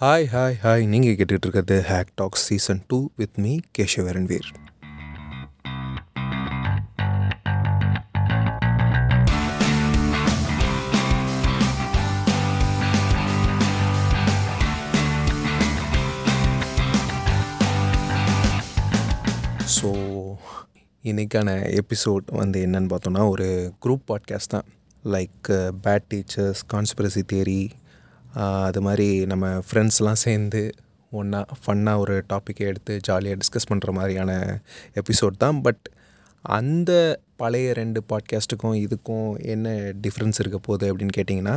Hi hi hi நீங்கள் கேட்டுகிட்டு இருக்கிறது hack talks season two with me Keshavaran Veer so இன்றைக்கான எபிசோட் வந்து என்னன்னு பார்த்தோன்னா ஒரு குரூப் பாட்காஸ்ட் தான். Like bad teachers conspiracy theory அது மாதிரி நம்ம ஃப்ரெண்ட்ஸ்லாம் சேர்ந்து ஒன்றா ஃபன்னாக ஒரு டாப்பிக்கை எடுத்து ஜாலியாக டிஸ்கஸ் பண்ணுற மாதிரியான எபிசோட் தான். பட் அந்த பழைய ரெண்டு பாட்காஸ்ட்டுக்கும் இதுக்கும் என்ன டிஃப்ரென்ஸ் இருக்க போகுது அப்படின்னு கேட்டிங்கன்னா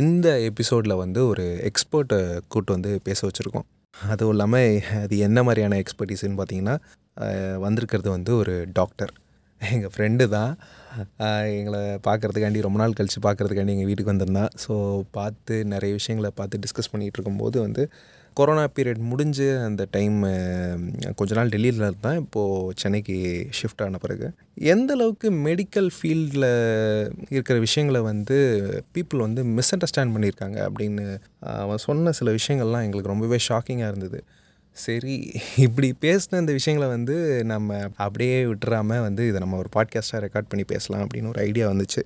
இந்த எபிசோடில் வந்து ஒரு எக்ஸ்பர்ட்டை கூட்டு வந்து பேச வச்சுருக்கோம். அதுவும் இல்லாமல் அது என்ன மாதிரியான எக்ஸ்பர்டீஸ்ன்னு பார்த்தீங்கன்னா வந்திருக்கிறது வந்து ஒரு டாக்டர் எங்கள் ஃப்ரெண்டு தான். எங்களை பார்க்குறதுக்காண்டி ரொம்ப நாள் கழித்து பார்க்குறதுக்காண்டி எங்கள் வீட்டுக்கு வந்திருந்தான் ஸோ பார்த்து நிறைய விஷயங்களை பார்த்து டிஸ்கஸ் பண்ணிகிட்டு இருக்கும்போது வந்து கொரோனா பீரியட் முடிஞ்சு அந்த டைம் கொஞ்ச நாள் டெல்லியில் இருந்தேன் இப்போது சென்னைக்கு ஷிஃப்ட் ஆன பிறகு எந்த அளவுக்கு மெடிக்கல் ஃபீல்டில் இருக்கிற விஷயங்களை வந்து பீப்புள் வந்து மிஸ் அண்டர்ஸ்டாண்ட் பண்ணியிருக்காங்க அப்படின்னு அவன் சொன்ன சில விஷயங்கள்லாம் எங்களுக்கு ரொம்பவே ஷாக்கிங்காக இருந்தது. சரி இப்படி பேசின இந்த விஷயங்களை வந்து நம்ம அப்படியே விட்டுறாம வந்து இதை நம்ம ஒரு பாட்காஸ்ட்டாக ரெக்கார்ட் பண்ணி பேசலாம் அப்படின்னு ஒரு ஐடியா வந்துச்சு.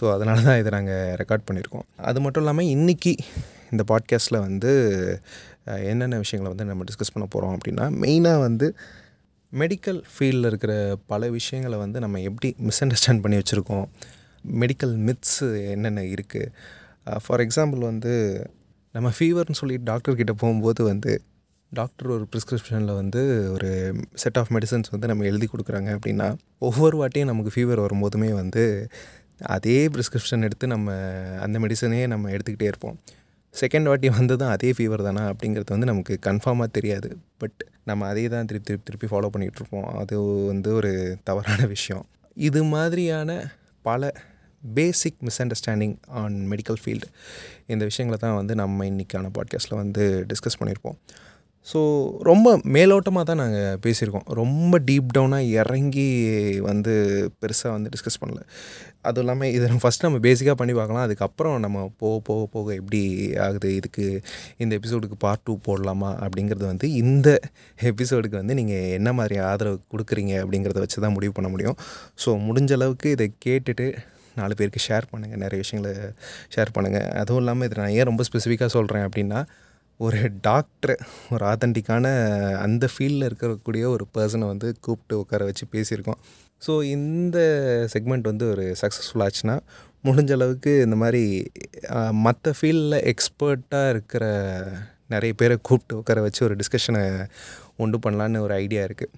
ஸோ அதனால தான் இதை நாங்கள் ரெக்கார்ட் பண்ணியிருக்கோம். அது மட்டும் இல்லாமல் இன்றைக்கி இந்த பாட்காஸ்ட்டில் வந்து என்னென்ன விஷயங்களை வந்து நம்ம டிஸ்கஸ் பண்ண போகிறோம் அப்படின்னா மெயினாக வந்து மெடிக்கல் ஃபீல்டில் இருக்கிற பல விஷயங்களை வந்து நம்ம எப்படி மிஸ் அண்டர்ஸ்டாண்ட் பண்ணி வச்சுருக்கோம். மெடிக்கல் மித்ஸு என்னென்ன இருக்குது ஃபார் எக்ஸாம்பிள் வந்து நம்ம ஃபீவர்னு சொல்லி டாக்டர்கிட்ட போகும்போது வந்து டாக்டர் ஒரு ப்ரிஸ்கிரிப்ஷனில் வந்து ஒரு செட் ஆஃப் மெடிசன்ஸ் வந்து நம்ம எழுதி கொடுக்குறாங்க அப்படின்னா ஒவ்வொரு வாட்டியும் நமக்கு ஃபீவர் வரும்போதுமே வந்து அதே ப்ரிஸ்கிரிப்ஷன் எடுத்து நம்ம அந்த மெடிசனையே நம்ம எடுத்துக்கிட்டே இருப்போம். செகண்ட் வாட்டி வந்து தான் அதே ஃபீவர் தானா அப்படிங்கிறது வந்து நமக்கு கன்ஃபார்மாக தெரியாது. பட் நம்ம அதே தான் திருப்பி திருப்பி திருப்பி ஃபாலோ பண்ணிகிட்டு இருப்போம். அது வந்து ஒரு தவறான விஷயம். இது மாதிரியான பல basic misunderstanding on medical field இந்த விஷயங்களை தான் வந்து நம்ம இன்றைக்கான பாட்காஸ்ட்டில் வந்து டிஸ்கஸ் பண்ணியிருப்போம். ஸோ ரொம்ப மேலோட்டமாக தான் நாங்கள் பேசியிருக்கோம். ரொம்ப டீப் டவுனாக இறங்கி வந்து பெருசாக வந்து டிஸ்கஸ் பண்ணல. அதுவும் இல்லாமல் இதை நம்ம ஃபஸ்ட் நம்ம பேசிக்காக பண்ணி பார்க்கலாம். அதுக்கப்புறம் நம்ம போக போக போக எப்படி ஆகுது? இதுக்கு இந்த எபிசோடுக்கு பார்ட் டூ போடலாமா? அப்படிங்கிறது வந்து இந்த எபிசோடுக்கு வந்து நீங்கள் என்ன மாதிரி ஆதரவு கொடுக்குறீங்க? அப்படிங்கிறத வச்சு தான் முடிவு பண்ண முடியும். ஸோ முடிஞ்ச அளவுக்கு இதை கேட்டுட்டு நாலு பேருக்கு ஷேர் பண்ணுங்கள் நிறைய விஷயங்களை ஷேர் பண்ணுங்கள் அதுவும் இல்லாமல் இதை நான் ஏன் ரொம்ப ஸ்பெசிஃபிக்காக சொல்கிறேன் அப்படின்னா ஒரு டாக்டர் ஒரு ஆத்தன்டிக்கான அந்த ஃபீல்டில் இருக்கக்கூடிய ஒரு பர்சனை வந்து கூப்பிட்டு உட்கார வச்சு பேசியிருக்கோம். ஸோ இந்த செக்மெண்ட் வந்து ஒரு சக்ஸஸ்ஃபுல் ஆச்சுன்னா முடிஞ்ச அளவுக்கு இந்த மாதிரி மற்ற ஃபீல்டில் எக்ஸ்பர்ட்டாக இருக்கிற நிறைய பேரை கூப்பிட்டு உட்கார வச்சு ஒரு டிஸ்கஷனை உண்டு பண்ணலான்னு ஒரு ஐடியா இருக்குது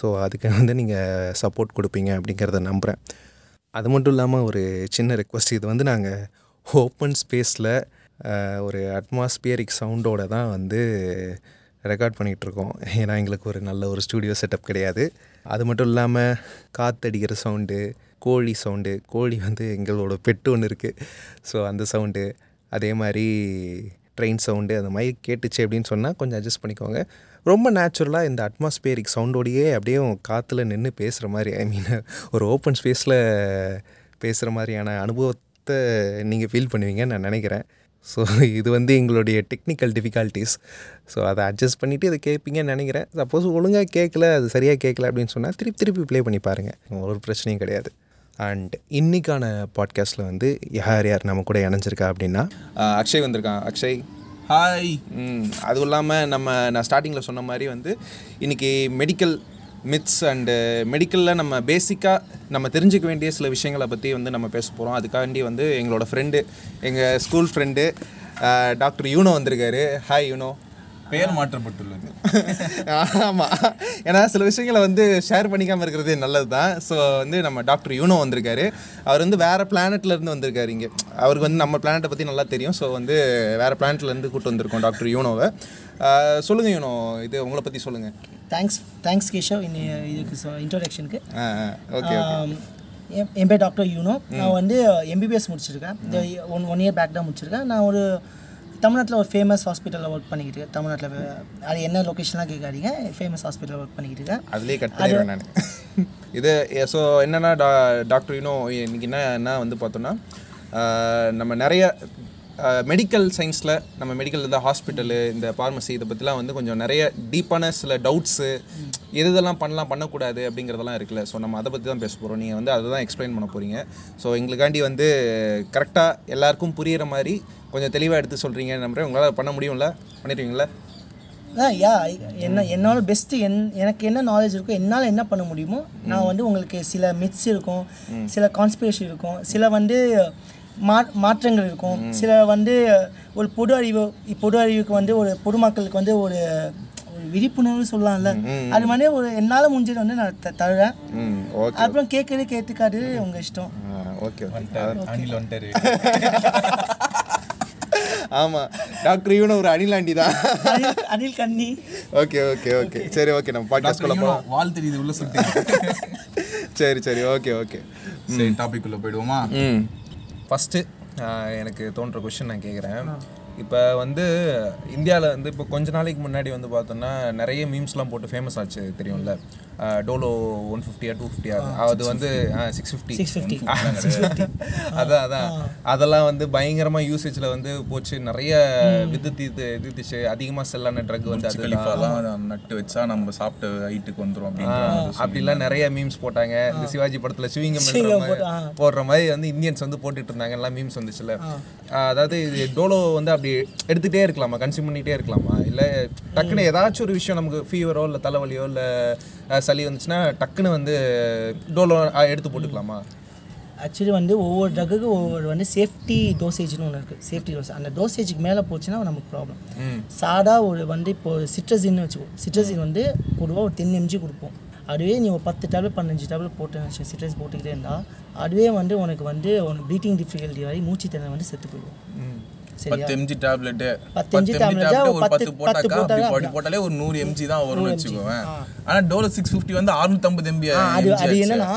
ஸோ அதுக்கு வந்து நீங்கள் சப்போர்ட் கொடுப்பீங்க அப்படிங்கிறத நம்புகிறேன் அது மட்டும் இல்லாமல் ஒரு சின்ன ரெக்வஸ்ட் இது வந்து நாங்கள் ஓப்பன் ஸ்பேஸில் ஒரு அட்மாஸ்பியரிக் சவுண்டோட தான் வந்து ரெக்கார்ட் பண்ணிகிட்ருக்கோம் ஏன்னா எங்களுக்கு ஒரு நல்ல ஒரு ஸ்டூடியோ செட்டப் கிடையாது. அது மட்டும் இல்லாமல் காற்றடிக்கிற சவுண்டு கோழி சவுண்டு கோழி வந்து எங்களோட பெட்டு ஒன்று இருக்குது ஸோ அந்த சவுண்டு அதே மாதிரி ட்ரெயின் சவுண்டு அந்த மாதிரி கேட்டுச்சு அப்படின்னு சொன்னால் கொஞ்சம் அட்ஜஸ்ட் பண்ணிக்கோங்க. ரொம்ப நேச்சுரலாக இந்த அட்மாஸ்பியரிக் சவுண்டோடையே அப்படியே காற்றுல நின்று பேசுகிற மாதிரி ஐ மீன் ஒரு ஓப்பன் ஸ்பேஸில் பேசுகிற மாதிரியான அனுபவத்தை நீங்கள் ஃபீல் பண்ணுவீங்கன்னு நான் நினைக்கிறேன். ஸோ இது வந்து எங்களுடைய டெக்னிக்கல் டிஃபிகல்ட்டிஸ் ஸோ அதை அட்ஜஸ்ட் பண்ணிவிட்டு இதை கேட்பீங்கன்னு நினைக்கிறேன். சப்போஸ் ஒழுங்காக கேட்கல அது சரியாக கேட்கல அப்படின்னு சொன்னால் திருப்பி திருப்பி ப்ளே பண்ணி பாருங்கள் ஒரு பிரச்சனையும் கிடையாது. அண்ட் இன்னைக்கான பாட்காஸ்ட்டில் வந்து யார் யார் நம்ம கூட இணைஞ்சிருக்கா அப்படின்னா அக்ஷய் வந்திருக்கான். அக்ஷய். ஹாய் ம் அதுவும் இல்லாமல் நம்ம நான் ஸ்டார்டிங்கில் சொன்ன மாதிரி வந்து இன்றைக்கி மெடிக்கல் மித்ஸ் அண்டு மெடிக்கலில் நம்ம பேசிக்காக நம்ம தெரிஞ்சுக்க வேண்டிய சில விஷயங்களை பற்றி வந்து நம்ம பேச போகிறோம் அதுக்காண்டி வந்து எங்களோட ஃப்ரெண்டு எங்கள் ஸ்கூல் ஃப்ரெண்டு டாக்டர் யூனோ வந்திருக்காரு. Hi Yuno. பெயர் மாற்றப்பட்டுள்ளது. ஆமாம் ஏன்னா சில விஷயங்களை வந்து ஷேர் பண்ணிக்காமல் இருக்கிறது நல்லது தான் ஸோ வந்து நம்ம டாக்டர் யூனோ வந்திருக்காரு. அவர் வந்து வேறு இருந்து வந்திருக்காரு இங்கே. அவருக்கு வந்து நம்ம பிளானட்டை பற்றி நல்லா தெரியும். ஸோ வந்து வேறு பிளானட்லேருந்து கூட்டு வந்திருக்கோம் டாக்டர் யூனோவை. சொல்லுங்கள் யூனோ. இது உங்களை பற்றி சொல்லுங்கள் தேங்க்ஸ் தேங்க்ஸ் கேஷவ் இதுக்கு இன்ட்ரோடக்ஷனுக்கு ஓகே என் பேர் டாக்டர் யூனோ. நான் வந்து எம்பிபிஎஸ் முடிச்சிருக்கேன். இந்த ஒன் ஒன் இயர் பேக் தான் முடிச்சிருக்கேன். நான் ஒரு தமிழ்நாட்டில் ஒரு ஃபேமஸ் ஹாஸ்பிட்டலில் ஒர்க் பண்ணிக்கிட்டு இருக்கேன். தமிழ்நாட்டில் அது என்ன லொக்கேஷன்லாம் கேட்காதீங்க. ஃபேமஸ் ஹாஸ்பிட்டலில் ஒர்க் பண்ணிக்கிட்டு இருக்கேன். அதுலேயே கட் நான். இது ஸோ என்னென்னா டா டாக்டர் யூனோ இன்னைக்கு என்ன என்ன வந்து பார்த்தோன்னா நம்ம நிறைய மெடிக்கல் சயின்ஸில் நம்ம மெடிக்கல் இந்த ஹாஸ்பிட்டலு இந்த ஃபார்மசி இதை பற்றிலாம் வந்து கொஞ்சம் நிறைய டீப்பான சில டவுட்ஸு எது இதெல்லாம் பண்ணலாம் பண்ணக்கூடாது அப்படிங்கிறதெல்லாம் இருக்குல்ல. ஸோ நம்ம அதை பற்றி தான் பேச போகிறோம் நீங்கள் வந்து அதை தான் எக்ஸ்பிளைன் பண்ண போகிறீங்க ஸோ எங்களுக்காண்டி வந்து கரெக்டாக எல்லாருக்கும் புரியிற மாதிரி கொஞ்சம் தெளிவாக எடுத்து சொல்கிறீங்க நம்புறேன். உங்களால் பண்ண முடியும்ல? பண்ணிடுவீங்களா ஆ யா என்ன என்னோட பெஸ்ட்டு என் எனக்கு என்ன நாலேஜ் இருக்கோ என்னால் என்ன பண்ண முடியுமோ நான் வந்து உங்களுக்கு சில மித்ஸ் இருக்கும் சில கான்ஸ்பிரேஷன் இருக்கும். சில வந்து மா மாற்றங்கள் இருக்கும். சில வந்து ஒரு பொது அறிவு பொது அறிவுக்கு வந்து ஒரு பொதுமக்களுக்கு வந்து ஒரு ஒரு விழிப்புணர்வு சொல்லலாம்ல. அது மாதிரி ஒரு என்னால் முடிஞ்சது வந்து நான் த தருவேன். அப்புறம் கேட்கறது கேட்டுக்காது உங்கள் இஷ்டம். Okay okay. அணில் வந்துட்டாரு. ஆமாம் டாக்டர் இவனும் ஒரு அணிலாண்டி தான். அனில் அனில் கண்ணி. Okay okay okay. சரி ஓகே நம்ம பாட்காஸ்ட் கொள்ள போகலாம் வால் தெரியுது உள்ள சுத்தி சரி சரி. Okay okay. சரி டாபிக் உள்ள போயிடுவோமா? ம். ஃபஸ்ட்டு எனக்கு தோன்ற கொஷின் நான் கேட்குறேன் இப்போ வந்து இந்தியாவில் வந்து இப்போ கொஞ்ச நாளைக்கு முன்னாடி வந்து பார்த்தோன்னா நிறைய மீம்ஸ்லாம் போட்டு ஃபேமஸ் ஆச்சு தெரியும்ல. டோலோ ஒன் ஃபிஃப்டியா டூ ஃபிஃப்டியா அது வந்து சிக்ஸ் ஃபிஃப்டி சிக்ஸ் ஃபிஃப்டி அதான் அதான் அதெல்லாம் வந்து பயங்கரமாக யூசேஜில் வந்து போச்சு. நிறைய வித்து தீத்து தீத்துச்சு அதிகமாக செல்லான ட்ரக் வந்து அது நட்டு வச்சா நம்ம சாப்பிட்ட ஹைட்டுக்கு வந்துரும் அப்படின்னு அப்படிலாம் நிறைய மீம்ஸ் போட்டாங்க. இந்த சிவாஜி படத்துல சிவிங்கம். போடுற மாதிரி வந்து இந்தியன்ஸ் வந்து போட்டுட்டு இருந்தாங்க. எல்லாம் மீம்ஸ் வந்துச்சுல. அதாவது இது டோலோ வந்து அப்படி எடுத்துகிட்டே இருக்கலாமா? கன்சியூம் பண்ணிகிட்டே இருக்கலாமா? இல்லை டக்குன்னு ஏதாச்சும் ஒரு விஷயம் நமக்கு ஃபீவரோ இல்லை தலைவலியோ இல்லை சளி வந்துச்சுன்னா டக்குன்னு வந்து டோலோ எடுத்து போட்டுக்கலாமா? ஆக்சுவலி வந்து ஒவ்வொரு ட்ரக்குக்கு ஒவ்வொரு வந்து சேஃப்டி டோசேஜ்னு ஒன்று இருக்குது சேஃப்டி டோஸ் அந்த டோசேஜுக்கு மேலே போச்சுன்னா நமக்கு ப்ராப்ளம் சாதா ஒரு வந்து இப்போ சிட்ரஸின்னு வச்சுக்கோ. சிட்ரஸின் வந்து பொதுவாக ஒரு டென் எம்ஜி கொடுப்போம். அதுவே நீ ஒரு பத்து டேப்லெட் பதினஞ்சு டேப்லெட் போட்டு சிட்ரஸ் போட்டுக்கிட்டே இருந்தால் அதுவே வந்து உனக்கு வந்து உனக்கு ப்ரீத்திங் டிஃபிகல்ட்டி வரை மூச்சு திறன் வந்து செத்து போயிடும். பத்து எம்ஜி டேப்லெட் பத்து MG tablet ஒரு பத்து- போட்டாக்கா அப்படி போட்டாலே ஒரு நூறு எம்ஜி தான் வரும்னு வச்சுக்கோவேன். ஆனா டோலோ சிக்ஸ் ஃபிஃப்டி வந்து அறுநூத்தம்பது எம்பி அது அது என்னன்னா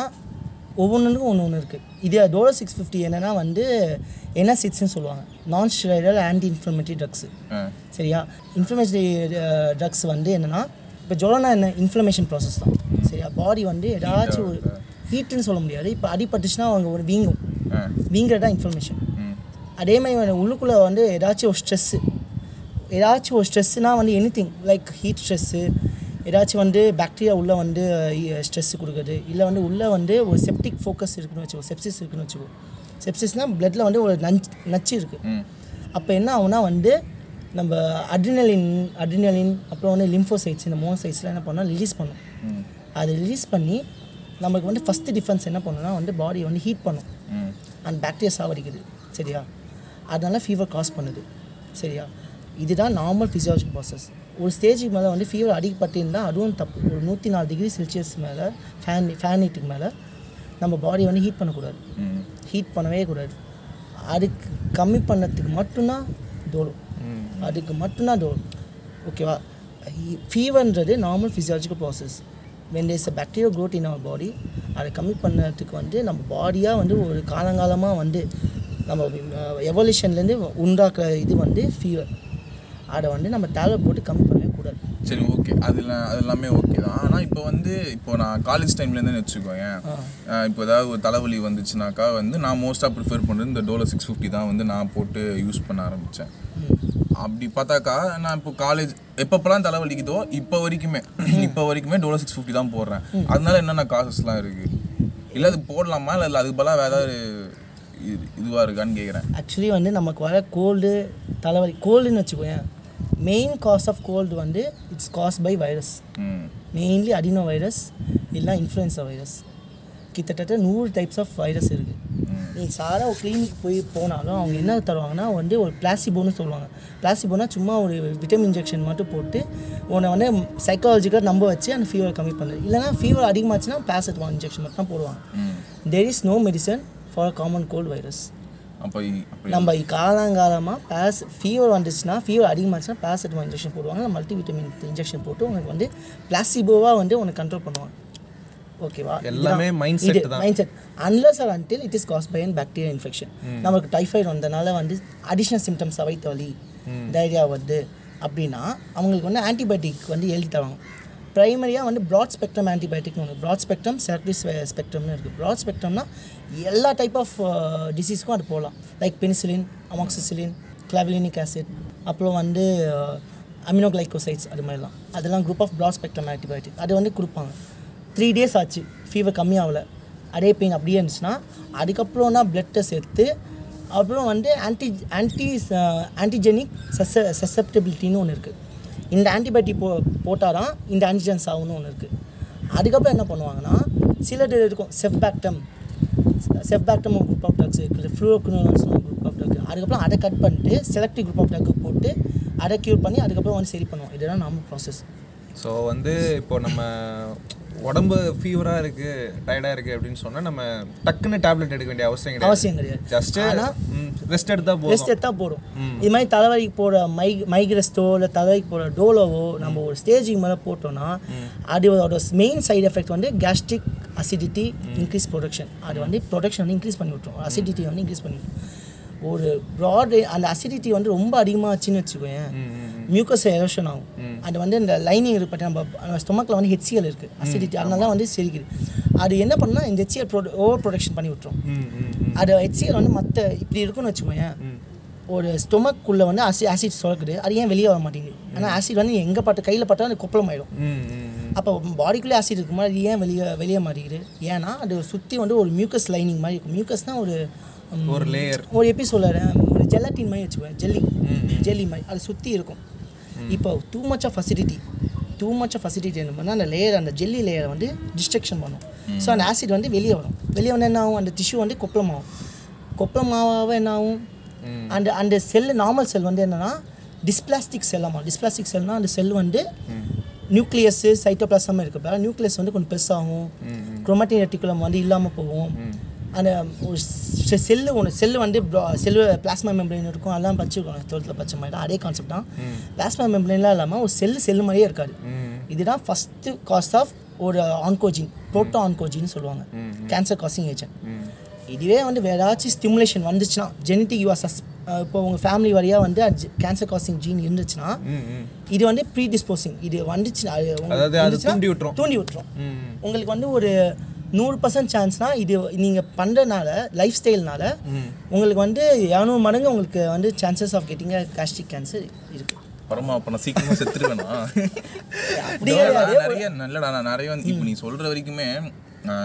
ஒவ்வொன்றுக்கும் ஒன்று ஒன்று இருக்குது இது டோலோ சிக்ஸ் ஃபிஃப்டி என்னன்னா வந்து என்ன சிக்ஸ்னு சொல்லுவாங்க. Non steroidal anti inflammatory drugs சரியா இன்ஃப்ளமேட்டரி ட்ரக்ஸ் வந்து என்னன்னா இப்போ ஜொலனா என்ன? இன்ஃப்ளமேஷன் ப்ராசஸ் தான். சரியா? பாடி வந்து ஏதாச்சும் ஒரு ஹீட்டுன்னு சொல்ல முடியாது. இப்போ அடிபட்டுச்சுன்னா அவங்க ஒரு வீங்கும். வீங்கிறது தான் இன்ஃப்ளமேஷன் அதே மாதிரி உள்ளுக்குள்ளே வந்து ஏதாச்சும் ஒரு ஸ்ட்ரெஸ்ஸு ஏதாச்சும் ஒரு ஸ்ட்ரெஸ்ஸுனால் வந்து anything like heat stress ஏதாச்சும் வந்து பாக்டீரியா உள்ளே வந்து ஸ்ட்ரெஸ் கொடுக்குறது இல்லை வந்து உள்ளே வந்து ஒரு செப்டிக் ஃபோக்கஸ் இருக்குன்னு வச்சுக்கோ செப்சிஸ் இருக்குன்னு வச்சுக்கோ. செப்சிஸ்னால் பிளட்டில் வந்து ஒரு நஞ்சு நச்சு இருக்குது அப்போ என்ன ஆகும்னா வந்து நம்ம அட்ரினலின் அட்ரினலின் அப்புறம் வந்து லிம்போசைட்ஸ் இந்த மோனோசைட்ஸ்லாம் என்ன பண்ணால் ரிலீஸ் பண்ணும். அது ரிலீஸ் பண்ணி நமக்கு வந்து ஃபஸ்ட்டு டிஃபென்ஸ் என்ன பண்ணுன்னா வந்து பாடியை வந்து ஹீட் பண்ணும். அந்த பாக்டீரியா சாவடிக்குது சரியா? அதனால ஃபீவர் காஸ் பண்ணுது. சரியா? இதுதான் நார்மல் ஃபிசியாலஜிக்கல் ப்ராசஸ் ஒரு ஸ்டேஜுக்கு மேலே வந்து ஃபீவர் அடிக்கப்பட்டிருந்தால் அதுவும் தப்பு. ஒரு நூற்றி நாலு டிகிரி செல்சியஸ் மேலே ஃபேன் ஃபேன் ஹீட்டுக்கு மேலே நம்ம பாடி வந்து ஹீட் பண்ணக்கூடாது. ஹீட் பண்ணவே கூடாது. அதுக்கு கம்மி பண்ணதுக்கு மட்டும்தான் டோலோ அதுக்கு மட்டும்தான் டோலோ ஓகேவா ஃபீவர்ன்றது normal physiological process when there's a bacterial growth in our body அதை கம்மி பண்ணதுக்கு வந்து நம்ம பாடியாக வந்து ஒரு காலங்காலமாக வந்து நம்ம எவல்யூஷன்லேருந்து உண்டாக்குற இது வந்து ஃபீவர் அதை வந்து நம்ம டேப்லெட் போட்டு கம்மி பண்ணவே கூடாது. சரி ஓகே அதெல்லாம் அது எல்லாமே ஓகே தான். ஆனால் இப்போ வந்து இப்போ நான் காலேஜ் டைம்லேருந்து வச்சுக்கோங்க இப்போ ஏதாவது ஒரு தலைவலி வந்துச்சுனாக்கா வந்து நான் மோஸ்ட்டாக ப்ரிஃபர் பண்ணுறது இந்த டோலோ சிக்ஸ் ஃபிஃப்டி தான் வந்து நான் போட்டு யூஸ் பண்ண ஆரம்பித்தேன் அப்படி பார்த்தாக்கா நான் இப்போ காலேஜ் எப்பப்பெல்லாம் தலைவலிக்குதோ இப்போ வரைக்குமே இப்போ வரைக்குமே டோலோ சிக்ஸ் ஃபிஃப்டி தான் போடுறேன். அதனால என்னென்ன காசஸ்லாம் இருக்குது இல்லை அது போடலாமா? இல்லை இல்லை அதுக்கு பதிலாக வேறு ஏதாவது இது இதுவாக இருக்கான்னு கேட்குறேன் ஆக்சுவலி வந்து நமக்கு வர கோல்டு தலைவலி கோல்டுன்னு வச்சுக்கோயேன். மெயின் காஸ் ஆஃப் கோல்டு வந்து it's cause by virus mainly adeno virus இல்லைனா இன்ஃப்ளூயன்ஸா வைரஸ் கிட்டத்தட்ட நூறு டைப்ஸ் ஆஃப் வைரஸ் இருக்குது நீ சாரா ஒரு கிளினிக் போய் போனாலும் அவங்க என்ன தருவாங்கன்னா வந்து ஒரு பிளாசிபோன்னு சொல்லுவாங்க. பிளாசிபோனா சும்மா ஒரு விட்டமின் இன்ஜெக்ஷன் மட்டும் போட்டு உன்னை வந்து சைக்காலஜிக்கலாக நம்ப வச்சு அந்த ஃபீவர் கம்மி பண்ணுது இல்லைனா ஃபீவர் அதிகமாச்சுன்னா பேசட்வான் இன்ஜெக்ஷன் மட்டும் தான் போடுவாங்க there is no medicine for common cold virus அப்போ நம்ம காலங்காலமாக பேஸ் ஃபீவர் வந்துச்சுன்னா ஃபீவர் அதிகமாச்சுன்னா பேசட்மா இன்ஜெக்ஷன் போடுவாங்க. மல்டி விட்டமின் இன்ஜெக்ஷன் போட்டு உனக்கு வந்து பிளாசிபோவாக வந்து உனக்கு கண்ட்ரோல் பண்ணுவாங்க. ஓகேவா எல்லாமே mindset தான். Mindset unless or until it is cause by an bacteria infection நமக்கு டைஃபாய்டு வந்தனால வந்து அடிஷ்னல் சிம்டம்ஸ் வயிற்று வலி டைரியா வருது. அப்படின்னா அவங்களுக்கு வந்து ஆன்டிபயோட்டிக் வந்து எழுதி தருவாங்க. ப்ரைமரியாக வந்து ப்ராட் ஸ்பெக்ட்ரம் ஆன்டிபயோட்டிக்னு ஒன்று ப்ராட் ஸ்பெக்ட்ரம் செலக்டிவ் ஸ்பெக்ட்ரம்னு இருக்குது ப்ராட் ஸ்பெக்ட்ரம்னா எல்லா டைப் ஆஃப் டிசீஸ்க்கும் அது போகலாம் like penicillin amoxicillin clavulanic acid அப்புறம் வந்து uh, அமினோகிளைகோசைட்ஸ் அது மாதிரிலாம். அதெல்லாம் group of broad spectrum antibiotic அது வந்து கொடுப்பாங்க. த்ரீ டேஸ் ஆச்சு. ஃபீவர் கம்மியாகல. அதே பெயின் அப்படியே இருந்துச்சுன்னா அதுக்கப்புறம் தான் பிளட் டெஸ்ட் எடுத்து அப்புறம் வந்து ஆன்டி ஆன்டி ஆன்டிஜெனிக் சச சசப்டபிலிட்டின்னு ஒன்று இருக்குது இந்த ஆன்டிபயோட்டிக் போ போட்டால் தான் இந்த ஆன்டிஜென்ஸ் ஆகும்னு ஒன்று இருக்குது அதுக்கப்புறம் என்ன பண்ணுவாங்கன்னா சிலது இருக்கும் செஃப்பாக்டம் செஃப்பாக்டம் ஒரு குரூப் ஆஃப் ட்ரக்ஸ் இருக்குது ஃப்ளூரோக்னோன்ஸ் ஒரு குரூப் ஆஃப் ட்ரக் அதுக்கப்புறம் அதை கட் பண்ணிட்டு செலக்டிவ் குரூப் ஆஃப் ட்ரக்கு போட்டு அதை க்யூர் பண்ணி அதுக்கப்புறம் வந்து சரி பண்ணுவோம். இதுதான் நம்ம ப்ராசஸ் ஸோ வந்து இப்போ நம்ம உடம்பு ஃபீவராக இருக்குது டயர்டாக இருக்குது அப்படின்னு சொன்னால் நம்ம டக்குன்னு டேப்லெட் எடுக்க வேண்டிய அவசியம் கிடையாது. அவசியம் கிடையாது. ஜஸ்ட்டு ஆனா- ரெஸ்ட் எடுத்தால் போதும். ரெஸ்ட் எடுத்தால் போதும். இது மாதிரி தலைவலிக்கு போகிற மை மைக்ரெஸ்ட்டோ இல்லை தலைவலிக்கு போகிற டோலோவோ நம்ம ஒரு ஸ்டேஜுக்கு மேலே போட்டோம்னா அதோட மெயின் சைடு எஃபெக்ட் வந்து கேஸ்ட்ரிக் அசிடிட்டி இன்க்ரீஸ் ப்ரொடக்ஷன் அது வந்து ப்ரொடக்ஷன் வந்து இன்க்ரீஸ் பண்ணி விட்ரும் அசிடிட்டி வந்து இன்க்ரீஸ் பண்ணி ஒரு ப்ராட் அந்த அசிடிட்டி வந்து ரொம்ப அதிகமாச்சுன்னு வச்சுக்கோயேன். மியூக்கஸ் எரோஷன் ஆகும். அது வந்து இந்த லைனிங் இருக்கு நம்ம ஸ்டொமக்கில் வந்து ஹெச்சிஎல் இருக்குது அசிடிட்டி அதனால தான் வந்து செரிக்குது. அது என்ன பண்ணால் இந்த ஹெச்சிஎல் ப்ரொ ஓவர் ப்ரொடக்ஷன் பண்ணி விட்ரும் அது ஹெச்சிஎல் வந்து மற்ற இப்படி இருக்குன்னு வச்சுக்கோயேன். ஒரு ஸ்டொமக்குள்ளே வந்து ஆசி ஆசிட் சுரக்குது. அது ஏன் வெளியே வர மாட்டேங்குது? ஆனால் ஆசிட் வந்து எங்கே பட்ட கையில் பட்டாலும் அது கொப்பளம் ஆயிடும் அப்போ பாடிக்குள்ளே ஆசிட் இருக்கும்போது அது ஏன் வெளியே வெளியே மாட்டேங்குது ஏன்னா அது சுற்றி வந்து ஒரு மியூக்கஸ் லைனிங் மாதிரி இருக்கும். மியூக்கஸ்னால் ஒரு ஒரு லேயர் ஒரு எப்படி சொல்லுறேன் ஒரு ஜெலட்டின் மாதிரி வச்சுக்குவேன் ஜெல்லி ஜெல்லி மாதிரி. அது சுற்றி இருக்கும். இப்போ too much of facility too much of facility என்ன பண்ணால் அந்த லேயர் அந்த ஜெல்லி லேயரை வந்து டிஸ்ட்ரக்ஷன் பண்ணும். ஸோ அந்த ஆசிட் வந்து வெளியே வரும். வெளியே வந்து என்ன ஆகும்? அந்த டிஷ்யூ வந்து கொப்பளமாகும். கொப்பளமாவாக என்ன ஆகும்? அந்த அந்த செல் நார்மல் செல் வந்து என்னன்னா டிஸ்பிளாஸ்டிக் செல்லாமா டிஸ்பிளாஸ்டிக் செல்னால் அந்த செல் வந்து நியூக்ளியஸு சைட்டோபிளாசம் இருக்கப்ப நியூக்ளியஸ் வந்து கொஞ்சம் பெருசாகும். குரோமாட்டின் ரெட்டிகுலம் வந்து இல்லாமல் போகும். அந்த ஒரு செல்லு ஒன்று செல்லு வந்து செல்லு பிளாஸ்மா மெம்பரேன் இருக்கும். அதெல்லாம் படிச்சிருக்கோம் டுவெல்த்தில் படிச்ச மாதிரி தான். அதே கான்செப்ட் தான். பிளாஸ்மா மெம்பரேன்லாம் இல்லாமல் ஒரு செல்லு செல்லு மாதிரியே இருக்காது. இதுதான் ஃபஸ்ட்டு காஸ் ஆஃப் ஒரு ஆன்கோஜின் புரோட்டோ ஆன்கோஜின்னு சொல்லுவாங்க. கேன்சர் காசிங் ஏஜென்ட் இதுவே வந்து வேற ஏதாச்சும் ஸ்டிமுலேஷன் வந்துச்சுன்னா ஜெனட்டிக் யூஆர் சஸ் இப்போ உங்கள் ஃபேமிலி வழியாக வந்து கேன்சர் காசிங் ஜீன் இருந்துச்சுன்னா இது வந்து ப்ரீ டிஸ்போசிங் இது வந்துச்சுன்னா தூண்டி விட்டுரும். தூண்டி விட்டுரும். உங்களுக்கு வந்து ஒரு நூறு பர்சன்ட் சான்ஸ்னால் இது நீங்கள் பண்ணுறனால லைஃப் ஸ்டைல்னால உங்களுக்கு வந்து இரநூறு மடங்கு உங்களுக்கு வந்து chances of getting gastric cancer இருக்குது பரமா அப்ப நான் சீக்கிரமா செத்துருவேனா. நிறைய நல்லடா நான் நிறைய வந்து இப்போ நீ சொல்ற வரைக்குமே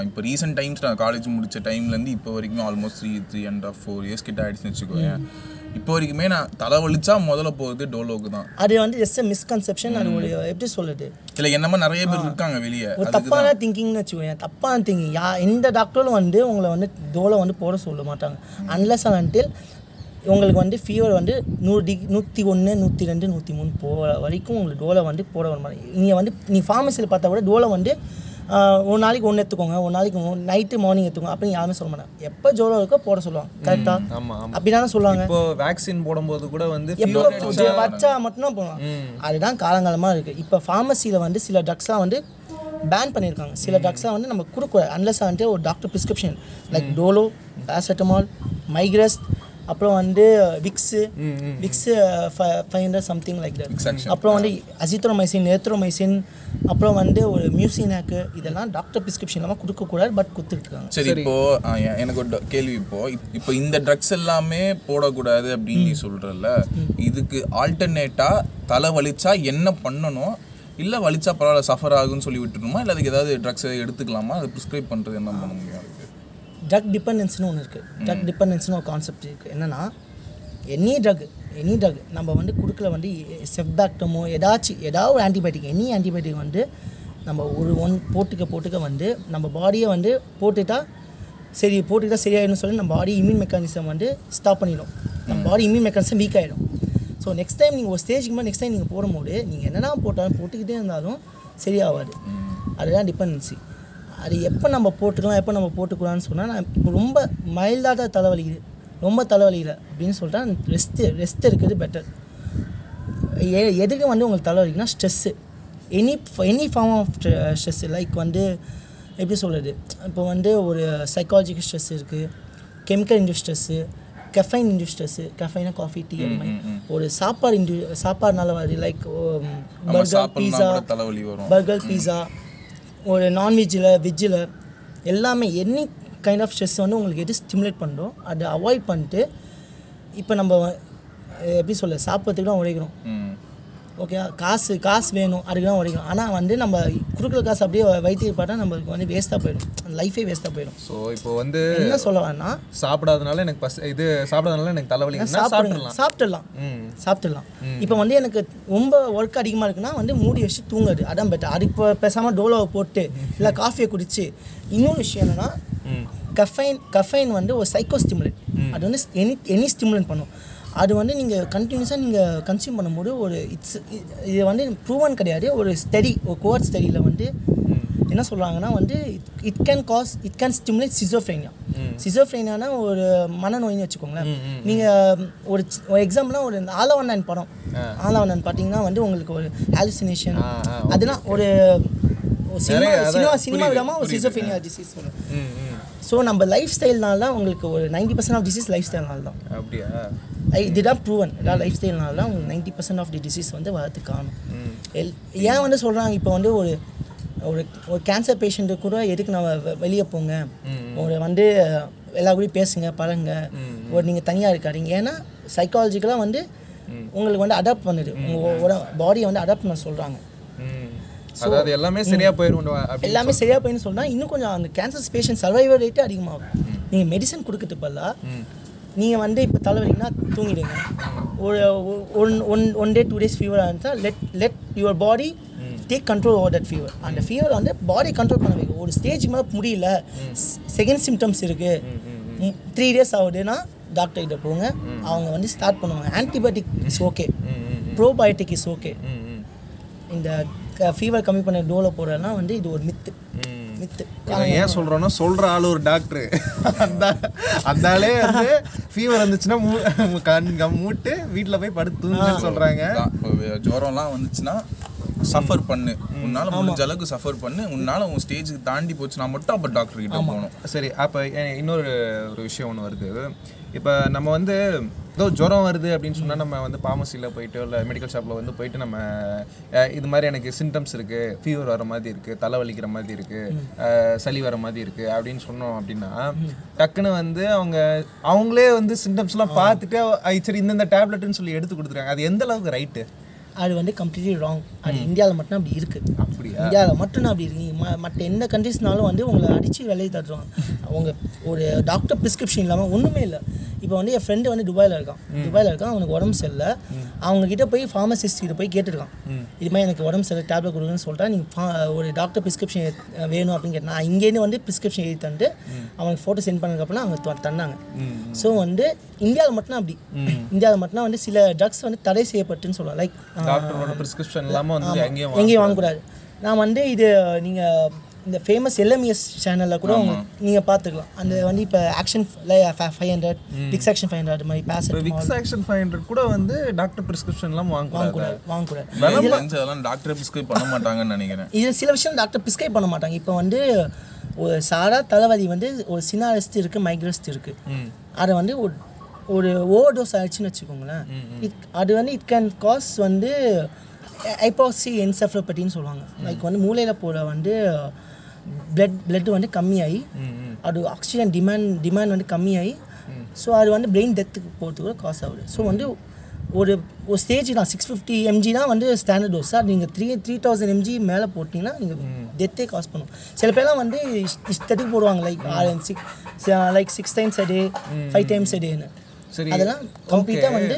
இப்போ ரீசெண்ட் டைம்ஸ் நான் காலேஜ் முடிச்ச டைம்லேருந்து இப்போ வரைக்குமே almost three three and half four years கிட்ட ஆயிடுச்சுன்னு வச்சுக்கோயேன். இப்போ வரைக்குமே நான் தலை வலிச்சா முதல்ல போகுது டோலோக்கு தான். அது வந்து ஜஸ்ட் மிஸ்கன்செப்ஷன் அது ஒரு எப்படி சொல்லுது இல்லை என்னமா நிறைய பேர் இருக்காங்க வெளியே. ஒரு தப்பான திங்கிங்னு வச்சுக்கோங்க தப்பான திங்கிங் யா எந்த டாக்டரும் வந்து உங்களை வந்து டோலை வந்து போட சொல்ல மாட்டாங்க. அன்லஸ் அன்டில் உங்களுக்கு வந்து ஃபீவர் வந்து நூறு டிகிரி நூற்றி ஒன்று நூற்றி ரெண்டு நூற்றி மூணு போகிற வரைக்கும் உங்களுக்கு டோலை வந்து போட வர மாதிரி நீங்கள் வந்து நீ ஃபார்மசியில் பார்த்தா கூட டோலை வந்து ஒரு நாளைக்கு ஒன்று எடுத்துக்கோங்க ஒரு நாளைக்கு நைட்டு மார்னிங் எடுத்துக்கோங்க அப்படின்னு யாருமே சொல்ல மாட்டாங்க. எப்போ ஜோரம் இருக்கோ போட சொல்லுவாங்க கரெக்டாக ஆமா ஆமா. அப்படி தானே சொல்லுவாங்க. இப்போ வேக்சின் போடும்போது கூட வந்து எப்போ வச்சா மட்டும்தான் போகலாம் அதுதான் காலங்காலமாக இருக்குது இப்போ ஃபார்மசியில் வந்து சில ட்ரக்ஸ்லாம் வந்து பேன் பண்ணியிருக்காங்க. சில ட்ரக்ஸ்லாம் வந்து நம்ம கொடுக்கூடாது அன்லஸ் வந்துட்டு ஒரு doctor prescription like Dolo paracetamol மைக்ரஸ் அப்புறம் வந்து Vicks Vicks five hundred something like that. அப்புறம் வந்து அசித்ரோமைசின் நேத்ரோமைசின் அப்புறம் வந்து ஒரு மியூசினாக்கு இதெல்லாம் டாக்டர் ப்ரிஸ்கிரிப்ஷன் இல்லாமல் கொடுக்கக்கூடாது பட் கொடுத்துட்டு இருக்காங்க சரி. இப்போ எனக்கு ஒரு ட- கேள்வி இப்போ. இப்- இப்போ இந்த ட்ரக்ஸ் எல்லாமே போடக்கூடாது அப்படின்னு நீ சொல்றல்ல இதுக்கு ஆல்டர்னேட்டா தலை வலிச்சா என்ன பண்ணணும்? இல்ல வலிச்சா பரவாயில்ல சஃபர் ஆகுன்னு சொல்லி விட்டுருமா இல்ல அதுக்கு ஏதாவது ட்ரக்ஸ் எடுத்துக்கலாமா? அதை ப்ரிஸ்கிரைப் பண்றது என்ன பண்ண முடியும்? ட்ரக் டிபெண்டன்ஸ்னு ஒன்று இருக்குது ட்ரக் டிபெண்டன்ஸ்னு ஒரு கான்செப்ட் இருக்குது என்னென்னா எனி ட்ரக் எனி ட்ரக் நம்ம வந்து கொடுக்கல வந்து செஃப்பாக்டமோ ஏதாச்சும் ஏதாவது ஒரு ஆன்டிபயோட்டிக் எனி ஆன்டிபயோட்டிக் வந்து நம்ம ஒரு ஒன் போட்டுக்க போட்டுக்க வந்து நம்ம பாடியை வந்து போட்டுட்டா சரி போட்டுக்கிட்டா சரியாயிடும் சொல்லி நம்ம பாடி இம்யூன் மெக்கானிசம் வந்து ஸ்டாப் பண்ணிடும். நம்ம பாடி இம்யூன் மெக்கானிசம் வீக் ஆகிடும் ஸோ நெக்ஸ்ட் டைம் நீங்கள் ஒரு ஸ்டேஜுக்கு மேலே நெக்ஸ்ட் டைம் நீங்கள் போடும்போது நீங்கள் என்னென்ன போட்டாலும் போட்டுக்கிட்டே இருந்தாலும் சரியாகாது அதுதான் டிபெண்டன்சி அது எப்போ நம்ம போட்டுக்கலாம் எப்போ நம்ம போட்டுக்கலாம்னு சொன்னால் நான் இப்போ ரொம்ப மைல்டாக தான் தலைவலிக்குது. ரொம்ப தலைவலிக்கல அப்படின்னு சொல்லிட்டா ரெஸ்ட்டு ரெஸ்ட் இருக்கிறது பெட்டர் எ எதுக்கு வந்து உங்களுக்கு தலைவலிக்குன்னா stress any any form of stress like வந்து எப்படி சொல்கிறது இப்போ வந்து ஒரு சைக்காலஜிக்கல் ஸ்ட்ரெஸ் இருக்குது chemical induce stress caffeine induce stress கெஃபைனா coffee tea அந்த மாதிரி. ஒரு சாப்பாடு இன்டியூ சாப்பாடுனால வருது like burger pizza burger pizza ஒரு நான்வெஜ்ஜில் வெஜ்ஜில் எல்லாமே எனி கைண்ட் ஆஃப் ஸ்ட்ரெஸ் வந்து உங்களுக்கு எது ஸ்டிமுலேட் பண்ணுறோம் அதை அவாய்ட் பண்ணிட்டு இப்போ நம்ம எப்படி சொல்ல சாப்பிட்றதுக்கு தான் உழைக்கிறோம். ஓகே காசு காசு வேணும் அதுக்கு தான் உழைக்கிறோம் ஆனால் வந்து நம்ம கொடுக்குற காசு அப்படியே வைத்தியம் பார்த்தா நம்மளுக்கு வந்து வேஸ்ட்டாக போயிடும். லைஃபே வேஸ்ட்டாக போயிடும். ஸோ இப்போ வந்து என்ன சொல்ல வேணா சாப்பிடாதனால எனக்கு பஸ் இது சாப்பிடாதனால எனக்கு தலைவலி. சாப்பிடுங்க. சாப்பிட்டுடலாம்? சாப்பிட்டுடலாம். இப்போ வந்து எனக்கு ரொம்ப ஒர்க் அதிகமாக இருக்குன்னா வந்து மூடி வச்சு தூங்குறது. அதான் பெட்டர் அதுக்கு இப்போ பேசாமல் டோலோவை போட்டு இல்லை காஃபியை குடிச்சு. இன்னொரு விஷயம் என்னன்னா கஃபைன் கஃபைன் வந்து ஒரு சைக்கோ ஸ்டிமுலேட் அது வந்து எனி எனி ஸ்டிமுலேட் பண்ணும். அது வந்து நீங்கள் கண்டினியூஸாக நீங்கள் கன்சியூம் பண்ணும்போது ஒரு இட்ஸ் இது வந்து ப்ரூவன் கிடையாது. ஒரு ஸ்டடி ஒரு கோவர்ட் ஸ்டடியில் வந்து என்ன சொல்கிறாங்கன்னா வந்து it can cause it can stimulate schizophrenia சிசோஃப்ரேனியானா ஒரு மனநோயின்னு வச்சுக்கோங்களேன். நீங்கள் ஒரு ஒரு எக்ஸாம்பிளாக ஒரு ஆலவண்ணன் படம். ஆலவண்ணன் பார்த்தீங்கன்னா வந்து உங்களுக்கு ஒரு ஹாலுசினேஷன் அதெல்லாம் ஒரு சினிமா சினிமா சினிமா விடாமல் ஒரு சிசோஃப்ரேனியா டிசீஸ் வரும். ம் ம். ஸோ நம்ம லைஃப் ஸ்டைல்னால தான் உங்களுக்கு ஒரு ninety percent of disease life ஸ்டைல்னால தான். அப்படியா? இதுதான் ப்ரூவன் எல்லாம் லைஃப் ஸ்டைல்னால தான் உங்களுக்கு ninety percent of the disease வந்து வரதுக்கு காணும் எல் ஏன் வந்து சொல்கிறாங்க இப்போ வந்து ஒரு ஒரு ஒரு கேன்சர் பேஷண்ட்டு கூட எதுக்கு நம்ம வெளியே போங்க? ஒரு வந்து எல்லா கூடயும் பேசுங்க பழங்க ஒரு நீங்கள் தனியாக இருக்காதீங்க. ஏன்னா சைக்காலஜிக்கலாக வந்து உங்களுக்கு வந்து அடாப்ட் பண்ணுது. உங்கள் பாடியை வந்து அடாப்ட் பண்ண சொல்கிறாங்க அதாவது எல்லாமே சரியா போயிடும் எல்லாமே சரியாக போயின்னு சொன்னால் இன்னும் கொஞ்சம் அந்த கேன்சர் பேஷண்ட் சர்வைவர் ரேட்டு அதிகமாகும். நீங்கள் மெடிசன் கொடுக்கறது பதிலாக நீங்கள் வந்து இப்போ தலைவலிங்கன்னா தூங்கிடுங்க. ஒரு one one one day two days ஃபீவராக இருந்தால் let let your body take control over that fever அந்த ஃபீவர் வந்து பாடி கண்ட்ரோல் பண்ண வைக்கும். ஒரு ஸ்டேஜ் மேலே முடியல. செகண்ட் சிம்டம்ஸ் இருக்குது த்ரீ டேஸ் ஆகுதுன்னா டாக்டர் கிட்ட போங்க. அவங்க வந்து ஸ்டார்ட் பண்ணுவாங்க. Antibiotic is okay probiotic is okay இந்த ஃபீவர் கம்மி பண்ண டோலை போடுறதுனா வந்து இது ஒரு மித்து மித்து ஏன் சொல்றோம்னா சொல்ற ஆள் ஒரு டாக்டர். அந்த அந்த ஆளே வந்து ஃபீவர் வந்துச்சுன்னா மூ கண் கம் மூட்டு வீட்டில் போய் படுத்து தூங்குன்னு சொல்றாங்க. அதான், இப்போ ஜுரம்லாம் வந்துச்சுன்னா சஃபர் பண்ணு. உன்னால முடிஞ்ச அளவுக்கு சஃபர் பண்ணு. உன்னால உன் ஸ்டேஜுக்கு தாண்டி போச்சுன்னா மட்டும் அப்போ டாக்டர் கிட்ட போகணும். சரி அப்போ இன்னொரு ஒரு விஷயம் ஒன்று வருது. இப்போ நம்ம வந்து ஏதோ ஜுரம் வருது அப்படின்னு சொன்னால் நம்ம வந்து ஃபார்மசியில் போயிட்டு இல்லை மெடிக்கல் ஷாப்பில் வந்து போயிட்டு நம்ம இது மாதிரி எனக்கு சிம்டம்ஸ் இருக்குது ஃபீவர் வர மாதிரி இருக்குது தலை வலிக்கிற மாதிரி இருக்குது சளி வர மாதிரி இருக்குது அப்படின்னு சொன்னோம் அப்படின்னா டக்குன்னு வந்து அவங்க அவங்களே வந்து சிம்டம்ஸ்லாம் பார்த்துட்டு சரி இந்தந்த டேப்லெட்டுன்னு சொல்லி எடுத்து கொடுத்துருக்காங்க. அது எந்த அளவுக்கு ரைட்டு அது வந்து கம்ப்ளீட்லி ராங் அது இந்தியாவில் மட்டும் அப்படி இருக்குது இந்தியாவில் மட்டும் அப்படி இருக்கு. மற்ற எந்த கண்ட்ரிஸ்னாலும் வந்து உங்களை அடித்து விலையை தட்டுவாங்க அவங்க ஒரு டாக்டர் ப்ரிஸ்கிரிப்ஷன் இல்லாமல் ஒன்றுமே இல்லை. இப்போ வந்து என் ஃப்ரெண்டு வந்து துபாயில் இருக்கான். துபாயில் இருக்கான். அவனுக்கு உடம்பு சரியில்லை. அவங்க கிட்ட போய் ஃபார்மசிஸ்ட் கிட்ட போய் கேட்டிருக்கான். இது மாதிரி எனக்கு உடம்பு சரியில்லை டேப்லெட் கொடுங்கன்னு சொல்லிட்டா நீங்கள் ஒரு டாக்டர் ப்ரிஸ்கிரிப்ஷன் வேணும் அப்படின்னு கேட்டேன். நான் இங்கேருந்து வந்து ப்ரிஸ்கிரிப்ஷன் எழுதி தந்துட்டு அவனுக்கு ஃபோட்டோ சென்ட் பண்ணதுக்கப்புறம் அவங்க தந்தாங்க. ஸோ வந்து இந்தியாவில் மட்டும் அப்படி. இந்தியாவில் மட்டும் வந்து சில ட்ரக்ஸ் வந்து தடை செய்யப்பட்டுன்னு சொல்லலாம். லைக் டாக்டரோட ப்ரிஸ்கிரிப்ஷன் இல்லாமல் வந்து எங்கேயும் எங்கேயும் வாங்கக்கூடாது. நான் வந்து இது நீங்கள் இந்த ஃபேமஸ் எல்எம்எஸ் சேனலில் கூட நீங்கள் பார்த்துக்கலாம் அந்த வந்து இப்போ ஆக்ஷன் ஃபைவ் ஹண்ட்ரட் பிக்ஸ் ஆக்ஷன் ஃபைவ் ஹண்ட்ரட் மாதிரி பேசட் விக்ஸ் ஆக்ஷன் ஃபைவ் ஹண்ட்ரட் கூட வந்து டாக்டர் ப்ரிஸ்கிரிப்ஷன் எல்லாம் வாங்கக்கூடாது. வாங்கக்கூடாது அதெல்லாம் டாக்டர் ப்ரிஸ்கிரைப் பண்ண மாட்டாங்கன்னு நினைக்கிறேன். இது சில விஷயம் டாக்டர் ப்ரிஸ்கிரைப் பண்ண மாட்டாங்க. இப்போ வந்து ஒரு சாரா தலைவலி வந்து ஒரு சினாரிஸ்ட் இருக்குது மைக்ரஸ்ட் இருக்குது அதை வந்து ஒரு ஒரு ஓவர் டோஸ் ஆயிடுச்சுன்னு வச்சுக்கோங்களேன். இட் அது வந்து இட் கேன் காஸ் வந்து ஐபாசி என்செஃப்லோபட்டின்னு சொல்லுவாங்க. லைக் வந்து மூளையில் போகிற வந்து பிளட் blood வந்து கம்மியாகி அது ஆக்சிஜன் டிமாண்ட் டிமாண்ட் வந்து கம்மியாகி ஸோ அது வந்து பிரெயின் டெத்துக்கு போகிறதுக்கு கூட காசு ஆகுது. ஸோ வந்து ஒரு ஒரு ஸ்டேஜ் தான் சிக்ஸ் ஃபிஃப்டி எம்ஜி தான் வந்து ஸ்டாண்டர்ட் டோஸ் சார் நீங்கள் த்ரீ த்ரீ தௌசண்ட் எம்ஜி மேலே போட்டிங்கன்னா நீங்கள் டெத்தே காஸ் பண்ணும். சில பேர்லாம் வந்து இஷ்- இஷ்டத்துக்கு போடுவாங்க like six like six times a day five times a டேன்னு அதெல்லாம் கம்ப்ளீட்டாக வந்து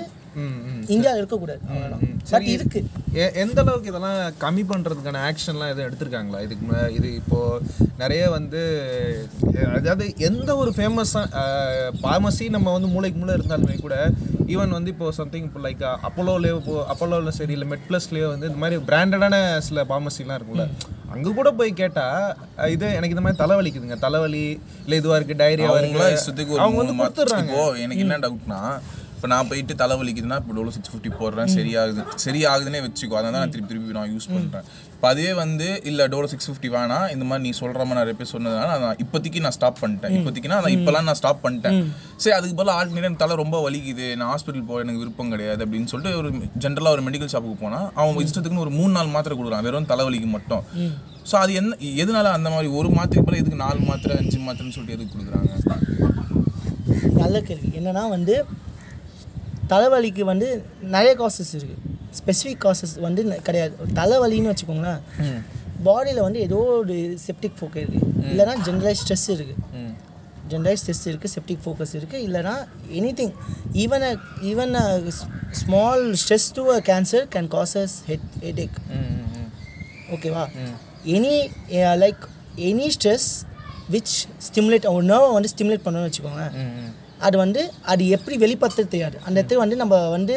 இந்தியாவில் இருக்கக்கூடாது பட் இருக்கு. எந்த அளவுக்கு இதெல்லாம் கம்மி பண்ணுறதுக்கான ஆக்ஷன்லாம் எதுவும் எடுத்திருக்காங்களா? இதுக்கு இது இப்போது நிறைய வந்து அதாவது எந்த ஒரு ஃபேமஸாக ஃபார்மசி நம்ம வந்து மூளைக்கு மூளை இருந்தாலுமே கூட ஈவன் வந்து இப்போ சம்திங் இப்போ லைக் அப்போலோலேயோ இப்போ அப்போலோவில் சரி இல்லை மெட் ப்ளஸ்லேயோ வந்து இந்த மாதிரி பிராண்டடான சில ஃபார்மசிலாம் இருக்கும்ல அங்கே கூட போய் கேட்டால் இது எனக்கு இந்த மாதிரி தலைவலிக்குதுங்க. தலைவலி இல்லை இதுவாக இருக்குது டைரியாவாக ஒரு அவங்க வந்து கொடுத்துட்றாங்க. எனக்கு என்ன டவுட்னா இப்போ நான் போயிட்டு தலைவலிக்குதுன்னா இப்போ டோலோ சிக்ஸ் ஃபிஃப்டி போடுறேன். சரியாகுது சரியாகுதுன்னே வச்சுக்கோ. அதனால தான் நான் திருப்பி திருப்பி நான் யூஸ் பண்ணுறேன் இப்போ அதுவே வந்து இல்லை டோலோ சிக்ஸ் ஃபிஃப்டி வேணாம் இந்த மாதிரி நீ சொல்கிற மாதிரி நிறைய பேர் சொன்னதுனால நான் இப்போதைக்கு நான் ஸ்டாப் பண்ணிட்டேன். இப்போதைக்குனா நான் இப்போலாம் நான் ஸ்டாப் பண்ணிட்டேன். சரி அதுக்கு பதிலாக ஆல்ரெடி எனக்கு தலை ரொம்ப வலிக்குது நான் ஹாஸ்பிட்டல் போக எனக்கு விருப்பம் கிடையாது அப்படின்னு சொல்லிட்டு ஒரு ஜென்ரலாக ஒரு மெடிக்கல் ஷாப்புக்கு போனால் அவன் இஷ்டத்துக்குன்னு ஒரு மூணு நாள் மாத்திரை கொடுக்குறான் வெறும் தலைவலிக்கு மட்டும். ஸோ அது என்ன எதனால அந்த மாதிரி ஒரு மாத்திரைக்கு பதிலா எதுக்கு நாலு மாத்திரை அஞ்சு மாத்திரைன்னு சொல்லிட்டு எதுக்கு கொடுக்குறாங்க? நல்ல கேள்வி. என்னன்னா வந்து தலைவலிக்கு வந்து நிறைய காசஸ் இருக்குது ஸ்பெசிஃபிக் காசஸ் வந்து கிடையாது. தலைவலின்னு வச்சுக்கோங்களேன். பாடியில் வந்து ஏதோ ஒரு செப்டிக் ஃபோக்கஸ் இருக்குது இல்லைனா ஜென்ரலைஸ் ஸ்ட்ரெஸ் இருக்குது ஜென்ரலைஸ் ஸ்ட்ரெஸ் இருக்குது செப்டிக் ஃபோக்கஸ் இருக்குது இல்லைனா anything even even small stress to a cancer can causes head headache ஓகேவா any like any stress which stimulate ஒரு நர்வை வந்து ஸ்டிமுலேட் பண்ணணும்னு வச்சுக்கோங்க அது வந்து அது எப்படி வெளிப்படுத்துறது தெரியாது. அந்த இடத்துல வந்து நம்ம வந்து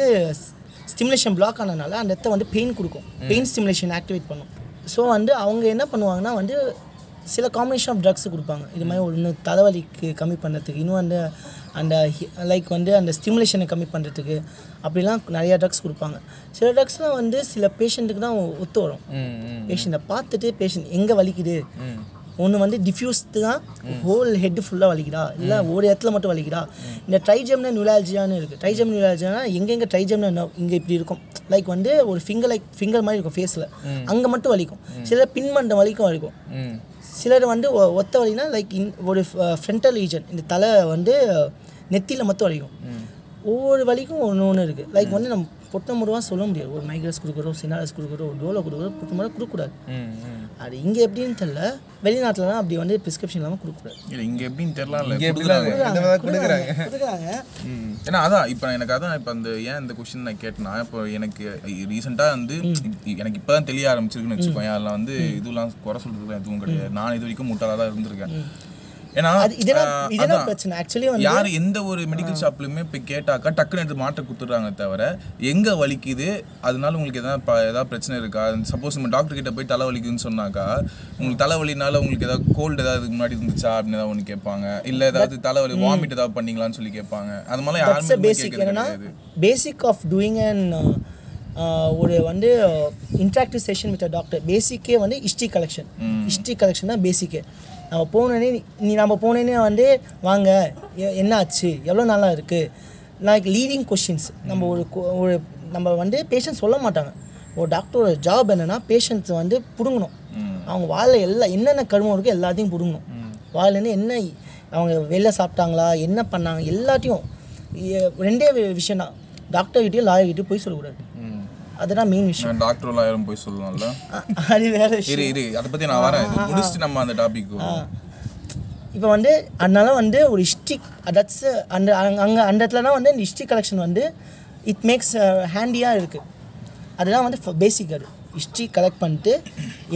ஸ்டிமுலேஷன் பிளாக் ஆனதுனால அந்த இடத்த வந்து பெயின் கொடுக்கும். பெயின் ஸ்டிமுலேஷன் ஆக்டிவேட் பண்ணும். ஸோ வந்து அவங்க என்ன பண்ணுவாங்கன்னா வந்து சில காம்பினேஷன் ஆஃப் ட்ரக்ஸ் கொடுப்பாங்க. இது மாதிரி ஒன்று தலைவலிக்கு கம்மி பண்ணுறதுக்கு இன்னும் அந்த அந்த லைக் வந்து அந்த ஸ்டிமுலேஷனை கம்மி பண்ணுறதுக்கு அப்படிலாம் நிறையா ட்ரக்ஸ் கொடுப்பாங்க. சில ட்ரக்ஸ்லாம் வந்து சில பேஷண்ட்டுக்கு தான் ஒத்து வரும். பேஷண்ட்டை பார்த்துட்டு பேஷண்ட் எங்கே வலிக்குது? ஒன்று வந்து டிஃப்யூஸ்டு தான் ஹோல் ஹெட் ஃபுல்லாக வலிக்குதா? இல்லை ஒரு இடத்துல மட்டும் வலிக்குதா? இந்த ட்ரைஜெம்ன நியூலாலஜியான்னு இருக்குது ட்ரைஜெம் நியூலாலஜினா எங்கெங்கே ட்ரைஜெம்ன இங்கே இப்படி இருக்கும்? லைக் வந்து ஒரு ஃபிங்கர் லைக் ஃபிங்கர் மாதிரி இருக்கும் ஃபேஸில் அங்கே மட்டும் வலிக்கும். சிலர் பின்மண்டம் வலிக்கும் வலிக்கும். சிலர் வந்து ஒத்த வலினா லைக் இன் ஒரு ஃப்ரண்டல் ரீஜன் இந்த தலை வந்து நெத்தியில் மட்டும் வலிக்கும். ஒவ்வொரு வலிக்கும் ஒன்று ஒன்று இருக்குது லைக் வந்து நம்ம பொட்ட முருவா சொல்ல முடியாது. ஒரு மைக்ரஸ் கொடுக்குறோம் சினாரஸ் கொடுக்குறோம் ஒரு டோலோ கொடுக்குறோம் பொட்ட முறை கொடுக்கக்கூடாது அது இங்கே எப்படின்னு தெரில வெளிநாட்டிலலாம் அப்படி வந்து ப்ரிஸ்கிரிப்ஷன் இல்லாமல் கொடுக்கக்கூடாது. இல்லை இங்கே எப்படின்னு மாதிரி கொடுக்குறாங்க. கொடுக்குறாங்க ம். ஏன்னா அதான் இப்போ எனக்கு அதான் இப்போ அந்த ஏன் இந்த கொஷின் நான் கேட்டேன்னா இப்போ எனக்கு ரீசெண்டாக வந்து எனக்கு இப்போ தான் தெரிய ஆரம்பிச்சிருக்குன்னு வச்சுக்கோங்க அதில் வந்து இதுலாம் குறை சொல்றதுக்குலாம் எதுவும் கிடையாது. நான் இது வரைக்கும் முட்டாளாக தான் இருந்திருக்கேன். ஏன்னா இதெல்லாம். பிரச்சனை. ஆக்சுவலி வந்து யார் எந்த ஒரு மெடிக்கல் ஷாப்லையுமே போய் கேட்டாக்கா டக்குன்னு எடுத்து மாற்ற கொடுத்துட்றாங்க தவிர எங்கே வலிக்குது அதனால உங்களுக்கு எதாவது ஏதாவது பிரச்சனை இருக்கா? சப்போஸ் நம்ம டாக்டர் கிட்ட போய் தலை வலிக்குதுன்னு சொன்னாக்கா உங்களுக்கு தலைவலினால உங்களுக்கு ஏதாவது கோல்டு ஏதாவது முன்னாடி இருந்துச்சா? அப்படின்னு ஏதாவது ஒன்று கேட்பாங்க. இல்லை ஏதாவது தலைவலி வாமிட் ஏதாவது பண்ணீங்களான்னு சொல்லி கேட்பாங்க. அது தட்ஸ் யாருமே பேசிக் என்னன்னா பேசிக் ஆஃப் டூயிங் அண்ட் ஒரு வந்து இன்ட்ராக்டிவ் செஷன் வித் டாக்டர் பேசிக்கே வந்து ஹிஸ்ட்ரி கலெக்ஷன் ஹிஸ்ட்ரி கலெக்ஷன் தான் பேசிக்கே நம்ம போனோடனே நீ நம்ம போனோடனே வந்து வாங்க என்ன ஆச்சு எவ்வளோ நாளாக இருக்குது லைக் லீடிங் கொஷின்ஸ் நம்ம ஒரு ஒரு நம்ம வந்து பேஷண்ட் சொல்ல மாட்டாங்க. ஒரு டாக்டரோட ஜாப் என்னென்னா பேஷண்ட்ஸ் வந்து பிடுங்கணும். அவங்க வாயில் எல்லா என்னென்ன கருமம் இருக்கோ எல்லாத்தையும் பிடுங்கணும். வாயிலேருந்து என்ன அவங்க வெளில சாப்பிட்டாங்களா என்ன பண்ணாங்க எல்லாத்தையும் ரெண்டே விஷயம் தான் டாக்டர்கிட்டயும் லாயர்கிட்டயும் போய் சொல்லக்கூடாது. அதுதான் மெயின் விஷயம். நான் டாக்டர் லாயரும் போய் சொல்லலாம்ல அது வேற விஷயம். இரு இரு அதை பற்றி நான் வரேன். முடிச்சுட்டு நம்ம அந்த டாபிக் இப்போ வந்து அதனால வந்து ஒரு ஹிஸ்ட்ரி தட்ஸ் அந்த அங்கே அந்த இடத்துல தான் வந்து இந்த ஹிஸ்ட்ரி கலெக்ஷன் வந்து இட் மேக்ஸ் ஹேண்டியாக இருக்குது அதுதான் வந்து பேசிக் அது. ஹிஸ்ட்ரி கலெக்ட் பண்ணிட்டு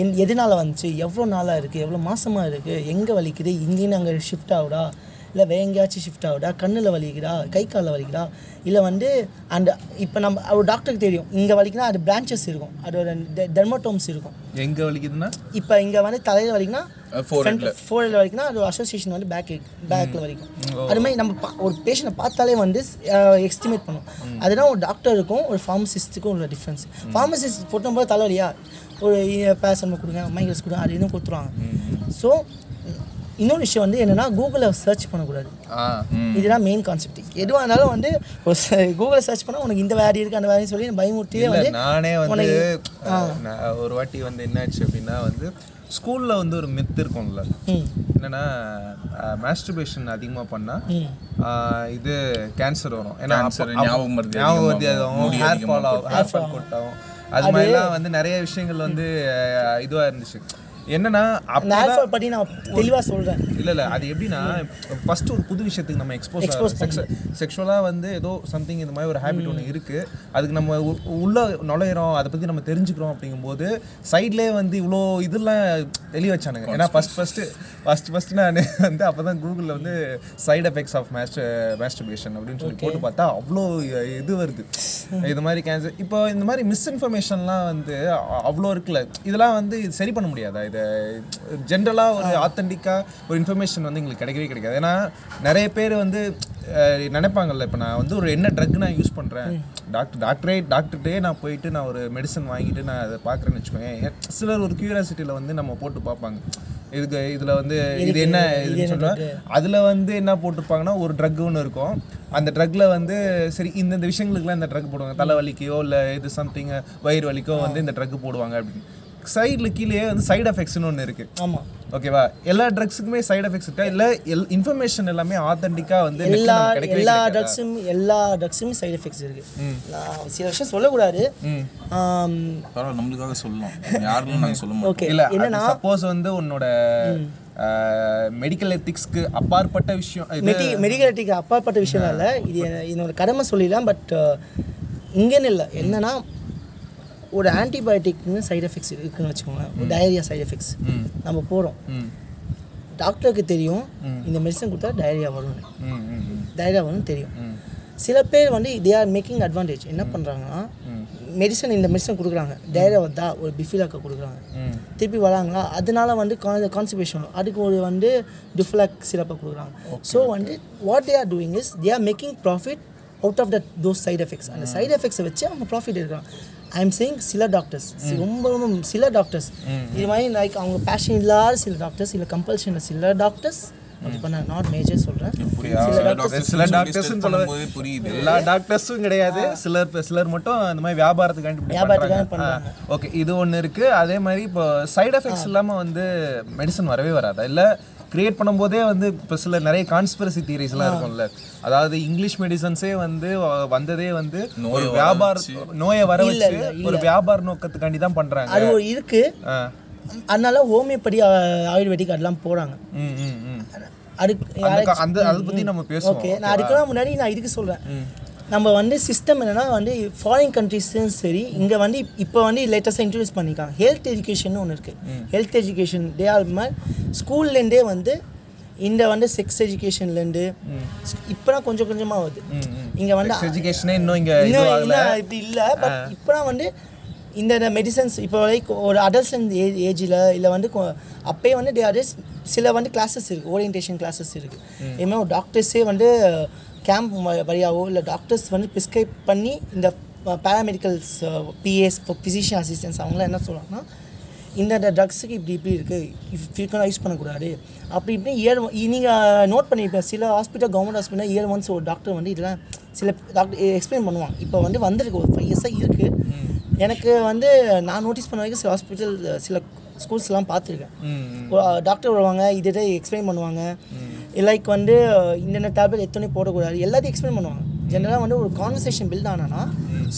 என் எதனால் வந்துச்சு? எவ்வளோ நாளாக இருக்குது எவ்வளோ மாசமாக இருக்குது எங்கே வலிக்குது? இங்கேயும் அங்கே ஷிஃப்ட் ஆகுதா? இல்லை வேற எங்கேயாச்சும் ஷிஃப்ட் ஆகுதா? கண்ணில் வலிக்குதா? கை காலில் வலிக்குதா? இல்லை வந்து அந்த இப்போ நம்ம ஒரு டாக்டருக்கு தெரியும். இங்கே வலிக்குனா அது பிரான்ச்சஸ் இருக்கும். அதோட டெர்மோட்டோம்ஸ் இருக்கும். எங்கே வலிக்குதுன்னா? இப்போ இங்கே வந்து தலையில் foreheadல. ஃபோரில் வரைக்கும்னா அது அசோசியேஷன் வந்து பேக் பேக்கில் வரைக்கும் அது மாதிரி நம்ம ஒரு பேஷண்ட்டை பார்த்தாலே வந்து எஸ்டிமேட் பண்ணும். அதுதான் ஒரு டாக்டருக்கும் ஒரு ஃபார்மசிஸ்ட்டுக்கும் உள்ள டிஃப்ரென்ஸ் ஃபார்மசிஸ்ட் போட்டும்போது தலைவலியா? ஒரு பேசன் கொடுங்க மைக்ரஸ் கொடுங்க அது இன்னும் கொடுத்துருவாங்க. ஸோ இன்னொரு விஷயம் வந்து என்னென்னா கூகுளில் சர்ச் பண்ணக்கூடாது. ஆ இதுதான் மெயின் கான்செப்ட் எதுவாக இருந்தாலும் வந்து கூகுளில் சர்ச் பண்ணால் உனக்கு இந்த வேறு இருக்குது அந்த வேலைன்னு சொல்லி பயமுறுத்தியே இல்ல, வந்து நானே வந்து ஒரு வாட்டி வந்து என்னாச்சு அப்படின்னா வந்து ஸ்கூல்ல வந்து ஒரு மித் இருக்கும்ல. என்னன்னா மாஸ்டர்பேஷன் அதிகமா பண்ணா ஆஹ், இது கேன்சர் வரும். ஏன்னா ஞாபகம் ஞாபகம் ஆகும், முடி ஹேர் ஃபால் ஆகும் ஹேர் ஃபால் கொட் ஆகும் அது மாதிரிலாம் வந்து நிறைய விஷயங்கள் வந்து அஹ், இதுவா இருந்துச்சு. என்னன்னா அப்போ பற்றி நான் தெளிவாக சொல்கிறேன் இல்ல இல்ல அது எப்படின்னா ஃபர்ஸ்ட் ஒரு புது விஷயத்துக்கு நம்ம எக்ஸ்போஸ் Expose செக்ஷுவலா வந்து ஏதோ சம்திங் இந்த மாதிரி ஒரு ஹேபிட் ஒன்று இருக்கு. அதுக்கு நம்ம உள்ள நுழையிறோம் அதை பத்தி நம்ம தெரிஞ்சுக்கிறோம் அப்படிங்கும்போது சைட்லேயே வந்து இவ்வளோ இதெல்லாம் தெளிய வச்சானுங்க. ஏன்னா ஃபர்ஸ்ட் ஃபர்ஸ்ட் ஃபர்ஸ்ட் ஃபர்ஸ்ட் நான் வந்து அப்பதான் கூகுளில் வந்து சைடு எஃபெக்ட்ஸ் ஆஃப் மேஸ்டர் மேஸ்டர்பேஷன் அப்படின்னு சொல்லி போட்டு பார்த்தா அவ்வளோ இது வருது. இது மாதிரி கேன்சர் இப்போ இந்த மாதிரி மிஸ்இன்ஃபர்மேஷன்லாம் வந்து அவ்வளோ இருக்குல்ல. இதெல்லாம் வந்து சரி பண்ண முடியாதா? இதை ஜென்ரலாக ஒரு ஆத்தென்டிக்காக ஒரு இன்ஃபர்மேஷன் வந்து எங்களுக்கு கிடைக்கவே கிடைக்காது. ஏன்னா நிறைய பேர் வந்து நினைப்பாங்கல்ல இப்போ நான் வந்து ஒரு என்ன ட்ரக் நான் யூஸ் பண்ணுறேன் டாக்டர் டாக்டரே டாக்டர்கிட்டே நான் போயிட்டு நான் ஒரு மெடிசன் வாங்கிட்டு நான் அதை பார்க்குறேன்னு வச்சுக்கோங்க சிலர் ஒரு க்யூரியாசிட்டியில் வந்து நம்ம போட்டு பார்ப்பாங்க. இதுக்கு இதில் வந்து இது என்ன இதுன்னு சொல்லுவேன் அதில் வந்து என்ன போட்டிருப்பாங்கன்னா ஒரு ட்ரக் ஒன்று இருக்கும். அந்த ட்ரக்ல வந்து சரி இந்த இந்த விஷயங்களுக்குலாம் இந்த ட்ரக் போடுவாங்க. தலைவலிக்கோ இல்லை இது சம்திங் வயிறு வலிக்கோ வந்து இந்த ட்ரக் போடுவாங்க அப்படின்னு. சைடில் கீழே வந்து சைடு எஃபெக்ட்ஸ்னு ஒன்று இருக்குது ஆமாம் ஓகேவா எல்லா ட்ரக்ஸுக்குமே சைடு எஃபெக்ட்ஸ் இருக்கா? இல்லை எல் இன்ஃபர்மேஷன் எல்லாமே ஆத்தென்டிக்காக வந்து எல்லா நமக்கு கிடைக்கவே எல்லா? ட்ரக்ஸும் எல்லா ட்ரக்ஸுமே சைடு எஃபெக்ட்ஸ் இருக்கு. நான் சில விஷயம் சொல்லக்கூடாது. பரவாயில்ல நம்மளுக்காக சொல்லலாம். யாருன்னு நாங்கள் சொல்ல ஓகே. இல்ல என்னன்னா சப்போஸ் வந்து உன்னோட மெடிக்கல் எத்திக்ஸ்க்கு அப்பாற்பட்ட விஷயம் இது மெடி மெடிக்கலிட்டிக்கு அப்பாற்பட்ட விஷயம் இல்லை. இது என்- என்னோட கடமை சொல்லிடலாம் பட் இங்கேன்னு இல்லை. என்னன்னா ஒரு ஆன்டிபயோட்டிக்னு சைடு எஃபெக்ட்ஸ் இருக்குன்னு வச்சுக்கோங்க ஒரு டயரியா சைடு எஃபெக்ட்ஸ் நம்ம போகிறோம் டாக்டருக்கு தெரியும் இந்த மெடிசன் கொடுத்தா டயரியா வரும்னு. டயரியா வரும்னு தெரியும். சில பேர் வந்து தே ஆர் மேக்கிங் அட்வான்டேஜ் என்ன பண்ணுறாங்கன்னா மெடிசன் இந்த மெடிசன் கொடுக்குறாங்க. டயரியா வந்தா ஒரு பிஃபிலாக்க கொடுக்குறாங்க. திருப்பி வராங்களா? அதனால வந்து கான்ஸ்டிபேஷன் வரும். அதுக்கு ஒரு வந்து டிஃப்ளாக் சிரப்பை கொடுக்குறாங்க. ஸோ வந்து what they are doing is they are making profit out of that those side effects அந்த சைடு எஃபெக்ட்ஸை வச்சு அவங்க ப்ராஃபிட் எடுக்கிறாங்க ஐ எம் சேயிங் சில டாக்டர்ஸ் ரொம்ப ரொம்ப சில டாக்டர்ஸ் இது மாதிரி லைக் அவங்க பேஷன் இல்லாத சில டாக்டர்ஸ் இல்லை கம்பல்ஷனில் சில டாக்டர்ஸ் இப்போ நான் நாட் மேஜர் சொல்கிறேன் சில டாக்டர்ஸ் புரியுது. எல்லா டாக்டர்ஸும் கிடையாது. சிலர் சிலர் மட்டும் அந்த மாதிரி வியாபாரத்துக்காண்டி வியாபாரத்துக்காக ஓகே இது ஒன்று இருக்கு. அதே மாதிரி இப்போ சைடு எஃபெக்ட்ஸ் இல்லாமல் வந்து மெடிசன் வரவே வராதா? இல்லை கிரியேட் பண்ணும்போதே வந்து இப்போ சில நிறைய கான்ஸ்பிரசி தியரிஸ்லாம் இருக்கும்ல. அதாவது இங்கிலீஷ் மெடிசன்ஸே வந்து வந்ததே வந்து ஒரு வியாபார நோயை வர வச்சு ஒரு வியாபார நோக்கத்துக்காண்டி தான் பண்றாங்க. அது ஒரு இருக்குது ஆ. அதனால ஹோமியோபதி ஆயுர்வேதிக் அதெல்லாம் போகிறாங்க ம் ம் ம். அதுக்கு அந்த அதை பத்தி நம்ம பேசுவோம் ஓகே. நான் அதுக்கெல்லாம் முன்னாடி நான் இதுக்கு சொல்கிறேன் நம்ம வந்து சிஸ்டம் என்னன்னா வந்து ஃபாரின் கண்ட்ரீஸும் சரி இங்கே வந்து இப்போ வந்து லேட்டஸ்ட்டாக இன்ட்ரடியூஸ் பண்ணியிருக்காங்க ஹெல்த் எஜுகேஷன் ஒன்று இருக்குது ஹெல்த் எஜுகேஷன் டே ஆர் ஸ்கூல்லேருந்தே வந்து இந்த வந்து செக்ஸ் எஜுகேஷன்லேருந்து இப்போலாம் கொஞ்சம் கொஞ்சமாக வருது. இங்கே வந்து எஜுகேஷனே இன்னும் இங்க இன்னும் இப்படி இல்லை. பட் இப்போலாம் வந்து இந்த மெடிசன்ஸ் இப்போ லைக் ஒரு அடல்சன்ட் ஏஜ் ஏஜில் இல்லை வந்து அப்பயே வந்து are just சில வந்து கிளாஸஸ் இருக்குது ஓரியன்டேஷன் கிளாஸஸ் இருக்குது இதுமாதிரி ஒரு டாக்டர்ஸே வந்து கேம்ப் வழியாவோ இல்லை டாக்டர்ஸ் வந்து ப்ரிஸ்கிரைப் பண்ணி இந்த பேராமெடிக்கல்ஸ் பிஎஸ் ஃபிசிஷியன் அசிஸ்டன்ஸ் அவங்களாம் என்ன சொல்கிறாங்கன்னா இந்த ட்ரக்ஸுக்கு இப்படி இப்படி இருக்குது ஃப்ரீக்வெண்டாக யூஸ் பண்ணக்கூடாது. அப்படி இப்படி இயர் நீங்கள் நோட் பண்ணியிருப்பேன் சில hospital government hospital year once ஒரு டாக்டர் வந்து இதெல்லாம் சில டாக்டர் எக்ஸ்பிளைன் பண்ணுவாங்க. இப்போ வந்து வந்திருக்கு ஒரு ஃபைவ் இயர்ஸாக இருக்குது எனக்கு வந்து நான் நோட்டீஸ் பண்ண வரைக்கும் சில ஹாஸ்பிட்டல் சில ஸ்கூல்ஸ்லாம் பார்த்துருக்கேன். டாக்டர் வருவாங்க இதை எக்ஸ்பிளைன் பண்ணுவாங்க. லைக் வந்து இந்த டேப்லெட் எத்தனை போடக்கூடாது? எல்லாத்தையும் எக்ஸ்பிளைன் பண்ணுவாங்க. ஜென்ரலாக வந்து ஒரு கான்வர்சேஷன் பில்ட் ஆனானா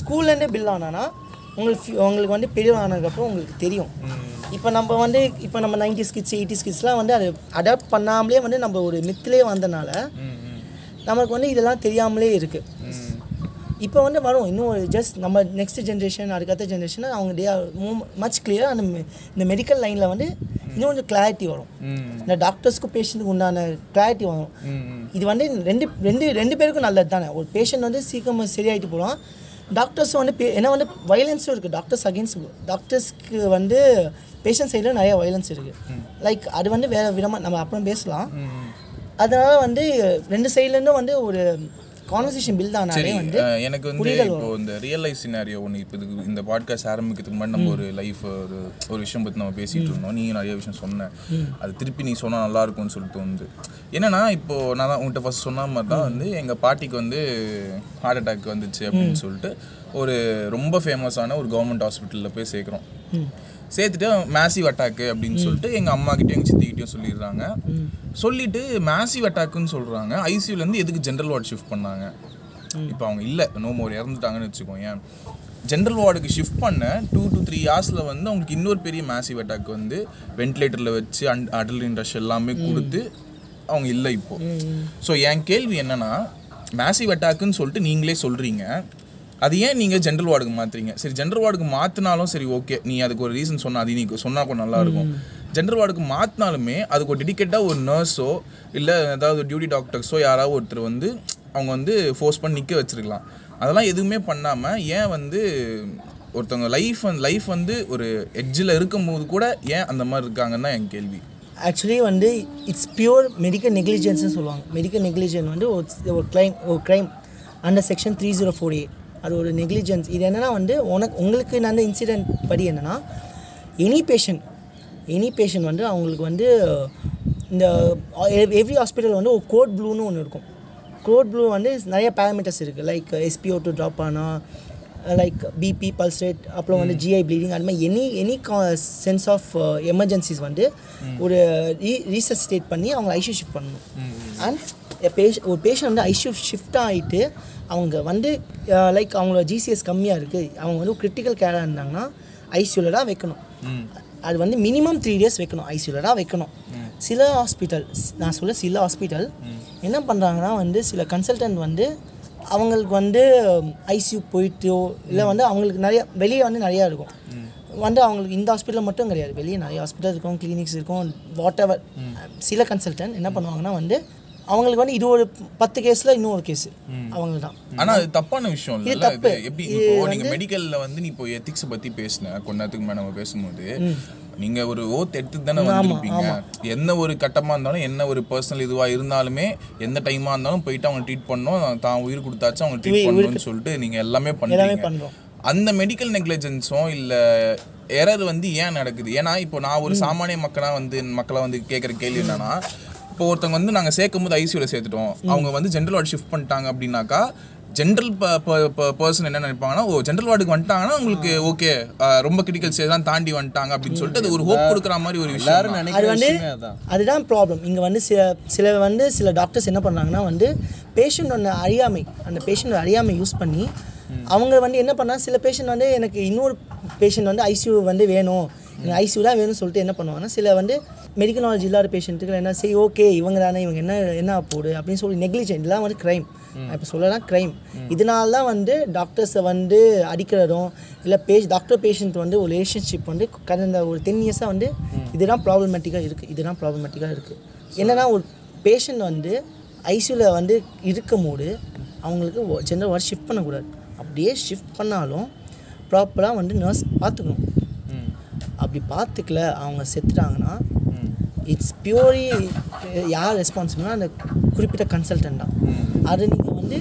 ஸ்கூல்லேருந்தே பில்ட் ஆனானா உங்களுக்கு உங்களுக்கு வந்து பெரிய ஆனதுக்கப்புறம் உங்களுக்கு தெரியும். இப்போ நம்ம வந்து இப்போ நம்ம நைன்டி ஸ்கிட்ஸ் எயிட்டி ஸ்கிட்ஸ்லாம் வந்து அதை அடாப்ட் பண்ணாமலே வந்து நம்ம ஒரு மித்திலே வந்தனால நமக்கு வந்து இதெல்லாம் தெரியாமலே இருக்குது இப்போ வந்து வரும். இன்னும் ஜஸ்ட் நம்ம நெக்ஸ்ட் ஜென்ரேஷன் அதுக்கடுத்த ஜென்ரேஷன் அவங்க டே மச் கிளியர் அந்த இந்த மெடிக்கல் லைனில் வந்து இன்னும் கொஞ்சம் கிளாரிட்டி வரும் இந்த டாக்டர்ஸ்க்கும் பேஷண்ட்டுக்கு உண்டான கிளாரிட்டி வரும். இது வந்து ரெண்டு ரெண்டு ரெண்டு பேருக்கும் நல்லது தானே. ஒரு பேஷண்ட் வந்து சீக்கிரம் சரியாயிட்டு போகலாம் டாக்டர்ஸும் வந்து பே ஏன்னா வந்து வயலன்ஸும் இருக்குது டாக்டர்ஸ் அகேன்ஸ்ட் டாக்டர்ஸ்க்கு வந்து பேஷண்ட் சைடில் நிறைய வயலன்ஸ் இருக்குது லைக் அது வந்து வேறு விதமாக நம்ம அப்புறம் பேசலாம். அதனால் வந்து ரெண்டு சைட்லேருந்தும் வந்து ஒரு கான்வர்சேஷன் பில்ட் ஆனாலே வந்து எனக்கு வந்து இப்போ இந்த ரியல் லைஃப் சினாரியோ ஒன்று இப்போ இதுக்கு இந்த பாட்காஸ்ட் ஆரம்பிக்கிறதுக்கு முன்னாடி நம்ம ஒரு லைஃப் ஒரு ஒரு விஷயம் பற்றி நம்ம பேசிட்டு இருந்தோம். நீ நிறைய விஷயம் சொன்ன. அது திருப்பி நீ சொன்னா நல்லா இருக்கும்னு சொல்லிட்டு வந்து. என்னன்னா இப்போ நான் தான் உன்கிட்ட ஃபர்ஸ்ட் சொன்ன மாதிரி தான் வந்து எங்கள் பாட்டிக்கு வந்து ஹார்ட் அட்டாக் வந்துச்சு அப்படின்னு சொல்லிட்டு ஒரு ரொம்ப ஃபேமஸான ஒரு கவர்மெண்ட் ஹாஸ்பிட்டலில் போய் சேர்க்குறோம். சேர்த்துட்டு மேசிவ் அட்டாக்கு அப்படின்னு சொல்லிட்டு எங்கள் அம்மா கிட்டயும் எங்கள் சித்திக்கிட்டையும் சொல்லிடுறாங்க சொல்லிட்டு மேசிவ் அட்டாக்குன்னு சொல்கிறாங்க ஐசியூலேருந்து எதுக்கு ஜென்ரல் வார்டு ஷிஃப்ட் பண்ணாங்க? இப்போ அவங்க இல்லை. நோ மோர் இறந்துட்டாங்கன்னு வச்சுக்கோங்க. ஜென்ரல் வார்டுக்கு ஷிஃப்ட் பண்ண டூ டு த்ரீ ஹார்ஸில் வந்து அவங்களுக்கு இன்னொரு பெரிய மேசிவ் அட்டாக் வந்து வென்டிலேட்டரில் வச்சு அண்ட் அடலின் ரஷ் எல்லாமே கொடுத்து அவங்க இல்லை இப்போ. ஸோ என் கேள்வி என்னன்னா மேசிவ் அட்டாக்குன்னு சொல்லிட்டு நீங்களே சொல்கிறீங்க அது ஏன் நீங்கள் ஜென்ரல் வார்டுக்கு மாற்றுறீங்க சரி ஜென்ரல் வார்டுக்கு மாற்றினாலும் சரி ஓகே நீ அதுக்கு ஒரு ரீசன் சொன்ன அது நீ சொன்னால் கூட நல்லா இருக்கும். ஜென்ரல் வார்டுக்கு மாற்றினாலுமே அதுக்கு ஒரு டெடிக்கேட்டாக ஒரு நர்ஸோ இல்லை ஏதாவது டியூட்டி டாக்டர்ஸோ யாராவது ஒருத்தர் வந்து அவங்க வந்து ஃபோர்ஸ் பண்ணி நிற்க வச்சிருக்கலாம். அதெல்லாம் எதுவுமே பண்ணாமல் ஏன் வந்து ஒருத்தவங்க லைஃப் லைஃப் வந்து ஒரு எட்ஜில் இருக்கும்போது கூட ஏன் அந்த மாதிரி இருக்காங்கன்னு தான் என் கேள்வி. ஆக்சுவலி வந்து இட்ஸ் பியூர் மெடிக்கல் நெக்லிஜென்ஸ்னு சொல்லுவாங்க. மெடிக்கல் நெக்லிஜென்ஸ் வந்து ஒரு ஒரு கிரைம் ஒரு crime under section three zero four A அது ஒரு நெக்லிஜென்ஸ் இது என்னென்னா வந்து உனக்கு உங்களுக்கு நடந்த இன்சிடென்ட் படி என்னென்னா எனி பேஷண்ட் எனி பேஷண்ட் வந்து அவங்களுக்கு வந்து இந்த எவ்ரி ஹாஸ்பிட்டல் வந்து ஒரு கோட் ப்ளூன்னு ஒன்று இருக்கும். கோட் ப்ளூ வந்து நிறைய பேராமீட்டர்ஸ் இருக்குது லைக் எஸ்பிஓ டூ ட்ராப் ஆனால் லைக் பிபி பல்ஸ் ரேட் அப்புறம் வந்து ஜிஐ ப்ளீடிங் அது மாதிரி any any sense of emergencies வந்து ஒரு ரீ ரீசஸ்டேட் பண்ணி அவங்க ஐசியூ ஷிஃப்ட் பண்ணணும். அண்ட் பேஷ ஒரு பேஷண்ட் வந்து ஐசியூ ஷிஃப்ட் ஆகிட்டு அவங்க வந்து லைக் அவங்களோட ஜிசிஎஸ் கம்மியாக இருக்குது அவங்க வந்து கிரிட்டிக்கல் கேராக இருந்தாங்கன்னா ஐசியூவில் தான் வைக்கணும். அது வந்து மினிமம் த்ரீ டேஸ் வைக்கணும். ஐசியூவில் தான் வைக்கணும். சில ஹாஸ்பிட்டல் நான் சொல்ல சில ஹாஸ்பிட்டல் என்ன பண்ணுறாங்கன்னா வந்து சில கன்சல்டன்ட் வந்து அவங்களுக்கு வந்து ஐசியூ போயிட்டோ இல்லை வந்து அவங்களுக்கு நிறைய வெளியே வந்து நிறையா இருக்கும். வந்து அவங்களுக்கு இந்த ஹாஸ்பிட்டல் மட்டும் கிடையாது. வெளியே நிறைய ஹாஸ்பிட்டல் இருக்கும் கிளினிக்ஸ் இருக்கும் வாட் எவர் சில கன்சல்டன்ட் என்ன பண்ணுவாங்கன்னா வந்து அவங்களுக்கு வந்து இது ஒரு பத்து கேஸில் இன்னும் ஒரு கேஸு அவங்க தான் அது தப்பான விஷயம் இல்ல. இது தப்பு. எப்படி இப்போ நீங்க மெடிக்கல்ல வந்து நீ இப்போ எத்திக்ஸ் பத்தி பேசின கொஞ்ச நேரத்துக்கு மேல நம்ம பேசும்போது நீங்க ஒரு ஓத் எடுத்து தானே வந்திருப்பீங்க. என்ன ஒரு கட்டமா இருந்தாலும் என்ன ஒரு பர்சனல் இதுவா இருந்தாலுமே எந்த டைமா இருந்தாலும் போயிட்டு அவங்க ட்ரீட் பண்ணணும். தான் உயிர் கொடுத்தாச்சும் அவங்க ட்ரீட் பண்ணணும்னு சொல்லிட்டு நீங்க எல்லாமே பண்ணுறோம் அந்த மெடிக்கல் நெக்லிஜென்ஸும் இல்ல எரர் வந்து ஏன் நடக்குது? ஏன்னா இப்போ நான் ஒரு சாமானிய மக்களா வந்து மக்களா வந்து கேட்குற கேள்வி என்னன்னா இப்போ ஒருத்தவங்க வந்து நாங்க சேர்க்கும் போது ஐசியூல சேர்த்துட்டோம். அவங்க வந்து ஜென்ரல் வார்டு ஷிஃப்ட் பண்ணிட்டாங்க அப்படின்னாக்கா ஜென்ரல் பர்சன் என்ன நினைப்பாங்கன்னா ஓ ஜென்ரல் வார்டுக்கு வந்துட்டாங்கன்னா உங்களுக்கு ஓகே ரொம்ப கிரிட்டிக்கல் ஸ்டேஜ் தான் தாண்டி வந்துட்டாங்க அப்படின்னு சொல்லிட்டு அது ஒரு ஹோப் கொடுக்குற மாதிரி ஒரு விஷயம். அது வந்து அதுதான் ப்ராப்ளம் இங்கே வந்து சில சில வந்து சில டாக்டர்ஸ் என்ன பண்ணுறாங்கன்னா வந்து பேஷண்ட்டோட அறியாமை அந்த பேஷண்ட் அறியாமை யூஸ் பண்ணி அவங்க வந்து என்ன பண்ணா சில பேஷண்ட் வந்து எனக்கு இன்னொரு பேஷண்ட் வந்து ஐசியூ வந்து வேணும். எனக்கு ஐசியூ தான் வேணும்னு சொல்லிட்டு என்ன பண்ணுவாங்கன்னா சில வந்து மெடிக்கல் நாலேஜ் இல்லாத பேஷண்ட்டுக்கு என்ன சரி ஓகே இவங்க தானே இவங்க என்ன என்ன போடு அப்படின்னு சொல்லி நெக்லிஜென்ட் இதெல்லாம் வந்து க்ரைம் இப்போ சொல்லலாம் க்ரைம் இதனால தான் வந்து டாக்டர்ஸை வந்து அடிக்கிறதும் இல்லை பேஷ் டாக்டர் பேஷண்ட் வந்து ஒரு ரிலேஷன்ஷிப் வந்து கடந்த ஒரு டென் இயர்ஸாக வந்து இதுதான் ப்ராப்ளமேட்டிக்காக இருக்குது இதுதான் ப்ராப்ளமேட்டிக்காக இருக்குது என்னன்னா ஒரு பேஷண்ட் வந்து ஐசியூவில் வந்து இருக்கும் போது அவங்களுக்கு ஜென்ரல் வார்டு ஷிஃப்ட் பண்ணக்கூடாது. அப்படியே ஷிஃப்ட் பண்ணாலும் ப்ராப்பராக வந்து நர்ஸ் பார்த்துக்கணும். அப்படி பார்த்துக்கல அவங்க செத்துட்டாங்கன்னா இட்ஸ் பியூர்லி யார் ரெஸ்பான்சிபிள்னா அந்த குறிப்பிட்ட கன்சல்டன்ட் தான். அது நீங்கள் வந்து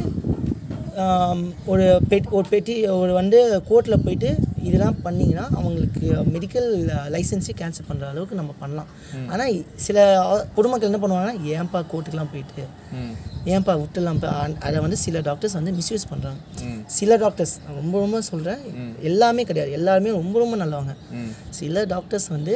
ஒரு பெட் ஒரு பெட்டி ஒரு வந்து கோர்ட்டில் போயிட்டு இதெல்லாம் பண்ணிங்கன்னா அவங்களுக்கு மெடிக்கல் லைசன்ஸே கேன்சல் பண்ணுற அளவுக்கு நம்ம பண்ணலாம். ஆனால் சில பொதுமக்கள் என்ன பண்ணுவாங்கன்னா ஏன்பா கோர்ட்டுக்கெலாம் போயிட்டு ஏன்பா விட்டுலாம் அதை வந்து சில டாக்டர்ஸ் வந்து மிஸ்யூஸ் பண்ணுறாங்க சில டாக்டர்ஸ் ரொம்ப ரொம்ப சொல்கிறேன் எல்லாமே கிடையாது. எல்லாருமே ரொம்ப ரொம்ப நல்லவங்க. சில டாக்டர்ஸ் வந்து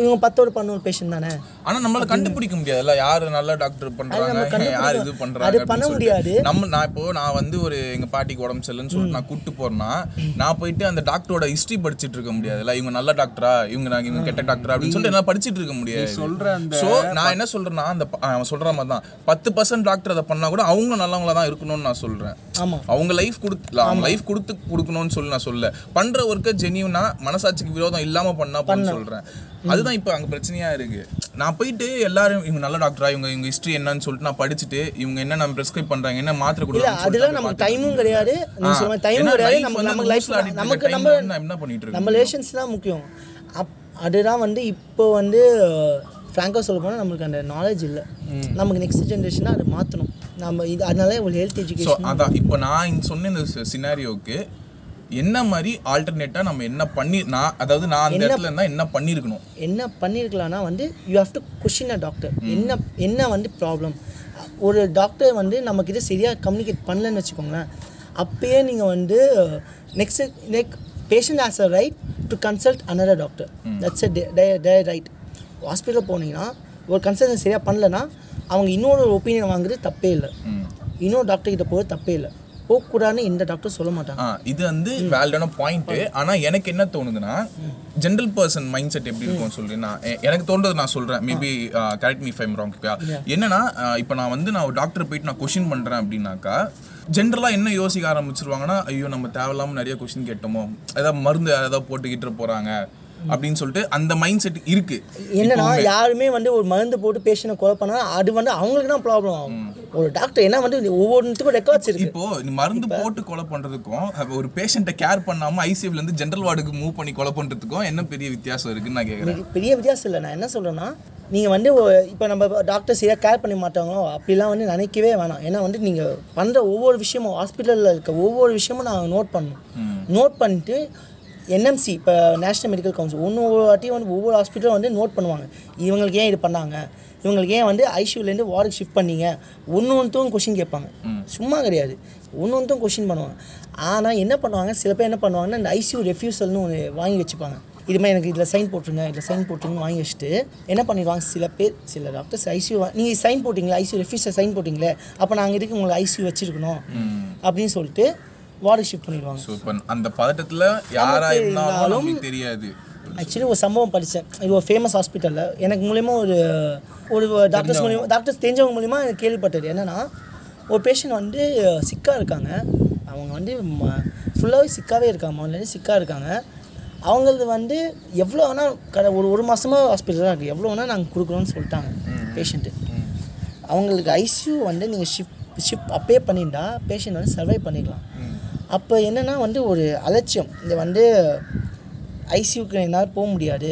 இவங்க பத்தோடு பதினோரு பேஷண்ட் தானே? ஆனா நம்மளால கண்டுபிடிக்க முடியாதுல்ல. யாரு நல்ல டாக்டர் பண்றாங்க? யார் இது பண்றாங்க அது அப்படின்னு பண்ண. முடியாது. நம்ம நான் இப்போ நான் வந்து ஒரு எங்க பாட்டிக்கு உடம்பு சரியில்லைன்னு சொல்லிட்டு நான் கூட்டு போறேன்னா நான் போயிட்டு அந்த டாக்டரோட ஹிஸ்டரி படிச்சிட்டு இருக்க முடியாதுல்ல. இவங்க நல்ல டாக்டரா இவங்க நான் இவங்க கெட்ட டாக்டரா அப்படின்னு சொல்லிட்டு என்னால படிச்சிட்டு இருக்க முடியாது. சொல்ற அந்த சோ நான் என்ன சொல்றேன்னா அந்த அவன் சொல்ற மாதிரி தான் பத்து பர்சன்ட் டாக்டர் அதை பண்ணா கூட அவங்க நல்லவங்களா தான் இருக்கணும்னு நான் சொல்றேன். அவங்க லைஃப் கொடுத்து அவங்க லைஃப் கொடுத்து கொடுக்கணும்னு சொல்லி நான் சொல்ல பண்ற ஒர்க்கை ஜெனியூனா மனசாட்சிக்கு விரோதம் இல்லாம பண்ணா போன்னு சொல்றேன். அதுதான் இப்போ அங்க பிரச்சனையா இருக்கு. நான் போயிட்டு எல்லாரும் இவங்க நல்ல டாக்டரா இவங்க இவங்க ஹிஸ்டரி என்னன்னு சொல்லிட்டு நான் படிச்சுட்டு இவங்க என்ன நம்ம ப்ரெஸ்கிரைப் பண்றாங்க என்ன மாத்திரை கொடுக்குறாங்க அதெல்லாம் நமக்கு டைமும் கிடையாது. டைமும் கிடையாது. நமக்கு நமக்கு லைஃப் நமக்கு நம்ம என்ன பண்ணிட்டு இருக்கு நம்ம ரிலேஷன்ஸ் தான் முக்கியம். அப் அதுதான் வந்து இப்போ வந்து ஃப்ராங்காக சொல்ல போனால் நம்மளுக்கு அந்த நாலேஜ் இல்லை. நமக்கு நெக்ஸ்ட் ஜென்ரேஷனாக அதை மாற்றணும் நம்ம இது அதனால ஒரு ஹெல்த் எஜுகேஷன் அதான். இப்போ நான் சொன்ன இந்த சினாரியோக்கு என்ன மாதிரி ஆல்டர்னேட்டா நம்ம என்ன பண்ணி நான் அதாவது நான் அந்த இடத்துல இருந்தா என்ன பண்ணிருக்கணும்? என்ன பண்ணியிருக்கலாம்னா வந்து you have to question a doctor என்ன என்ன வந்து ப்ராப்ளம் ஒரு டாக்டர் வந்து நம்மக்கிட்ட சரியாக கம்யூனிகேட் பண்ணலன்னு வச்சுக்கோங்களேன். அப்பயே நீங்கள் வந்து next neck patient has a right to consult another doctor that's a right hospital போனீங்கன்னா ஒரு கன்சல்டன் சரியாக பண்ணலன்னா அவங்க இன்னொரு ஒப்பீனியன் வாங்குறது தப்பே இல்லை. இன்னொரு டாக்டர் கிட்ட போகிறது தப்பே இல்லை. போகக்கூடாதுன்னு எந்த டாக்டர் சொல்ல மாட்டாங்க. இது வந்து வேலிடான பாயிண்ட் ஆனா எனக்கு என்ன தோணுதுன்னா ஜென்ரல் பர்சன் மைண்ட் செட் எப்படி இருக்கும் சொல்லி நான் எனக்கு தோன்றது நான் சொல்றேன். Maybe correct me if I'm wrong என்னன்னா இப்போ நான் வந்து நான் ஒரு டாக்டர் போயிட்டு நான் கொஷின் பண்றேன் அப்படின்னாக்கா ஜென்ரலாக என்ன யோசிக்க ஆரம்பிச்சிருவாங்கன்னா ஐயோ நம்ம தேவையில்லாம நிறைய கொஷின் கேட்டோமோ ஏதாவது மருந்து ஏதாவது போட்டுக்கிட்டு போறாங்க. அப்படின்னு சொல்லிட்டு அந்த மைண்ட் செட் இருக்கு. என்னன்னா யாருமே வந்து ஒரு மருந்து போட்டு பேஷண்ட்டை கொலை பண்ணா அது வந்து அவங்களுக்கு தான் ப்ராப்ளம் ஆகும். ஒரு டாக்டர் என்ன வந்து ஒவ்வொன்றுத்துக்கும் ரெக்கார்ட்ஸ் இருக்கு. இப்போ மருந்து போட்டு கொலை பண்றதுக்கும் ஒரு பேஷண்ட்டை கேர் பண்ணாம ஐசியூல இருந்து ஜென்ரல் வார்டுக்கு மூவ் பண்ணி கொலை பண்றதுக்கும் என்ன பெரிய வித்தியாசம் இருக்குன்னு நான் கேக்குறேன். பெரிய- வித்தியாசம் இல்லை. நான் என்ன சொல்கிறேன்னா நீங்கள் வந்து இப்போ நம்ம டாக்டர் சரியாக கேர் பண்ண மாட்டாங்களோ அப்படிலாம் வந்து நினைக்கவே வேணாம். ஏன்னா வந்து நீங்கள் பண்ணுற ஒவ்வொரு விஷயமும் ஹாஸ்பிட்டலில் இருக்க ஒவ்வொரு விஷயமும் நான் நோட் பண்ணணும். நோட் பண்ணிட்டு என்எம்சி இப்போ நேஷ்னல் மெடிக்கல் கவுன்சில் ஒன்று ஒவ்வொரு வாட்டியும் வந்து ஒவ்வொரு ஹாஸ்பிட்டலும் வந்து நோட் பண்ணுவாங்க. இவங்களுக்கு ஏன் இது பண்ணாங்க? இவங்களுக்கு ஏன் வந்து ஐசியூலேருந்து வார்டுக்கு ஷிஃப்ட் பண்ணீங்க? ஒன்று ஒன்றுத்தும் கொஷின் கேட்பாங்க. சும்மா கிடையாது. ஒன்று ஒன்றுத்தும் கொஷின் பண்ணுவாங்க. ஆனால் என்ன பண்ணுவாங்க? சில பேர் என்ன பண்ணுவாங்கன்னா இந்த ஐசியூ ரெஃப்யூசல்னு ஒன்று வாங்கி வச்சுப்பாங்க. இதுமாதிரி எனக்கு இதில் சைன் போட்டுருங்க இதில் சைன் போட்டுருங்கன்னு வாங்கி வச்சுட்டு என்ன பண்ணிடுவாங்க? சில பேர் சில டாக்டர்ஸ் ஐசியூ நீங்கள் சைன் போட்டிங்களா? ஐசியூ ரெஃப்யூசல் சைன் போட்டிங்களே அப்போ நாங்கள் இதுக்கு உங்களுக்கு ஐசியூ வச்சுருக்கணும்? அப்படின்னு சொல்லிட்டு வார்டுக்கு ஷிஃப்ட் பண்ணிடுவாங்க. ஸோ இப்போ அந்த பதட்டத்துல யாரா இருந்தாலும் தெரியாது. ஆக்சுவலி ஒரு சம்பவம் படித்தேன் இது ஒரு ஃபேமஸ் ஹாஸ்பிட்டலில் எனக்கு மூலியமா ஒரு ஒரு டாக்டர்ஸ் மூலியமா டாக்டர்ஸ் தெரிஞ்சவங்க மூலியமா எனக்கு கேள்விப்பட்டது. என்னென்னா ஒரு பேஷண்ட் வந்து சிக்காக இருக்காங்க. அவங்க வந்து ஃபுல்லாகவே சிக்காகவே இருக்காங்க. முதல்ல சிக்காக இருக்காங்க. அவங்களது வந்து எவ்வளோ வேணால் கட ஒரு ஒரு மாதமாக ஹாஸ்பிட்டல் தான் இருக்குது எவ்வளோ வேணால் நாங்கள் கொடுக்குறோன்னு சொல்லிட்டாங்க பேஷண்ட்டு அவங்களுக்கு ஐசியூ வந்து நீங்கள் ஷிஃப்ட் ஷிஃப்ட் அப்பே பண்ணியிருந்தா பேஷண்ட் வந்து சர்வை பண்ணிக்கலாம் அப்போ என்னென்னா வந்து ஒரு அலட்சியம். இந்த வந்து ஐசியூக்கு என்னால் போக முடியாது.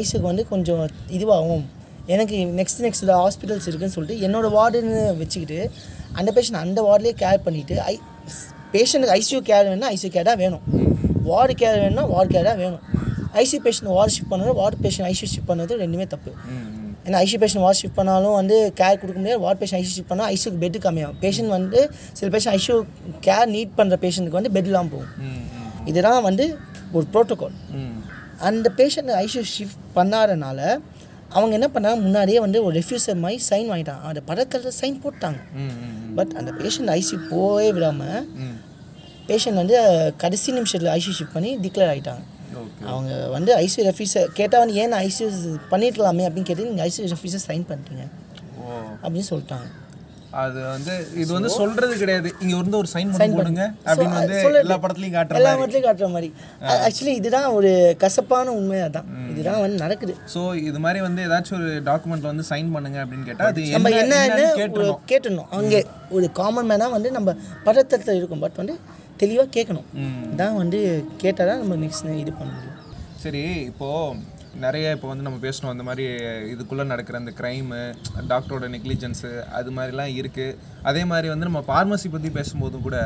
ஐசியூக்கு வந்து கொஞ்சம் இதுவாகும். எனக்கு நெக்ஸ்ட் நெக்ஸ்ட் ஹாஸ்பிட்டல்ஸ் இருக்குன்னு சொல்லிட்டு என்னோட வார்டுன்னு வச்சுக்கிட்டு அந்த பேஷண்ட் அந்த வார்ட்லேயே கேர் பண்ணிவிட்டு ஐ பேஷண்ட்டுக்கு ஐசியூ கேர் வேணும்னா ஐசியூ கேராக வேணும். வார்டு கேர் வேணும்னா வார்டு கேராக வேணும். ஐசியூ பேஷண்ட் வார்டு ஷிஃப்ட் பண்ணணும் வார்டு பேஷண்ட் ஐசியூ ஷிஃப்ட் பண்ணது ரெண்டுமே தப்பு. ஏன்னா ஐசி பேஷண்ட் வார்டு ஷிஃப்ட் பண்ணாலும் வந்து கேர் கொடுக்க முடியாது. வார்டு பேஷண்ட் ஐசி ஷிஃப்ட் பண்ணால் ஐசியூக்கு பெட்டு கம்மியாகும். பேஷண்ட் வந்து சில பேஷண்ட் ஐசியூ கேர் நீட் பண்ணுற பேஷண்ட்டுக்கு வந்து பெட் இல்லாமல் போகும். இதுதான் வந்து ஒரு ப்ரோட்டோகால் அந்த பேஷண்ட் ஐசியூ ஷிஃப்ட் பண்ணாதனால அவங்க என்ன பண்ணாங்க? முன்னாடியே வந்து ஒரு ரெஃப்யூசர் மாதிரி சைன் வாங்கிட்டாங்க. அந்த படத்தில் சைன் போட்டாங்க. பட் அந்த பேஷண்ட் ஐசி போகவே விடாமல் பேஷண்ட் வந்து கடைசி நிமிஷத்தில் ஐசி ஷிஃப்ட் பண்ணி டிக்ளேர் ஆகிட்டாங்க அவங்க வந்து ஐசி ரெஃப்யூசர் கேட்டால் வந்து ஏன் ஐசி பண்ணிருக்கலாமே அப்படின்னு கேட்டு நீங்கள் ஐசி ரெஃப்யூசர் சைன் பண்ணிட்டீங்க அப்படின்னு சொல்லிட்டாங்க. அது வந்து இது வந்து சொல்றது கிடையாது. இங்க வந்து ஒரு சைன் பண்ணி. போடுங்க அப்படின்னு வந்து. எல்லா படத்துலயும் காட்டுற எல்லா மாதிரி. இடத்துலையும் காட்டுற மாதிரி. ஆக்சுவலி இதுதான் ஒரு கசப்பான உண்மை அதான். இதுதான் வந்து நடக்குது. ஸோ இது மாதிரி வந்து ஏதாச்சும் ஒரு டாக்குமெண்ட்ல வந்து சைன் பண்ணுங்க அப்படின்னு கேட்டா அது நம்ம என்ன என்னன்னு கேட்டுடணும் அங்கே ஒரு காமன் மேனாக வந்து நம்ம பதட்டத்தில் இருக்கும். பட் வந்து தெளிவாக கேட்கணும். தான் வந்து கேட்டால் தான் நம்ம நெக்ஸ்ட் இது பண்ண முடியும். சரி இப்போ நிறைய இப்போ வந்து நம்ம பேசணும் அந்த மாதிரி இதுக்குள்ளே நடக்கிற அந்த க்ரைமு டாக்டரோட நெக்லிஜென்ஸு அது மாதிரிலாம் இருக்குது அதே மாதிரி வந்து நம்ம ஃபார்மசி பற்றி பேசும்போதும் கூட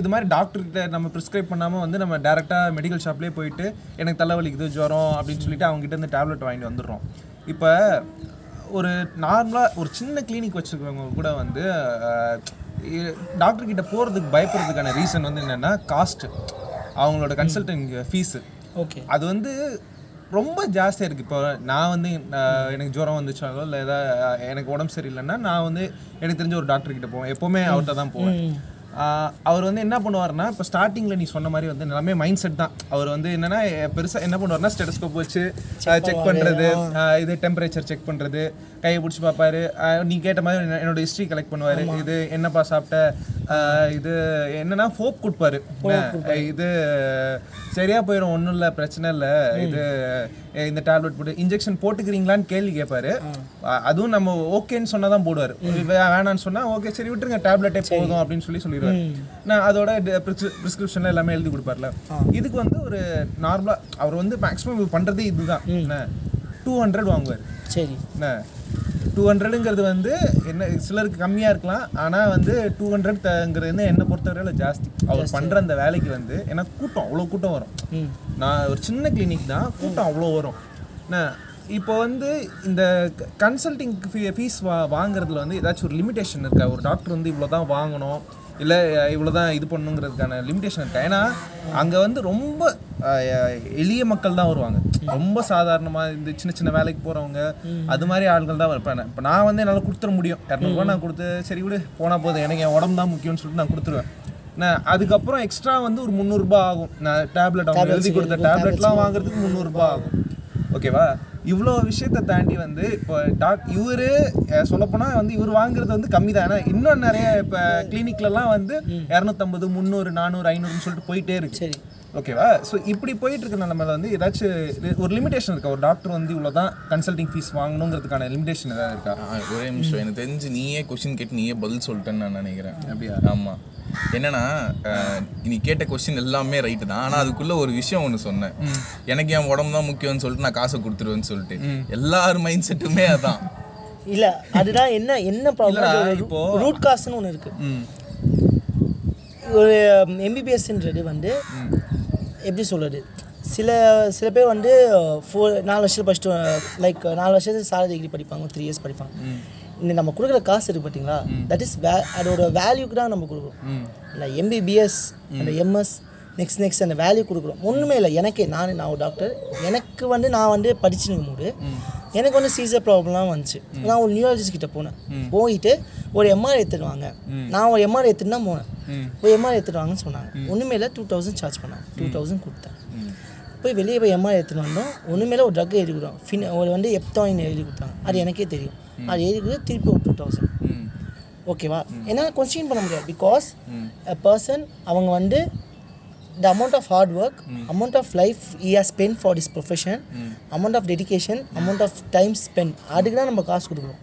இது மாதிரி டாக்டர்கிட்ட நம்ம ப்ரிஸ்கிரைப் பண்ணாமல் வந்து நம்ம டேரெக்டாக மெடிக்கல் ஷாப்லேயே போயிட்டு எனக்கு தலைவலிக்குது ஜுரம் அப்படின்னு சொல்லிட்டு அவங்ககிட்ட இருந்து டேப்லெட் வாங்கிட்டு வந்துடுறோம். இப்போ ஒரு நார்மலாக ஒரு சின்ன கிளினிக் வச்சுருக்கிறவங்க கூட வந்து டாக்டர் கிட்ட போகிறதுக்கு பயப்படுறதுக்கான ரீசன் வந்து என்னென்னா காஸ்ட்டு அவங்களோட கன்சல்டிங் ஃபீஸு ஓகே அது வந்து ரொம்ப ஜாஸ்தியாக இருக்குது இப்போ நான் வந்து எனக்கு ஜுரம் வந்துச்சாலோ இல்லை ஏதாவது எனக்கு உடம்பு சரியில்லைன்னா நான் வந்து எனக்கு தெரிஞ்ச ஒரு டாக்டர் கிட்ட போவேன். எப்போவுமே அவர்கிட்ட தான் போவேன். அவர் வந்து என்ன பண்ணுவாருன்னா இப்போ ஸ்டார்டிங்கில் நீ சொன்ன மாதிரி வந்து எல்லாமே மைண்ட் செட் தான். அவர் வந்து என்னன்னா பெருசாக என்ன பண்ணுவார்னா ஸ்டெடஸ்கோப் வச்சு செக் பண்ணுறது இது டெம்பரேச்சர் செக் பண்ணுறது கையை பிடிச்சி பார்ப்பாரு. நீ கேட்ட மாதிரி என்ன- என்னோட ஹிஸ்ட்ரி கலெக்ட் பண்ணுவார். இது என்னப்பா சாப்பிட்ட? இது என்னன்னா ஹோப் கொடுப்பாரு. இது சரியா போயிடும் ஒன்றும் இல்லை பிரச்சனை இல்லை. இது இந்த டேப்லெட் போட்டு இன்ஜெக்ஷன் போட்டுக்கிறீங்களான்னு கேள்வி கேட்பாரு அதுவும் நம்ம ஓகேன்னு சொன்னா தான் போடுவார் வேணான்னு சொன்னா ஓகே சரி விட்டுருங்க டேப்லெட்டே போதும் அப்படின்னு சொல்லி சொல்லிடுவாரு. நான் அதோட ப்ரிஸ்கிரிப்ஷன்ல எல்லாமே எழுதி கொடுப்பார்ல. இதுக்கு வந்து ஒரு நார்மலா அவர் வந்து மேக்ஸிமம் பண்றதே இதுதான். டூ ஹண்ட்ரட் வாங்குவார். சரி. என்ன? டூ ஹண்ட்ரடுங்கிறது வந்து என்ன சிலருக்கு கம்மியாக இருக்கலாம். ஆனால் வந்து டூ ஹண்ட்ரட்ங்கிறது என்னை பொறுத்தவரையில் ஜாஸ்தி. அவர் பண்ணுற அந்த வேலைக்கு வந்து ஏன்னா கூட்டம் அவ்வளோ கூட்டம் வரும். நான் ஒரு சின்ன கிளினிக் தான் கூட்டம் அவ்வளோ வரும். என்ன இப்போ வந்து இந்த கன்சல்டிங் ஃபீ ஃபீஸ் வா வாங்குறதுல வந்து ஏதாச்சும் ஒரு லிமிடேஷன் இருக்கா? ஒரு டாக்டர் வந்து இவ்வளோ தான் வாங்கணும். இல்லை இவ்வளோ தான் இது பண்ணுங்கிறதுக்கான லிமிடேஷன் இருக்கா. ஏன்னா அங்கே வந்து ரொம்ப எளிய மக்கள் தான் வருவாங்க. ரொம்ப சாதாரணமாக இந்த சின்ன சின்ன வேலைக்கு போகிறவங்க அது மாதிரி ஆட்கள் தான் இருப்பேன் இப்போ நான் வந்து என்னால் கொடுத்துட முடியும். இரநூறுவா நான் கொடுத்து சரி விடு போனால் போதும். எனக்கு என் உடம்பு தான் முக்கியம்னு சொல்லிட்டு நான் கொடுத்துருவேன். நான் அதுக்கப்புறம் எக்ஸ்ட்ரா வந்து ஒரு முந்நூறுரூபா ஆகும். நான் டேப்லெட் அவங்க எழுதி கொடுத்த டேப்லெட்லாம் வாங்குறதுக்கு முந்நூறுரூபா ஆகும். ஓகேவா இவ்வளோ விஷயத்தை தாண்டி வந்து இப்போ டாக் இவர் சொல்லப்போனால் வந்து இவர் வாங்குறது வந்து கம்மி தான் ஏன்னா இன்னும் நிறைய இப்போ கிளினிக்லலாம் வந்து இரநூத்தம்பது முந்நூறு நானூறு ஐநூறுன்னு சொல்லிட்டு போயிட்டே இருக்கு. சரி. ஓகேவா? ஸோ இப்படி போயிட்டு இருக்க நிலமையில வந்து ஏதாச்சும் இது- ஒரு லிமிடேஷன் இருக்கா? ஒரு டாக்டர் வந்து இவ்வளோ தான் கன்சல்டிங் ஃபீஸ் வாங்கணுங்கிறதுக்கான லிமிடேஷன் ஏதாவது இருக்கா? ஒரே நிமிஷம். எனக்கு தெரிஞ்சு நீயே கொஸ்டின் கேட்டு நீயே பதில் சொல்லிட்டேன்னு நான் நினைக்கிறேன். அப்படியா? ஆமா. என்னன்னா நீ கேட்ட கொஸ்டின் எல்லாமே ரைட்டு தான். ஆனா அதுக்குள்ள ஒரு விஷயம் ஒன்று சொன்னேன். எனக்கு என் உடம்பு தான் முக்கியம்னு சொல்லிட்டு நான் காசை கொடுத்துருவேன்னு சொல்லிட்டு. எல்லார் மைண்ட் செட்டுமே அதான். இல்ல அதுதான் என்ன என்ன ப்ராப்ளம் இப்போ- ரூட் காஸ்ட்னு ஒன்று இருக்கு. ம். ஒரு எம்பிபிஎஸ்ன்றது வந்து எப்படி சொல்கிறது சில சில பேர் வந்து ஃபோர் நாலு வருஷம் படிச்சுட்டு லைக் நாலு வருஷத்துக்கு சாலை டிகிரி படிப்பாங்க த்ரீ இயர்ஸ் படிப்பாங்க. நம்ம கொடுக்குற காசு இருக்குது பார்த்தீங்களா? தட் இஸ் வே அதோட வேல்யூக்கு தான் நம்ம கொடுக்குறோம். இந்த எம்பிபிஎஸ் அந்த எம்எஸ் நெக்ஸ்ட் நெக்ஸ்ட் அந்த வேல்யூ கொடுக்குறோம். ஒன்றுமே இல்லை எனக்கே நான் நான் ஒரு டாக்டர் எனக்கு வந்து நான் வந்து படிச்சுருக்கும் போது எனக்கு வந்து சீசர் ப்ராப்ளம்லாம் வந்துச்சு. நான் ஒரு நியூராலஜிஸ்ட் கிட்ட போனேன். போயிட்டு ஒரு எம்ஆர் எடுத்துட்டு வாங்க. நான் ஒரு எம்ஆர் எடுத்துட்டு தான் போனேன். ஒரு எம்ஆர் எடுத்துட்டு வாங்கன்னு சொன்னாங்க. ஒன்றுமே இல்லை டூ தௌசண்ட் சார்ஜ் பண்ணாங்க. டூ தௌசண்ட் கொடுத்தேன். போய் வெளியே போய் எம்ஆர் எடுத்துட்டு வந்தோம். ஒன்றுமேல ஒரு ட்ரக் எழுதி கொடுத்தோம். ஃபின் ஒரு வந்து எப்தாயின் எழுதி கொடுத்தாங்க. அது எனக்கே தெரியும். அது கொடுத்து திருப்பி ஒரு டூ தௌசண்ட் ஓகேவா என்னால் கொஸ்டின் பண்ண முடியாது. பிகாஸ் a பர்சன் அவங்க வந்து the amount of hard work amount of life he has spent for his profession amount of dedication amount of time spent அதுக்கு தான் நம்ம காசு கொடுக்குறோம்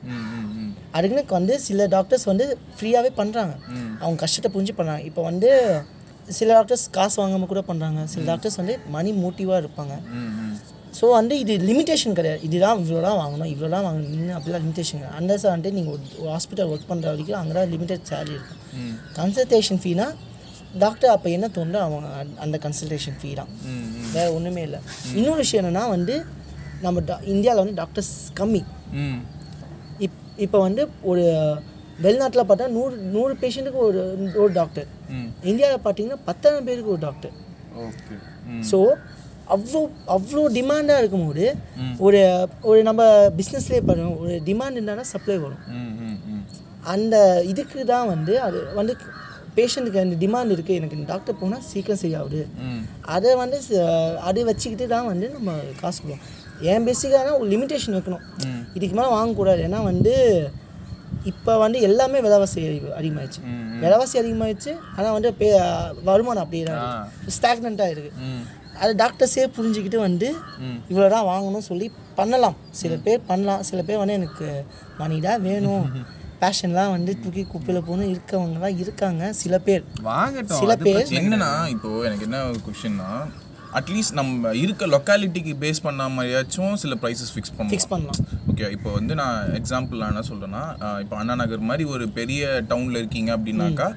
அதுக்குன்னு வந்து சில டாக்டர்ஸ் வந்து ஃப்ரீயாகவே பண்ணுறாங்க அவங்க கஷ்டத்தை புரிஞ்சு பண்ணுறாங்க இப்போ வந்து சில டாக்டர்ஸ் காசு வாங்காமல் கூட பண்ணுறாங்க சில டாக்டர்ஸ் வந்து மணி மோட்டிவாக இருப்பாங்க. ஸோ வந்து இது லிமிட்டேஷன் கிடையாது. இதுதான் இவ்வளோ தான் வாங்கணும். இவ்வளோ தான் வாங்கணும் அப்படிலாம் லிமிட்டேஷன் அண்டர்ஸ் வந்துட்டு நீங்கள் ஒரு ஹாஸ்பிட்டல் ஒர்க் பண்ணுற வரைக்கும் அங்கே தான் லிமிட்டட் சேலரி இருக்கும். கன்சல்டேஷன் ஃபீனா டாக்டர் அப்போ என்ன தோணுதோ அவங்க அந்த- கன்சல்டேஷன் ஃபீ தான். வேறு ஒன்றுமே இல்லை. இன்னொரு விஷயம் என்னென்னா வந்து நம்ம டா இந்தியாவில் வந்து டாக்டர்ஸ் கம்மி. இப் இப்போ வந்து ஒரு வெளிநாட்டில் பார்த்தா நூறு நூறு பேஷண்ட்டுக்கு ஒரு ஒரு டாக்டர் இந்தியாவில் பார்த்தீங்கன்னா பத்தாயிரம் பேருக்கு ஒரு டாக்டர் ஓகே. ஸோ அவ்வளோ அவ்வளோ டிமாண்டாக இருக்கும்போது ஒரு ஒரு நம்ம பிஸ்னஸ்லேயே பண்ணுவோம் ஒரு டிமாண்ட் இருந்தானா சப்ளை வரும். அந்த இதுக்கு தான் வந்து அது வந்து பேஷண்ட்டுக்கு அந்த டிமாண்ட் இருக்குது எனக்கு இந்த டாக்டர் போனால் சீக்கிரம் சரியாகுது. அதை வந்து அதை வச்சுக்கிட்டு தான் வந்து நம்ம காசு கொடுப்போம் ஏன் பேசிக்கான ஒரு லிமிட்டேஷன் வைக்கணும். இதுக்கு மேலே வாங்கக்கூடாது ஏன்னா வந்து இப்போ வந்து எல்லாமே விலைவாசி அதிக- அதிகமாயிடுச்சு. விலைவாசி அதிகமாயிடுச்சு. ஆனால் வந்து பே வருமானம் அப்படியே தான் ஸ்டாக்னண்ட்டாக இருக்குது அது டாக்டர்ஸே புரிஞ்சுக்கிட்டு வந்து இவ்வளோ தான் வாங்கணும் சொல்லி பண்ணலாம். சில பேர் பண்ணலாம். சில பேர் வந்து எனக்கு மணி தான் வேணும். பேஷன்லாம் வந்து தூக்கி குப்பையில் போகணும் இருக்கவங்கலாம் இருக்காங்க. சில பேர். வாங்கட்டும். சில பேர் என்னன்னா இப்போ எனக்கு என்ன ஒரு கொஷின்னா அட்லீஸ்ட் நம்ம இருக்க லொக்காலிட்டிக்கு பேஸ் பண்ண மாதிரியாச்சும் சில ப்ரைஸஸ் ஃபிக்ஸ் பண்ணலாம். ஃபிக்ஸ் பண்ணலாம். ஓகே இப்போ வந்து நான் எக்ஸாம்பிள் என்ன சொல்கிறேன்னா இப்போ அண்ணா நகர் மாதிரி ஒரு பெரிய டவுனில் இருக்கீங்க அப்படின்னாக்கா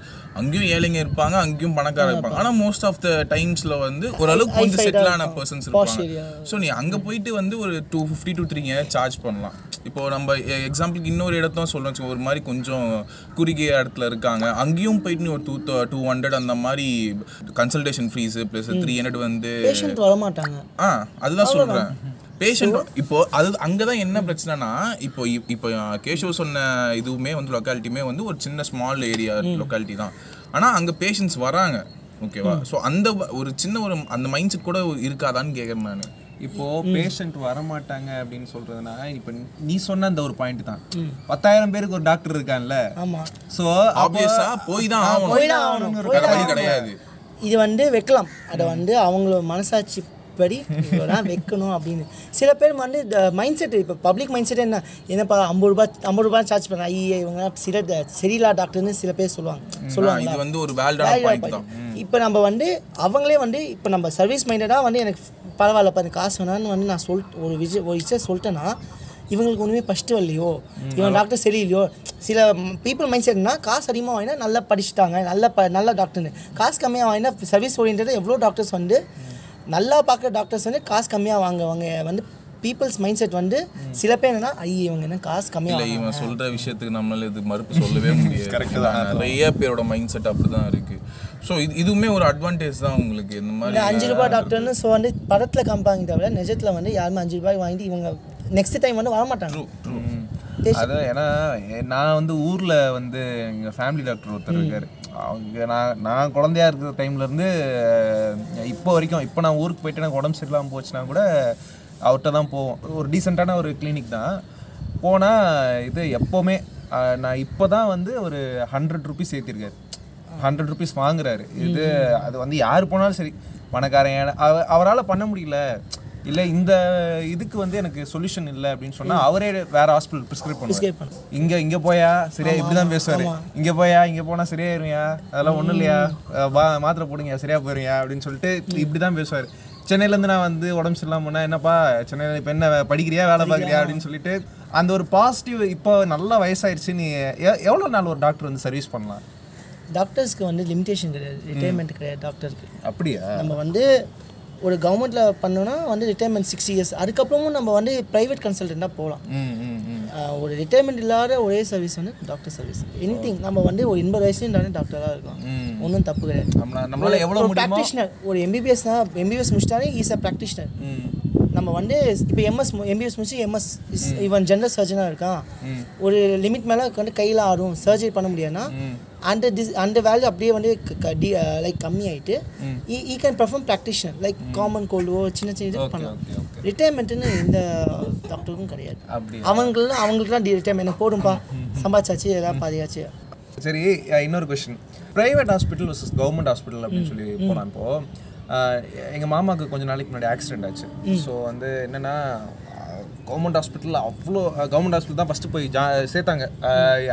அங்கேயும் ஏழைங்க இருப்பாங்க அங்கேயும் பணக்காரங்க இருப்பாங்க. ஆனால் மோஸ்ட் ஆஃப் த டைம்ஸில் வந்து ஓரளவுக்கு கொஞ்சம் High-fied-ஆ செட்டில் ஆன இருக்கும். பர்சன்ஸ் இருப்பாங்க. ஸோ நீ அங்கே போயிட்டு வந்து ஒரு two fifty two three charge பண்ணலாம். இப்போ நம்ம எக்ஸாம்பிளுக்கு இன்னொரு இடத்தும் சொல்லணும் ஒரு மாதிரி கொஞ்சம் குறுகிய இடத்துல இருக்காங்க. அங்கேயும் போயிட்டு நீ ஒரு டூ டூ ஹண்ட்ரட் அந்த மாதிரி consultation fees plus three hundred வந்து பேஷண்ட் வரமாட்டாங்க. ஆ அதுதான் சொல்றேன். பேஷண்ட் இப்போ அது அங்கே தான் என்ன பிரச்சனைனா இப்போ இப்போ கேஷவ் சொன்ன இதுவுமே வந்து லொக்காலிட்டியுமே வந்து ஒரு சின்ன ஸ்மால் ஏரியா லொக்காலிட்டி தான். ஆனால் அங்கே பேஷண்ட்ஸ் வராங்க. ஓகேவா ஸோ அந்த ஒரு சின்ன ஒரு அந்த மைண்ட் செட் கூட இருக்காதான்னு கேட்குறேன் நான். இப்போ பேஷண்ட் வரமாட்டாங்க அப்படின்னு சொல்றதுனா இப்போ நீ சொன்ன அந்த ஒரு பாயிண்ட் தான். பத்தாயிரம் பேருக்கு ஒரு டாக்டர் இருக்கான்ல. ஸோ ஆப்வியஸா போய் தான் ஆகணும். கிடையாது. இது வந்து வைக்கலாம். அதை வந்து அவங்களோட மனசாட்சி படி இவ்வளோதான் வைக்கணும் அப்படின்னு. சில பேர் வந்து மைண்ட் செட் இப்போ பப்ளிக் மைண்ட் செட் என்ன? என்னப்பா ஐம்பது ரூபாய் ஐம்பது ரூபாய் சார்ஜ் பண்ண ஐயே இவங்க சில சரியில்லா டாக்டர்னு சில பேர் சொல்லுவாங்க. இது சொல்லுவாங்க வந்து ஒரு இப்போ நம்ம வந்து அவங்களே வந்து இப்போ நம்ம சர்வீஸ் மைண்டடாக வந்து எனக்கு பரவாயில்லப்பா இந்த காசு வேணான்னு வந்து நான் சொல் ஒரு விஷயம் ஒரு விஷயம் சொல்லிட்டேன்னா இவங்களுக்கு ஒன்றுமே ஃபஸ்ட்டு வரலையோ? இவன் டாக்டர் சரியில்லையோ? சில பீப்புள் மைண்ட் செட்னா காசு அதிகமாக வாங்கினா நல்லா படிச்சுட்டாங்க நல்ல ப நல்ல டாக்டர்னு காசு கம்மியாக வாங்கினா சர்வீஸ் ஓரியன்டாக எவ்வளோ டாக்டர்ஸ் வந்து நல்லா பார்க்குற டாக்டர்ஸ் வந்து காசு கம்மியாக வாங்குவாங்க வந்து பீப்புள்ஸ் மைண்ட் செட் வந்து சில பேர் என்னன்னா ஐய இவங்க என்ன காசு கம்மியாக இவன் சொல்ற விஷயத்துக்கு நம்மளால இது மறுப்பு சொல்லவே முடியாது. கரெக்ட் தான் நிறைய பேரோட மைண்ட் செட் அப்படிதான் இருக்கு. ஸோ இது இதுவுமே ஒரு அட்வான்டேஜ் தான் உங்களுக்கு. இந்த இந்த மாதிரி அஞ்சு ரூபாய் டாக்டர்னு ஸோ வந்து படத்தில் காமிப்பாங்க தவிர நிஜத்தில் வந்து யாருமே அஞ்சு ரூபாய் வாங்கிட்டு இவங்க நெக்ஸ்ட் டைம் வந்து வரமாட்டாங்க. அதான் ஏன்னா நான் வந்து ஊர்ல வந்து எங்க ஃபேமிலி டாக்டர் ஒருத்தர் இருக்காரு. அவங்க நான் நான் குழந்தையா இருக்கிற டைம்ல இருந்து அஹ், இப்போ வரைக்கும் இப்போ நான் ஊருக்கு போயிட்டு எனக்கு உடம்பு சரியில்லாமல் போச்சுன்னா கூட அவர்கிட்ட தான் போவோம். ஒரு டீசெண்டான ஒரு கிளினிக் தான். போனால் இது எப்போவுமே நான் இப்போ தான் வந்து ஒரு ஹண்ட்ரட் ருபீஸ் ஏற்றிருக்காரு ஹண்ட்ரட் ருபீஸ் வாங்குறாரு. இது அது வந்து யார் போனாலும் சரி பணக்காரன் அவரால் பண்ண முடியல. இல்லை இந்த இதுக்கு வந்து எனக்கு சொல்யூஷன் இல்லை அப்படின்னு சொன்னால் அவரே வேற ஹாஸ்பிட்டல் ப்ரிஸ்கிரைப் பண்ணுவார். இங்கே இங்கே போயா சரியா இப்படி தான் பேசுவார். இங்கே போயா இங்கே போனால் சரியாயிருவியா அதெல்லாம் ஒன்றும் இல்லையா? வா மாத்திரை போடுங்க சரியா போயிருவியா அப்படின்னு சொல்லிட்டு இப்படி தான் பேசுவார். சென்னையிலேருந்து நான் வந்து உடம்பு சரியில்லாம போனால் என்னப்பா சென்னையில் இப்போ என்ன படிக்கிறியா வேலை பார்க்குறியா? அப்படின்னு சொல்லிட்டு அந்த ஒரு பாசிட்டிவ் இப்போ நல்லா வயசாயிருச்சு நீ எவ்வளோ நாள் ஒரு டாக்டர் வந்து சர்வீஸ் பண்ணலாம்? டாக்டர்ஸ்க்கு வந்து லிமிட்டேஷன் கிடையாது ரிட்டையர்மெண்ட் கிடையாது டாக்டருக்கு அப்படியா? நம்ம வந்து ஒரு கவர்மெண்ட்டில் பண்ணோன்னா வந்து ரிட்டைர்மெண்ட் சிக்ஸ் இயர்ஸ் அதுக்கப்புறமும் நம்ம வந்து ப்ரைவேட் கன்சல்டண்ட்டாக போகலாம். ஒரு ரிட்டைர்மெண்ட் இல்லாத ஒரே சர்வீஸ் வந்து டாக்டர் சர்வீஸ் எனி நம்ம வந்து ஒரு எண்பது வயசுலேயும் டாக்டராக இருக்கலாம். ஒன்றும் தப்பு கிடையாது. ப்ராக்டிஷனர் ஒரு எம்பிபிஎஸ்னா எம்பிபிஎஸ் முடிச்சிட்டாலே இஸ் அ ப்ராக்டிஷனர் நம்ம வந்து இப்போ எம்எஸ் எம்பிஎஸ் முடிச்சு எம்எஸ் இவன் ஜென்ரல் சர்ஜனாக இருக்கான். ஒரு லிமிட் மேலே வந்து கையில் ஆடும். சர்ஜரி பண்ண முடியாதுன்னா அந்த டிஸ் அந்த வேல்யூ அப்படியே வந்து லைக் கம்மி ஆகிட்டு he can perform practitioner like common கோல்டோ சின்ன சின்ன இது பண்ணலாம். ரிட்டையர்மெண்ட்டுன்னு எந்த டாக்டருக்கும் கிடையாது. அவங்களும் அவங்களுக்குலாம் ரிட்டையர்மெண்ட் போடும்பா. சம்பாதிச்சாச்சு எதாவது பாதியாச்சு. சரி இன்னொரு question private hospital versus government hospital அப்படின்னு சொல்லி போனோம் இப்போ. அஹ் எங்க மாமாவுக்கு கொஞ்ச நாளைக்கு முன்னாடி ஆக்சிடென்ட் ஆச்சு. ஸோ வந்து என்னன்னா கவர்மெண்ட் ஹாஸ்பிட்டலில் அவ்வளோ கவர்மெண்ட் ஹாஸ்பிட்டல் தான் ஃபஸ்ட்டு போய் ஜா சேர்த்தாங்க.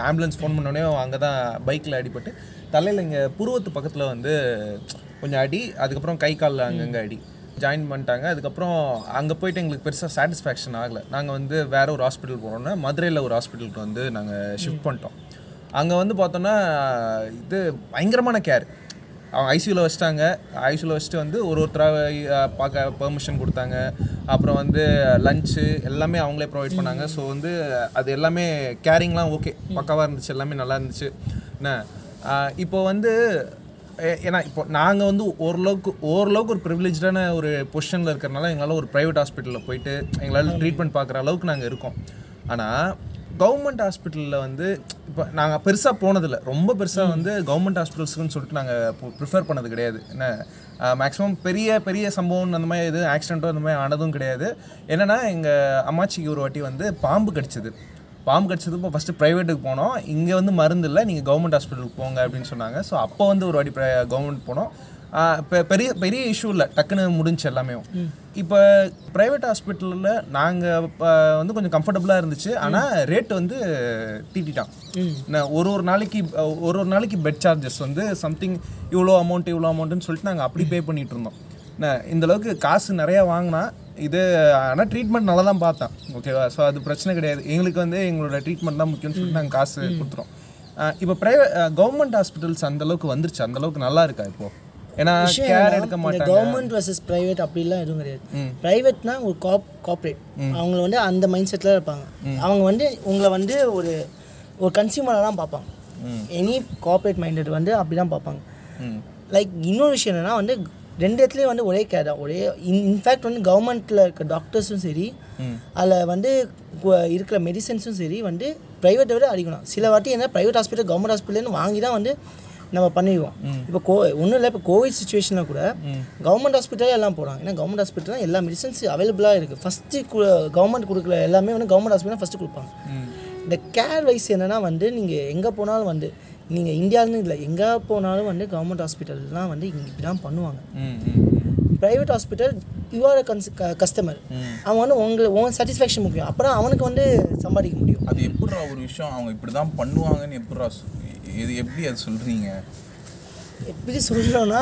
ஆம்புலன்ஸ் ஃபோன் பண்ணோடனே அங்கே தான் பைக்கில் அடிபட்டு தலையில் இங்கே புருவத்து பக்கத்தில் வந்து கொஞ்சம் அடி அதுக்கப்புறம் கை காலில் அங்கங்கே அடி ஜாயின் பண்ணிட்டாங்க. அதுக்கப்புறம் அங்கே போயிட்டு எங்களுக்கு பெருசாக சாட்டிஸ்ஃபேக்ஷன் ஆகலை. நாங்கள் வந்து வேற ஒரு ஹாஸ்பிட்டல் போனோன்னா மதுரையில் ஒரு ஹாஸ்பிட்டலுக்கு வந்து நாங்கள் ஷிஃப்ட் பண்ணிட்டோம். அங்கே வந்து பார்த்தோன்னா இது பயங்கரமான கேர் அவங்க ஐசியூவில் வச்சிட்டாங்க. ஐசியூவில் வச்சுட்டு வந்து ஒரு ஒருத்தராக பார்க்க பெர்மிஷன் கொடுத்தாங்க. அப்புறம் வந்து லஞ்சு எல்லாமே அவங்களே ப்ரொவைட் பண்ணாங்க. ஸோ வந்து அது எல்லாமே கேரிங்லாம் ஓகே பக்காவாக இருந்துச்சு. எல்லாமே நல்லா இருந்துச்சு. என்ன? இப்போ வந்து ஏன்னா இப்போ நாங்கள் வந்து ஓரளவுக்கு ஓரளவுக்கு ஒரு ப்ரிவிலேஜான ஒரு பொசிஷனில் இருக்கிறனால எங்களால் ஒரு ப்ரைவேட் ஹாஸ்பிட்டலில் போயிட்டு எங்களால் ட்ரீட்மெண்ட் பார்க்குற அளவுக்கு நாங்கள் இருக்கோம். ஆனால் கவர்மெண்ட் ஹாஸ்பிட்டலில் வந்து இப்போ நாங்கள் பெருசாக போனதில்ல. ரொம்ப பெருசாக வந்து கவர்மெண்ட் ஹாஸ்பிட்டல்ஸ்னு சொல்லிட்டு நாங்கள் ப்ரிஃபர் பண்ணது கிடையாது. என்ன மேக்ஸிமம் பெரிய பெரிய சம்பவம் அந்த மாதிரி எதுவும் ஆக்சிடென்ட்டோ அந்த மாதிரி ஆனதும் கிடையாது. என்னென்னா எங்கள் அம்மாச்சிக்கு ஒரு வாட்டி வந்து பாம்பு கடிச்சது. பாம்பு கடிச்சது இப்போ ஃபஸ்ட்டு ப்ரைவேட்டுக்கு போனோம். இங்கே வந்து மருந்து இல்லை நீங்கள் கவர்மெண்ட் ஹாஸ்பிட்டலுக்கு போங்க அப்படின்னு சொன்னாங்க. ஸோ அப்போ வந்து ஒரு வாட்டி கவர்மெண்ட் போனோம். பெரிய பெரிய இஷ்யூ இல்லை. டக்குன்னு முடிஞ்சு எல்லாமே. இப்போ ப்ரைவேட் ஹாஸ்பிட்டலில் நாங்கள் வந்து கொஞ்சம் கம்ஃபர்டபுளாக இருந்துச்சு. ஆனால் ரேட் வந்து தீட்டிட்டான் நான் ஒரு ஒரு நாளைக்கு ஒரு ஒரு நாளைக்கு பெட் சார்ஜஸ் வந்து சம்திங் இவ்வளோ அமௌண்ட் இவ்வளோ அமௌண்ட்டுன்னு சொல்லிட்டு நாங்கள் அப்படி பே பண்ணிட்டு இருந்தோம். இந்த அளவுக்கு காசு நிறையா வாங்கினா இது ஆனால் ட்ரீட்மெண்ட் நல்லா தான் பார்த்தேன். ஓகேவா ஸோ அது பிரச்சனை கிடையாது. எங்களுக்கு வந்து எங்களோட ட்ரீட்மெண்ட் தான் முக்கியம்னு சொல்லிட்டு நாங்கள் காசு கொடுத்துறோம் அஹ் இப்போ ப்ரைவேட் கவர்மெண்ட் ஹாஸ்பிட்டல்ஸ் அந்த அளவுக்கு வந்துருச்சு. அந்த அளவுக்கு நல்லா இருக்கா இப்போ? ஏன்னா கேர் எடுக்க மாட்டாங்க. கவர்மெண்ட் வர்சஸ் ப்ரைவேட் அப்படிலாம் எதுவும் கிடையாது. ப்ரைவேட்னா ஒரு காப் கார்ப்பரேட் அவங்க வந்து அந்த மைண்ட் செட்டில் இருப்பாங்க. அவங்க வந்து உங்களை வந்து ஒரு ஒரு கன்சியூமராக தான் பார்ப்பாங்க. எனி கார்ப்பரேட் மைண்டட் வந்து அப்படி தான் பார்ப்பாங்க லைக் இன்னொரு விஷயம் என்னன்னா வந்து ரெண்டு இடத்துலையும் வந்து ஒரே கேர் தான். ஒரே இன் இன்ஃபேக்ட் வந்து கவர்மெண்ட்டில் இருக்க டாக்டர்ஸும் சரி அதில் வந்து இருக்கிற மெடிசன்ஸும் சரி வந்து ப்ரைவேட்டை விட அடிக்கணும் சில வாட்டி என்ன ப்ரைவேட் ஹாஸ்பிட்டல் கவர்மெண்ட் ஹாஸ்பிட்டல்னு வாங்கி தான் வந்து நம்ம பண்ணிடுவோம் இப்போ கோ ஒன்றும் இல்லை இப்போ கோவிட் சுச்சுவேஷனில் கூட கவர்மெண்ட் ஹாஸ்பிட்டலே எல்லாம் போகிறாங்க ஏன்னா கவர்மெண்ட் ஹாஸ்பிட்டல் எல்லா மெடிசன்ஸ் அவைலபிளாக இருக்குது ஃபஸ்ட்டு கவர்மெண்ட் கொடுக்குற எல்லாமே வந்து கவர்மெண்ட் ஹாஸ்பிட்டல் ஃபஸ்ட்டு கொடுப்பாங்க. இந்த கேர் வைஸ் என்னென்னா வந்து நீங்கள் எங்கே போனாலும் வந்து நீங்கள் இந்தியாவிலும் இல்லை எங்கே போனாலும் வந்து கவர்மெண்ட் ஹாஸ்பிட்டல்லாம் வந்து இங்கே இப்படி தான் பண்ணுவாங்க private hospital you are cons customer அவன் வந்து உங்களுக்கு உன் சாட்டிஸ்ஃபேக்ஷன் முக்கியம். அப்புறம் அவனுக்கு வந்து சம்பாதிக்க முடியும். அது எப்படிடா ஒரு விஷயம்? அவங்க இப்படி தான் பண்ணுவாங்கன்னு எப்படிடா சொ- இது எப்படி அது சொல்றீங்க? எப்படி சொல்லணும்னா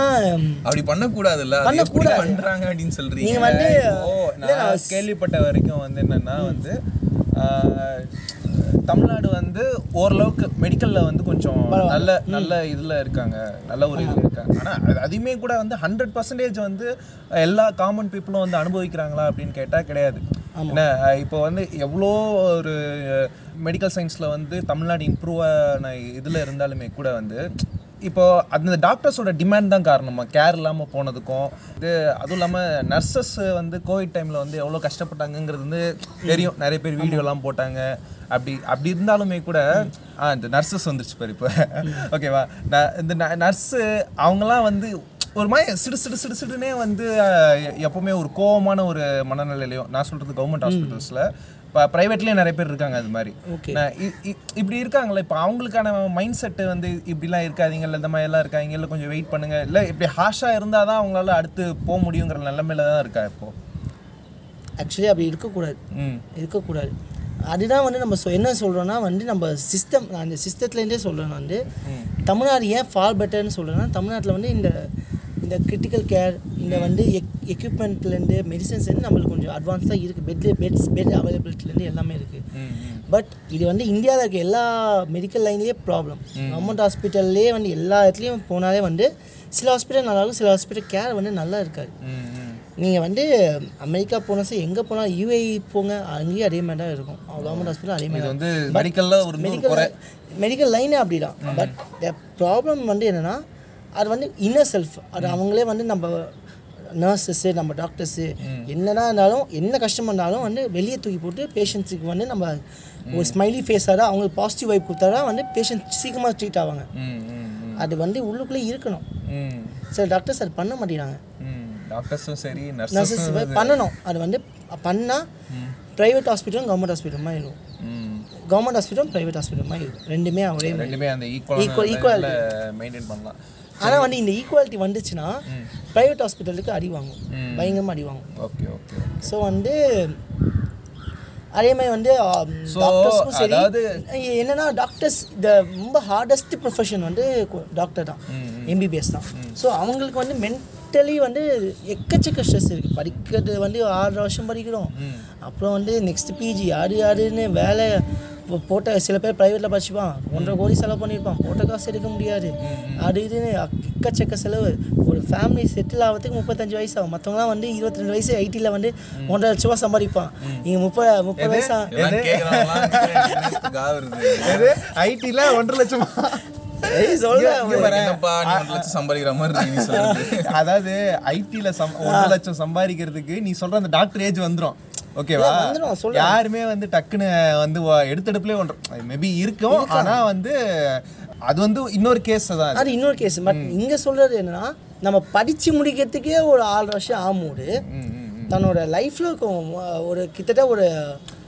அப்படி பண்ணக்கூடாதுல்ல பண்ணக்கூடாது. பண்றாங்க அப்படின்னு சொல்றீங்க? வந்து ஓ நான் கேள்விப்பட்ட வரைக்கும் வந்து என்னன்னா வந்து தமிழ்நாடு வந்து ஓரளவுக்கு மெடிக்கல்ல வந்து கொஞ்சம் நல்ல நல்ல இதுல இருக்காங்க நல்ல ஒரு இதுல இருக்காங்க. ஆனா அது- அதையுமே கூட வந்து ஹண்ட்ரட் பர்சன்டேஜ் வந்து எல்லா காமன் பீப்புளும் வந்து அனுபவிக்கிறாங்களா அப்படின்னு கேட்டா கிடையாது. என்ன இப்போ வந்து எவ்வளோ ஒரு மெடிக்கல் சயின்ஸ்ல வந்து தமிழ்நாடு இம்ப்ரூவ் ஆன இதுல இருந்தாலுமே கூட வந்து இப்போ அந்த டாக்டர்ஸோட டிமாண்ட் தான் காரணமா? கேர் இல்லாமல் போனதுக்கும் இது அதுவும் இல்லாமல் நர்சஸ் வந்து கோவிட் டைமில் வந்து எவ்வளோ கஷ்டப்பட்டாங்கங்கிறது வந்து தெரியும். நிறைய பேர் வீடியோலாம் போட்டாங்க. அப்படி அப்படி இருந்தாலுமே கூட ஆ இந்த நர்சஸ் வந்துருச்சு பாரு இப்போ. ஓகேவா ந- இந்த நர்ஸு அவங்களாம் வந்து ஒரு மாதிரி சிடு சிடு சிடு சிடுனே வந்து எப்பவுமே ஒரு கோவமான ஒரு மனநிலையிலையும் நான் சொல்கிறது கவர்மெண்ட் ஹாஸ்பிட்டல்ஸில் இப்போ ப்ரைவேட்லேயும் நிறைய பேர் இருக்காங்க அது மாதிரி. இப்படி இருக்காங்களே இப்போ அவங்களுக்கான மைண்ட் செட்டு வந்து இப்படிலாம் இருக்காதீங்க இல்லை இந்த மாதிரிலாம் இருக்காங்க இல்லை கொஞ்சம் வெயிட் பண்ணுங்க இல்லை இப்படி ஹாஷாக இருந்தால் தான் அவங்களால அடுத்து போக முடியுங்கிற நிலைமையில தான் இருக்கா இப்போ? ஆக்சுவலி அப்படி இருக்கக்கூடாது. ம். இருக்கக்கூடாது. அதுதான் வந்து நம்ம என்ன சொல்கிறோன்னா வந்து நம்ம சிஸ்டம் அந்த சிஸ்டத்துலேருந்தே சொல்கிறேன் வந்து தமிழ்நாடு ஏன் ஃபால் பெட்டர்னு சொல்கிறேன்னா தமிழ்நாட்டில் வந்து இந்த இந்த கிரிட்டிக்கல் கேர் இந்த வந்து எக் எக்யூப்மெண்ட்லேருந்து மெடிசன்ஸ்லேருந்து நம்மளுக்கு கொஞ்சம் அட்வான்ஸாக இருக்குது பெட் பெட்ஸ் பெட் அவைலபிலிட்டிலேருந்து எல்லாமே இருக்குது பட் இது வந்து இந்தியாவில் இருக்க எல்லா மெடிக்கல் லைன்லேயே ப்ராப்ளம் கவர்மெண்ட் ஹாஸ்பிட்டல்லே வந்து எல்லா இடத்துலையும் போனாலே வந்து சில ஹாஸ்பிட்டல் நல்லா இருக்கும் சில ஹாஸ்பிட்டல் கேர் வந்து நல்லா இருக்காது. நீங்கள் வந்து அமெரிக்கா போனால் சரி எங்கே போனால் யூஏஇ போங்க அங்கேயும் அதே மாதிரி தான் இருக்கும். கவர்மெண்ட் ஹாஸ்பிட்டல் அதே மாதிரி வந்து மெடிக்கல்ல ஒரு மெடிக்கல் மெடிக்கல் லைனே அப்படி தான் பட் ப்ராப்ளம் வந்து என்னென்னா அது வந்து இன்னர் செல்ஃப் அது அவங்களே வந்து நம்ம நர்சஸ்ஸு நம்ம டாக்டர்ஸு என்னதான் இருந்தாலும் என்ன கஷ்டம் இருந்தாலும் வந்து வெளியே தூக்கி போட்டு பேஷண்ட்ஸுக்கு வந்து நம்ம ஒரு ஸ்மைலி ஃபேஸாக தான் அவங்களுக்கு பாசிட்டிவ் வைப் கொடுத்தா தான் வந்து பேஷண்ட் சீக்கிரமாக ட்ரீட் ஆவாங்க. அது வந்து உள்ளுக்குள்ளே இருக்கணும். சில டாக்டர்ஸ் அது பண்ண மாட்டேங்கிறாங்க. டாக்டர்ஸும் சரி நர்சஸ் பண்ணணும். அது வந்து பண்ணால் ப்ரைவேட் ஹாஸ்பிட்டலும் கவர்மெண்ட் ஹாஸ்பிட்டல் மாதிரி இருக்கும். கவர்மெண்ட் ஹாஸ்பிட்டலும் ப்ரைவேட் ஹாஸ்பிட்டல் மாதிரி இருக்கும். ரெண்டுமே ஒரே மாதிரி. ரெண்டுமே அந்த ஈக்குவல் equality. மெயின்டைன் பண்ணலாம். ஆனால் வந்து இந்த ஈக்குவாலிட்டி வந்துச்சுன்னா ப்ரைவேட் ஹாஸ்பிட்டலுக்கு அடி வாங்கும். பயங்கரமாக அடி வாங்கும். ஓகே ஓகே ஸோ வந்து அதே மாதிரி வந்து டாக்டர்ஸ்க்கும் சரி என்னன்னா டாக்டர்ஸ் இந்த ரொம்ப ஹார்டஸ்ட் ப்ரொஃபஷன் வந்து டாக்டர் தான். எம்பிபிஎஸ் தான். ஸோ அவங்களுக்கு வந்து மென்டலி வந்து எக்கச்சக்க ஸ்ட்ரெஸ் இருக்குது படிக்கிறது வந்து ஆறு வருஷம் படிக்கிறோம். அப்புறம் வந்து நெக்ஸ்ட் பிஜி அது அதுன்னு வேலை இப்போ போட்ட சில பேர் ப்ரைவேட்டில் படிச்சுப்பான். ஒன்றரை கோடி செலவு பண்ணியிருப்பான். போட்ட காசு எடுக்க முடியாது. அது இதுன்னு எக்கச்சக்க செலவு. ஒரு ஃபேமிலி செட்டில் ஆகிறதுக்கு முப்பத்தஞ்சு வயசு ஆகும். மற்றவங்களாம் வந்து இருபத்தி ரெண்டு வயசு ஐடியில் வந்து ஒன்றரை லட்ச ரூபா சம்பாதிப்பான். நீங்கள் முப்பது முப்பது வயசு ஐடில ஒன்றரை லட்சமா? அதாவது ஐடில சம் ஒன்றரை லட்சம் சம்பாதிக்கிறதுக்கு நீ சொல்ற அந்த டாக்டர் ஏஜ் வந்துரும். ஓகேவா. யாருமே வந்து டக்குன்னு வந்து எடுத்தெடுப்புலயே ஒன்றரை மேபி இருக்கும் ஆனா வந்து அது வந்து இன்னொரு கேஸ் தான் அது. இன்னொரு கேஸ் பட் இங்கே சொல்கிறது என்னன்னா நம்ம படித்து முடிக்கிறதுக்கே ஒரு ஆறு வருஷம் ஆமூடு தன்னோட லைஃப்பில் ஒரு கிட்டத்தட்ட ஒரு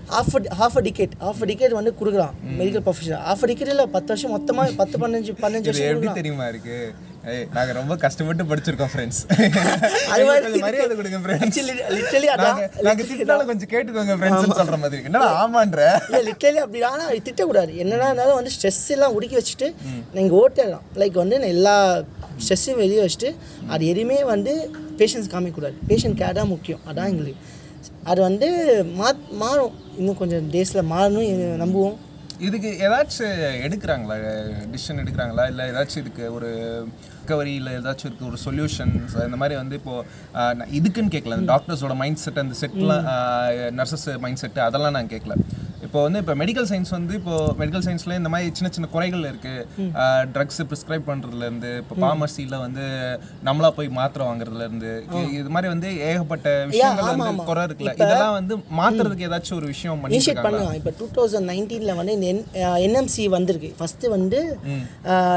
half half a ticket half a ticket வந்து கொடுக்குறான் medical professional half a ticket இல்லை பத்து வருஷம் மொத்தமாக பத்து பதினஞ்சு பதினஞ்சு வருஷம் தெரியுமா இருக்கு? ஏய் நாங்க ரொம்ப கஷ்டப்பட்டு படிச்சிருக்கோம் ஃப்ரெண்ட்ஸ் அது மாதிரி மரியாதை கொடுங்க ஃப்ரெண்ட்ஸ் literally அதான். நாங்க நாங்க திட்டினாலும் கொஞ்சம் கேட்டுக்கோங்க ஃப்ரெண்ட்ஸ் சொல்ற மாதிரி. என்னடா ஆமான்ற? இல்லை லிட்டரலி அப்படி ஆனால் அது திட்டக்கூடாது. என்னடா இருந்தாலும் வந்து ஸ்ட்ரெஸ் எல்லாம் ஒடுக்கி வச்சுட்டு நீங்கள் ஓட்டிடலாம் லைக் வந்து எல்லா ஸ்ட்ரெஸ்ஸையும் வெளியே வச்சுட்டு அது எதுவுமே வந்து பேஷண்ட்ஸ் காமிக்கக்கூடாது. பேஷண்ட் கேர் தான் முக்கியம். அதான் எங்களுக்கு. அது வந்து மா மாறும். இன்னும் கொஞ்சம் டேஸில் மாறணும் நம்புவோம். இதுக்கு ஏதாச்சும் எடுக்கிறாங்களா? டிசிஷன் எடுக்கிறாங்களா? இல்லை ஏதாச்சும் இதுக்கு ஒரு ரிகவரி இல்லை ஏதாச்சும் இருக்கு ஒரு சொல்யூஷன்ஸ் இந்த மாதிரி வந்து இப்போ ஆஹ், நான் இதுக்குன்னு கேட்கல அந்த டாக்டர்ஸோட மைண்ட் செட் அந்த செட்லாம் நர்சஸ் மைண்ட் செட் அதெல்லாம் நான் கேட்கல இப்போ வந்து இப்போ மெடிக்கல் சயின்ஸ் வந்து இப்போ மெடிக்கல் சயின்ஸ்ல இந்த மாதிரி சின்ன சின்ன குறைகள் இருக்கு. ட்ரக்ஸ் ப்ரிஸ்கிரைப் பண்றதுல இருந்து இப்போ பார்மசியில் வந்து நம்மளா போய் மாத்திரை வாங்குறதுல இருந்து இது மாதிரி வந்து ஏகப்பட்ட விஷயங்கள் வந்து. குறை இருக்குல்ல. இதெல்லாம் வந்து மாத்துறதுக்கு ஏதாச்சும் ஒரு விஷயம்? பண்ணலாம். இப்போ டூ தௌசண்ட் நைன்டீனில் வந்து என்எம்சி வந்திருக்கு. ஃபஸ்ட்டு வந்து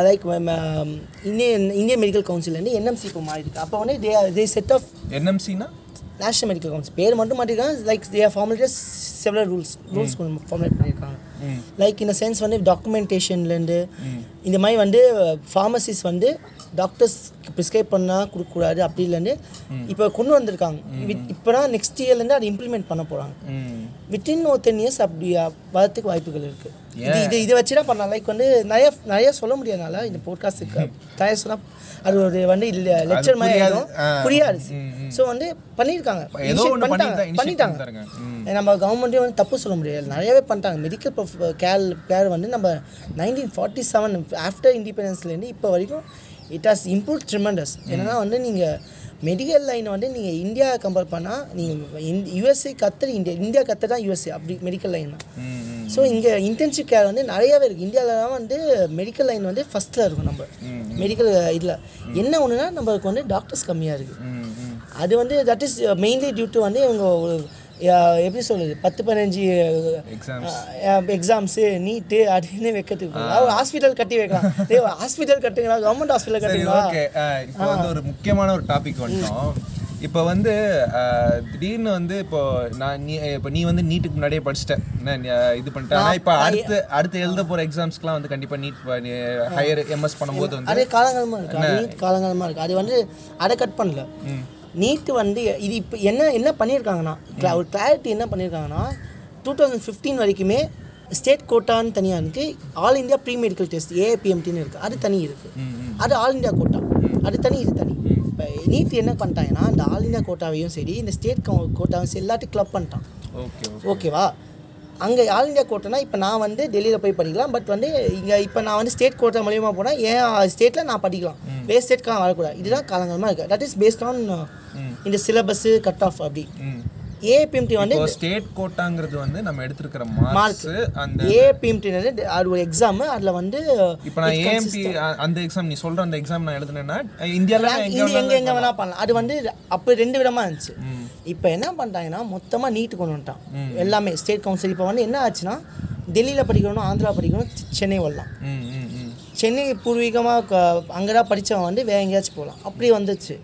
லைக் இந்தியன் மெடிக்கல் கவுன்சிலேருந்து என்எம்சி இப்போ மாறி இருக்கு அப்போ வந்து தே தே செட் ஆஃப் என்எம்சினா நேஷனல் மெடிக்கல் கவுன்சில் பேர் மட்டும் மாட்டிருக்காங்க like they formulate several rules rules formulate பண்ணியிருக்காங்க. லைக் இந்த சென்ஸ் வந்து டாக்குமெண்டேஷன்லேருந்து இந்த மாதிரி வந்து ஃபார்மசிஸ் வந்து டாக்டர்ஸ் ப்ரிஸ்கிரைப் பண்ணால் கொடுக்கக்கூடாது அப்படிலேருந்து இப்போ கொண்டு வந்திருக்காங்க. இப்போ தான் நெக்ஸ்ட் இயர்லேருந்து அதை இம்ப்ளிமெண்ட் பண்ண போகிறாங்க வித்தின் ஒரு டென் இயர்ஸ் அப்படி அஹ், வரதுக்கு வாய்ப்புகள் இருக்குது இது இது இதை வச்சு தான் பண்ணலாம். லைக் வந்து நிறைய நிறைய சொல்ல முடியாதனால இந்த போட்காஸ்ட்டுக்கு நிறைய சொன்னால் அது ஒரு வந்து லெக்சர் மாதிரி புரியாது. ஆயிடும். ஆ. புரியாது. ஸோ வந்து பண்ணியிருக்காங்க. பண்ணிட்டாங்க. பண்ணிட்டாங்க. நம்ம கவர்மெண்ட்டே வந்து தப்பு சொல்ல முடியாது. நிறையவே பண்ணிட்டாங்க. மெடிக்கல் கேர் கேர் வந்து நம்ம நைன்டீன் ஃபார்ட்டி செவன் ஆஃப்டர் இண்டிபெண்டன்ஸ்லேருந்து இப்போ வரைக்கும் இட் ஹாஸ் இம்ப்ரூவ் ட்ரிமெண்டஸ் என்னன்னா வந்து நீங்கள் மெடிக்கல் லைனை வந்து நீங்கள் இந்தியா கம்பேர் பண்ணால் நீங்கள் யூஎஸ்ஏ கத்துற இந்தியா இந்தியா கத்து தான் யூஎஸ்ஏ அப்படி மெடிக்கல் லைன் தான். ஸோ இங்கே இன்டென்சிவ் கேர் வந்து நிறையாவே இருக்குது இந்தியாவிலலாம் வந்து மெடிக்கல் லைன் வந்து ஃபஸ்ட்டில் இருக்கும் நம்ம. மெடிக்கல் இதில். என்ன ஒன்றுனா நம்மளுக்கு வந்து டாக்டர்ஸ் கம்மியாக இருக்குது அது வந்து that is mainly due to வந்து இவங்க ஒரு எப்படி சொல்கிறது பத்து பதினஞ்சு எக்ஸாம்ஸ் நீட்டு அப்படின்னு வைக்கிறதுக்கு ஒரு ஹாஸ்பிட்டல் கட்டி வைக்கலாம். ஹாஸ்பிட்டல் கட்டுங்களா? கவர்மெண்ட் ஹாஸ்பிட்டல் கட்டுங்களா? இப்போ வந்து ஒரு முக்கியமான ஒரு டாபிக் வந்துட்டோம். இப்போ வந்து திடீர்னு வந்து இப்போ நான் நீ இப்போ நீ வந்து நீட்டுக்கு முன்னாடியே படிச்சிட்டேன் இது பண்ணிட்டேன் ஆனால் இப்போ அடுத்து அடுத்து எழுத போகிற எக்ஸாம்ஸ்க்குலாம் வந்து கண்டிப்பாக நீட் ஹையர் எம்எஸ் பண்ணும்போது வந்து அதே காலங்காலமாக இருக்குது காலங்காலமாக இருக்குது அது வந்து அதை கட் பண்ணல. நீட்டு வந்து இது இப்போ என்ன என்ன பண்ணியிருக்காங்கன்னா ஒரு கிளாரிட்டி என்ன பண்ணியிருக்காங்கன்னா டூ தௌசண்ட் ஃபிஃப்டீன் வரைக்குமே ஸ்டேட் கோட்டான்னு தனியாக இருக்குது all India pre medical test ஏபிஎம்டின்னு இருக்குது அது தனி இருக்குது அது ஆல் இந்தியா கோட்டா அது தனி இது தனி. இப்போ நீட் என்ன பண்ணிட்டாங்கன்னா இந்த ஆல் இந்தியா கோட்டாவையும் சரி இந்த ஸ்டேட் கோட்டாவையும் சரி எல்லாத்தையும் கிளப் பண்ணிட்டான். ஓகே ஓகேவா? அங்கே ஆல் இந்தியா கோர்ட்டுனா இப்போ நான் வந்து டெல்லியில் போய் படிக்கலாம். பட் வந்து இங்கே இப்போ நான் வந்து ஸ்டேட் கோர்ட்டை மூலியமாக போனால் என் ஸ்டேட்டில் நான் படிக்கலாம். வேறு ஸ்டேட்க்காக வரக்கூடாது. இதுதான் காலங்காலமாக இருக்குது தட் இஸ் பேஸ்ட் ஆன் இந்த சிலபஸ்ஸு கட் ஆஃப் அப்படி ஏபிஎம்டி வந்து இப்போ ஸ்டேட் கோட்டாங்கிறது வந்து நம்ம எடுத்திருக்கிற மார்க்ஸ் அந்த ஏபிஎம்டி அது ஒரு எக்ஸாமு அதில் வந்து இப்போ நான் ஏஎம்பி அந்த எக்ஸாம் நீ சொல்ற அந்த எக்ஸாம் நான் எழுதுனேன்னா இந்தியாவில் இங்கே எங்கே எங்கே வேணால் பண்ணலாம். அது வந்து அப்போ ரெண்டு விதமாக இருந்துச்சு. இப்போ என்ன பண்ணிட்டாங்கன்னா மொத்தமாக நீட்டு கொண்டு வந்துட்டான். எல்லாமே ஸ்டேட் கவுன்சில் இப்போ வந்து என்ன ஆச்சுன்னா டெல்லியில் படிக்கணும் ஆந்திரா படிக்கணும் சென்னை வரலாம். சென்னை பூர்வீகமாக அங்கே தான் படித்தவன் வந்து வேற எங்கேயாச்சும் போகலாம் அப்படி வந்துச்சு.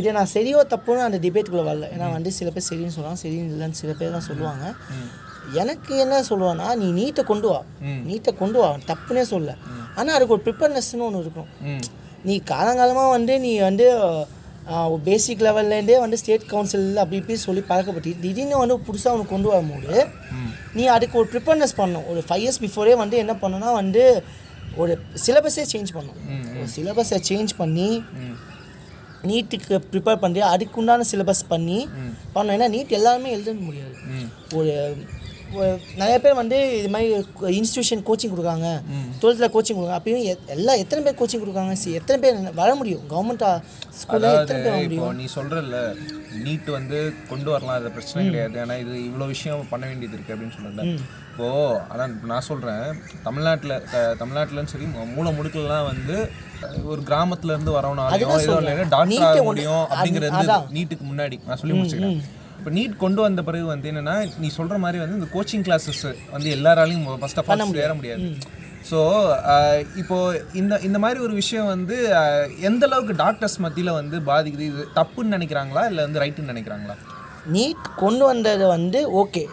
இதை நான் சரியோ தப்புன்னு அந்த டிபேட்டுக்குள்ளே வரல. ஏன்னா வந்து சில பேர் சரின்னு சொல்லுவாங்க சரின்னு இல்லைன்னு சில பேர் தான் சொல்லுவாங்க. எனக்கு என்ன சொல்லுவேன்னா நீ நீட்டை கொண்டு வா. நீட்டை கொண்டு வா. தப்புனே சொல்ல ஆனால் அதுக்கு ஒரு ப்ரிப்பர்னஸ்னு ஒன்று இருக்கும். நீ காலங்காலமாக வந்து நீ வந்து பேசிக் லெவல்லேருந்தே வந்து ஸ்டேட் கவுன்சில் அப்படி இப்படி சொல்லி பழக்கப்பட்டு திடீர்னு வந்து புதுசாக ஒன்று கொண்டு வரும்போது நீ அதுக்கு ஒரு ப்ரிப்பர்னஸ் பண்ணணும். ஒரு ஃபைவ் இயர்ஸ் பிஃபோரே வந்து என்ன பண்ணணும்னா வந்து ஒரு சிலபஸே சேஞ்ச் பண்ணும் ஒரு சிலபஸை சேஞ்ச் பண்ணி நீட்டுக்கு ப்ரிப்பேர் பண்ணி அதுக்கு உண்டான சிலபஸ் பண்ணி பண்ணோம் ஏன்னா நீட் எல்லாருமே எழுத முடியாது. ஒரு நிறைய பேர் வந்து இது மாதிரி இன்ஸ்டியூஷன் கோச்சிங் கொடுக்குறாங்க. டுவெல்த்தில் கோச்சிங் கொடுக்குறாங்க. அப்பயும் எல்லாம் எத்தனை பேர் கோச்சிங் கொடுக்குறாங்க? சி எத்தனை பேர் வர முடியும்? கவர்மெண்ட் ஸ்கூலில் எத்தனை பேர் வர முடியும்? நீ சொல்றல்ல நீட் வந்து கொண்டு வரலாம் அது பிரச்சனை கிடையாது. ஆனா இது இவ்வளோ விஷயம் பண்ண வேண்டியது இருக்கு அப்படின்னு சொல்றல இப்போ அதான் இப்போ நான் சொல்றேன் தமிழ்நாட்டில் தமிழ்நாட்டிலன்னு சரி மூ- மூல முடுக்கெல்லாம் வந்து ஒரு கிராமத்துல இருந்து வரவனாலையும் ஏதோ டாக்டர் ஆக முடியும் அப்படிங்கிறது. நீட்டுக்கு முன்னாடி. நான் சொல்லி முடிச்சுக்கிறேன். இப்போ நீட் கொண்டு வந்த பிறகு வந்து என்னன்னா நீ சொல்ற மாதிரி வந்து இந்த கோச்சிங் கிளாஸஸ் வந்து எல்லாராலையும் ஃபர்ஸ்ட் ஆஃப் ஆல் சேர முடியாது. ஸோ இப்போ இந்த இந்த மாதிரி ஒரு விஷயம் வந்து எந்த அளவுக்கு டாக்டர்ஸ் மத்தியில வந்து பாதிக்குது? இது தப்புன்னு நினைக்கிறாங்களா? இல்லை வந்து ரைட்டுன்னு நினைக்கிறாங்களா? நீட் கொண்டு வந்தது வந்து ஓகே.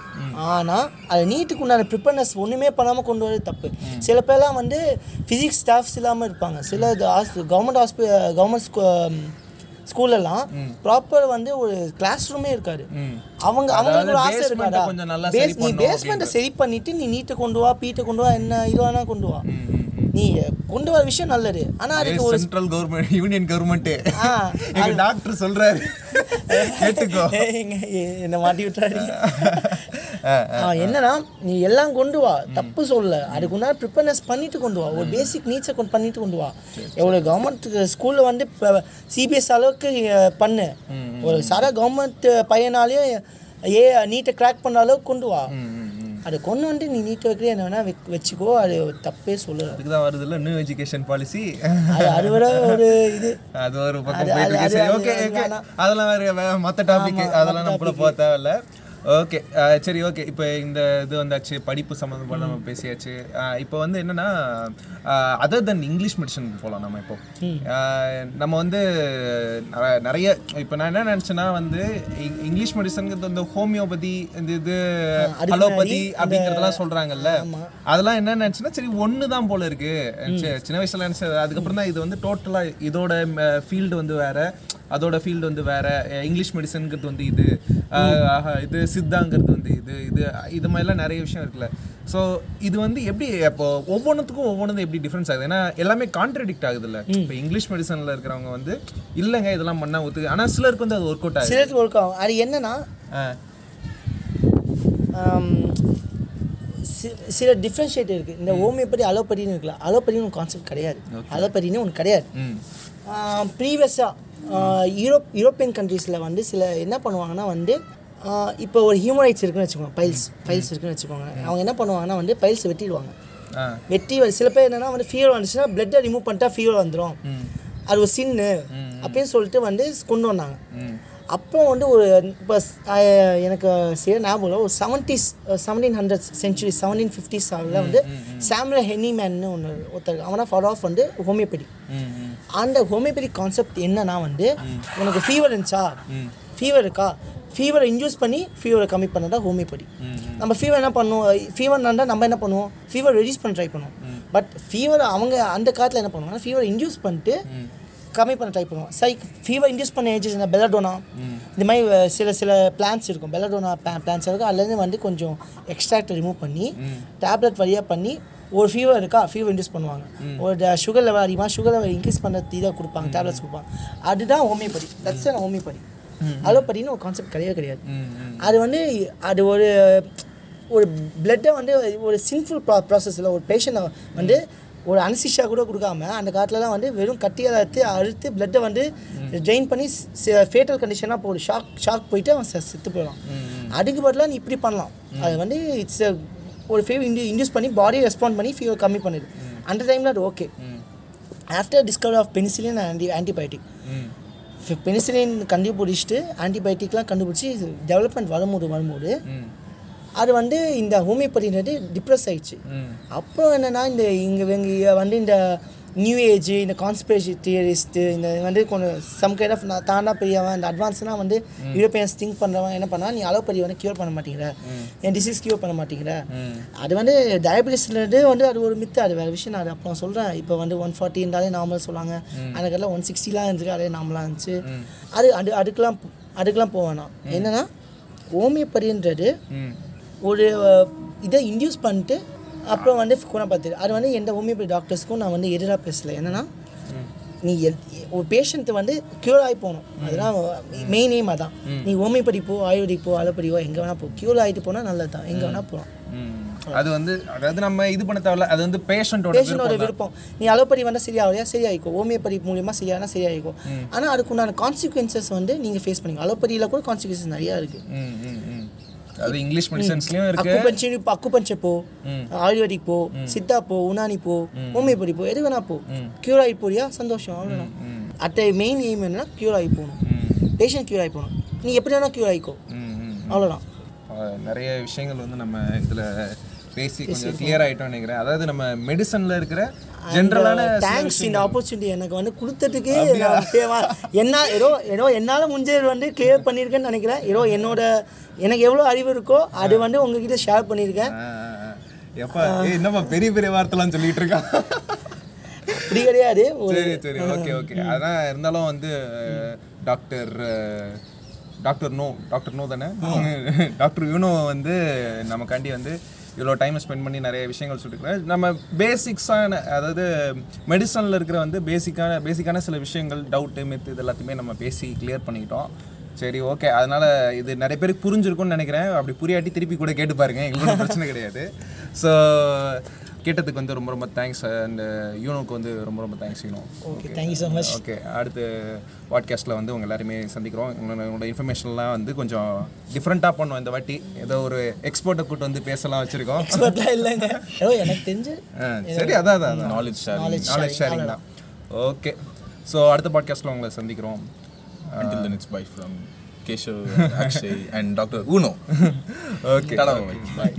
ஆனால் அது நீட்டுக்கு உண்டான ப்ரிப்பர்னஸ் ஒன்றுமே பண்ணாமல் கொண்டு வரது தப்பு. சில பேர்லாம் வந்து ஃபிசிக்ஸ் ஸ்டாஃப்ஸ் இல்லாமல் இருப்பாங்க. சில கவர்மெண்ட் ஹாஸ்பி கவர்மெண்ட் ஸ்கூல்லலாம் ப்ராப்பர் வந்து ஒரு கிளாஸ் ரூமே இருக்காது அவங்க அவங்களுக்கு ஒரு ஆசை இருக்காடா சரி நீ பேஸ்மெண்ட்டை சரி பண்ணிட்டு நீ நீட்டை கொண்டு வா பீட்டை கொண்டு வா என்ன இது வேணா கொண்டு வா. நீ கொண்டு வர விஷயம் நல்லது. ஆனால் அதுக்கு ஒரு சென்ட்ரல் கவர்மெண்ட் யூனியன் கவர்மெண்ட்டே ஆ, எங்க டாக்டர் சொல்றாரு. கேட்டுக்கோ. என்ன மாட்டி விட்டுறாரு ஆ, என்னன்னா நீ எல்லாம் கொண்டு வா. தப்பு சொல்ல அதுக்கு உண்டான ப்ரிப்பேர்னஸ் பண்ணிட்டு கொண்டு வா. ஒரு பேசிக் நீட்ஸை கொண்டு பண்ணிட்டு கொண்டு வா. எவ்வளோ கவர்மெண்ட் ஸ்கூலில் வந்து சிபிஎஸ் அளவுக்கு பண்ணு. ஒரு சாரா கவர்மெண்ட் பையனாலையும் ஏ நீட்டை கிராக் பண்ண அளவுக்கு கொண்டு வா. அதை கொண்டு வந்து நீ நீட்டை வைக்கிற என்ன வேணா வச்சுக்கோ. அது தப்பே சொல்லு அதுக்கு தான் வருது இல்லை நியூ எஜுகேஷன் பாலிசி அது அது விட ஒரு இது. அது ஒரு பக்கம் ஓகே. அதெல்லாம் வேற மத்த டாபிக் அதெல்லாம் நம்மள போக தேவையில்ல. ஓகே சரி ஓகே. இப்போ இந்த இது வந்தாச்சு படிப்பு சம்மந்தப்பட்ட நம்ம பேசியாச்சு. இப்போ வந்து என்னன்னா அதர் தென் இங்கிலீஷ் மெடிசன் போகலாம் நம்ம இப்போ. நம்ம வந்து நிறைய இப்போ நான் என்ன நினச்சேன்னா வந்து இங்கிலீஷ் மெடிசனுங்கிறது வந்து ஹோமியோபதி இந்த இது அலோபதி அப்படிங்கிறதெல்லாம் சொல்றாங்கல்ல. அதெல்லாம் என்ன நினச்சுன்னா சரி ஒன்று தான் போல இருக்கு. சி- சின்ன வயசுல நினச்சது அதுக்கப்புறம் தான் இது வந்து டோட்டலாக இதோட ஃபீல்டு வந்து வேற. அதோட ஃபீல்டு வந்து வேற இங்கிலீஷ் மெடிசனுங்கிறது வந்து இது ஆஹா, இது சித்தாங்கிறது வந்து இது இது இது மாதிரிலாம் நிறைய விஷயம் இருக்குல்ல. ஸோ இது வந்து எப்படி இப்போ ஒவ்வொன்றுத்துக்கும் ஒவ்வொன்றும் எப்படி டிஃப்ரென்ஸ் ஆகுது? ஏன்னா எல்லாமே கான்ட்ரடிக்ட் ஆகுதுல்ல. இப்போ இங்கிலீஷ் மெடிசனில் இருக்கிறவங்க வந்து இல்லைங்க இதெல்லாம் பண்ணால் ஒத்துக்கு ஆனால் சிலருக்கு வந்து அது ஒர்க் அவுட் ஆகுது. சிலருக்கு ஒர்க் ஆகும். அது என்னன்னா சில டிஃப்ரென்ஷியேட் இருக்குது இந்த ஹோமியோபதி அலோபதினு இருக்குல்ல அலோபதினு ஒரு கான்செப்ட் கிடையாது. அலோபதினு ஒன்று கிடையாது. ப்ரீவியஸாக யூரோப் யூரோப்பியன் கண்ட்ரீஸில் வந்து சில என்ன பண்ணுவாங்கன்னா வந்து இப்போ ஒரு ஹியூமன் ரைட்ஸ் இருக்குன்னு வச்சுக்கோங்க பைல்ஸ் பைல்ஸ் இருக்குன்னு வச்சுக்கோங்க. அவங்க என்ன பண்ணுவாங்கன்னா வந்து பைல்ஸ் வெட்டிடுவாங்க. வெட்டி சில பேர் என்னன்னா வந்து ஃபீவர் வந்துச்சுன்னா பிளட்டை ரிமூவ் பண்ணிட்டா ஃபீவர் வந்துடும் அது ஒரு சின்னு அப்படின்னு சொல்லிட்டு வந்து கொண்டு வந்தாங்க. அப்போ வந்து ஒரு இப்போ எனக்கு சரியா ஞாபகம் இல்லை. ஒரு seventies seventeen hundred century seventeen fifties வந்து சாம்ல ஹெனிமேன்னு ஒன்று ஒருத்தர் அவனா ஃபாலோ ஆஃப் வந்து ஹோமியோபதி. அந்த ஹோமியோபதி கான்செப்ட் என்னன்னா வந்து உனக்கு ஃபீவர் இருந்துச்சா? ஃபீவர் இருக்கா? ஃபீவரை இன்டியூஸ் பண்ணி ஃபீவரை கம்மி பண்ணதா ஹோமியோபதி. நம்ம ஃபீவர் என்ன பண்ணுவோம்? ஃபீவர் இருந்தால் நம்ம என்ன பண்ணுவோம்? ஃபீவர் ரெடியூஸ் பண்ண ட்ரை பண்ணுவோம். பட் ஃபீவர் அவங்க அந்த காலத்தில் என்ன பண்ணுவாங்கன்னா ஃபீவரை இன்டியூஸ் பண்ணிட்டு கம்மி பண்ண ட்ரை பண்ணுவோம். சை ஃபீவர் இன்டியூஸ் பண்ண ஏஜஸ் என்ன? பெலடோனா இந்த மாதிரி சில சில பிளான்ஸ் இருக்கும். பெலடோனா பிளான்ஸ் இருக்கும் அதுலேருந்து வந்து கொஞ்சம் எக்ஸ்ட்ராக்ட் ரிமூவ் பண்ணி டேப்லெட் வழியாக பண்ணி ஒரு ஃபீவர் இருக்கா? ஃபீவர் இன்டியூஸ் பண்ணுவாங்க. ஒரு சுகர் லெவல் அதிகமாக சுகர் லெவல் இன்க்ரீஸ் பண்ண இதை கொடுப்பாங்க டேப்லெட்ஸ் கொடுப்பாங்க. அதுதான் ஹோமியோபதி தட்ஸ் அன் ஹோமியோபதி அலோபதின்னு ஒரு கான்செப்ட் கிடையவே கிடையாது. அது வந்து அது ஒரு ஒரு பிளட்டை வந்து ஒரு சின்ஃபுல் ப்ரா ப்ராசஸில் ஒரு பேஷண்ட்டை வந்து ஒரு அனசிஷா கூட கொடுக்காம அந்த காலத்துலலாம் வந்து வெறும் கட்டியால் அறுத்து அறுத்து பிளட்டை வந்து ட்ரெயின் பண்ணி ஃபேட்டல் கண்டிஷனாக ஒரு ஷாக் ஷாக் போயிட்டு அவன் செத்து போயிடலாம் அதுக்கு பதிலாக நீ இப்படி பண்ணலாம். அது வந்து இட்ஸ் ஒரு ஃபீவர் இன்டி இன்டியூஸ் பண்ணி பாடி ரெஸ்பாண்ட் பண்ணி ஃபீவர் கம்மி பண்ணுது அந்த டைமில் அது okay after discovery of penicillin anti antibiotic penicillin கண்டுபிடிச்சிட்டு ஆன்டிபயோட்டிக்லாம் கண்டுபிடிச்சி டெவலப்மெண்ட் வரும்போது வரும்போது அது வந்து இந்த ஹோமியோபதின்றது டிப்ரெஸ் ஆயிடுச்சு. அப்போ என்னன்னா இந்த இங்கே இங்கே வந்து இந்த நியூ ஏஜ் இந்த கான்ஸ்பிரேசி தியரிஸ்ட்டு இந்த வந்து கொஞ்சம் சம் கைண்ட் ஆஃப் நான் தாண்டா பெரியவன் இந்த அட்வான்ஸ்னால் வந்து யூரோப்பியன்ஸ் திங்க் பண்ணுறவன் என்ன பண்ணா நீ அலோபதி வந்து க்யூர் பண்ண மாட்டேங்கிற. என் டிசீஸ் க்யூர் பண்ண மாட்டேங்கிற? அது வந்து டயபிட்டிஸ்லேருந்து வந்து அது ஒரு மித்து அது வேறு விஷயம். நான் அது அப்புறம் சொல்கிறேன் இப்போ வந்து ஒன் ஃபார்ட்டி இருந்தாலே நார்மல் சொல்லாங்க அதுக்கெல்லாம் ஒன் சிக்ஸ்டிலாம் இருந்துச்சு அதே நார்மலாக இருந்துச்சு. அது அது அதுக்கெலாம் அதுக்கெலாம் போக வேணாம். என்னன்னா ஹோமியோபதின்றது ஒரு இதை இன்டியூஸ் பண்ணிட்டு அப்புறம் வந்து குணப்படுத்துது அது வந்து எந்த ஹோமியோபதி டாக்டர்ஸ்க்கும் நான் வந்து எதிராக பேசலை. என்னன்னா நீ ஒரு பேஷண்ட்டு வந்து க்யூர் ஆகி போகணும். அதெல்லாம் மெயின் எய்ம் அதான். நீ ஹோமியோபதி போ ஆயுர்வேதிக் போ அலோபதி போ எங்கே வேணால் போ. க்யூர் ஆகிட்டு போனால் நல்லது தான் எங்கே வேணால் போகலாம். அது வந்து அதாவது நம்ம இது பண்ண தேவையில்ல. அது வந்து பேஷண்ட்டோட பேஷண்டோட விருப்பம் நீ அலோபதி வந்தால் சரியாகலையா? சரியாயிக்கும் ஹோமியோபதி மூலியமாக சரியானா சரியாயிக்கும் ஆனால் அதுக்குண்டான கான்சிக்வன்சஸ் வந்து நீங்கள் ஃபேஸ் பண்ணிங்க. அலோபதியில் கூட கான்சிக்வன்சஸ் நிறையா இருக்குது அது இங்கிலீஷ் மெடிசன்ஸ்லயும் இருக்கு. அக்குபஞ்சர் இப்போ அக்குபஞ்சர் போ. ஆயுர்வேதிக் போ. சித்தா போ உனானி போ ஹோமியோபதி போ எது வேணா போ. க்யூர் ஆகி போறியா? சந்தோஷம் அவ்வளோதான் அட்ட மெயின் எய்ம் என்னன்னா க்யூர் ஆகி போகணும். பேஷண்ட் க்யூர் ஆகி போகணும். நீ எப்படி வேணா க்யூர் ஆகிக்கோ. அவ்வளோதான் நிறைய விஷயங்கள் வந்து நம்ம இதுல பேசி கொஞ்சம் கிளியர் ஆயிட்டோம்னு நினைக்கிறேன். அதாவது நம்ம மெடிசன்ல இருக்கிற ஜென்ரலான தேங்க்ஸ் இந்த ஆப்பர்ச்சுனிட்டி எனக்கு வந்து கொடுத்ததுக்கு என்ன ஏதோ ஏதோ என்னால் முடிஞ்சது வந்து கிளியர் பண்ணியிருக்கேன்னு நினைக்கிறேன். ஏதோ என்னோட எனக்கு எவ்வளோ அறிவு இருக்கோ அது வந்து உங்ககிட்ட ஷேர் பண்ணியிருக்கேன். எப்பா என்னப்பா பெரிய பெரிய வார்த்தைலாம் சொல்லிட்டு இருக்கான்? அப்படி கிடையாது. சரி சரி ஓகே ஓகே. அதான் இருந்தாலும் வந்து doctor doctor no doctor no தானே? டாக்டர் யூனோ வந்து நமக்காண்டி வந்து இவ்வளோ டைம் ஸ்பெண்ட் பண்ணி நிறைய விஷயங்கள் சொல்லியிருக்கிறேன் நம்ம பேசிக்ஸான அதாவது மெடிசனில் இருக்கிற வந்து பேசிக்கான பேசிக்கான சில விஷயங்கள் டவுட்டு மித்து இது எல்லாத்தையுமே நம்ம பேசி கிளியர் பண்ணிக்கிட்டோம். சரி ஓகே அதனால் இது நிறைய பேருக்கு புரிஞ்சிருக்கும்னு நினைக்கிறேன். அப்படி புரியாட்டி திருப்பி கூட கேட்டு பாருங்க. எங்களுக்கு பிரச்சனை கிடையாது. ஸோ கேட்டதுக்கு வந்து ரொம்ப ரொம்ப தேங்க்ஸ் அண்ட் யூனோக்கு வந்து ரொம்ப ரொம்ப thanks Uno. Okay thank you so much okay அடுத்து பாட்காஸ்ட்டில் வந்து உங்கள் எல்லாருமே சந்திக்கிறோம். உங்களோட இன்ஃபர்மேஷன்லாம் வந்து கொஞ்சம் டிஃப்ரெண்ட்டாக பண்ணோம் இந்த வாட்டி. ஏதோ ஒரு எக்ஸ்போர்ட்டை கூட்டு வந்து பேசலாம் வச்சுருக்கோம். எக்ஸ்பர்ட்லாம் இல்லைங்க. ஏதோ எனக்கு தெரிஞ்சு சரி அதான் அதான் நாலேஜ் ஷேர் நாலேஜ் ஷேரிங் தான். ஓகே ஸோ அடுத்த பாட்காஸ்ட்டில் உங்களை சந்திக்கிறோம். Until then it's bye from Keshav, Akshay and Dr. Uno. Okay bye.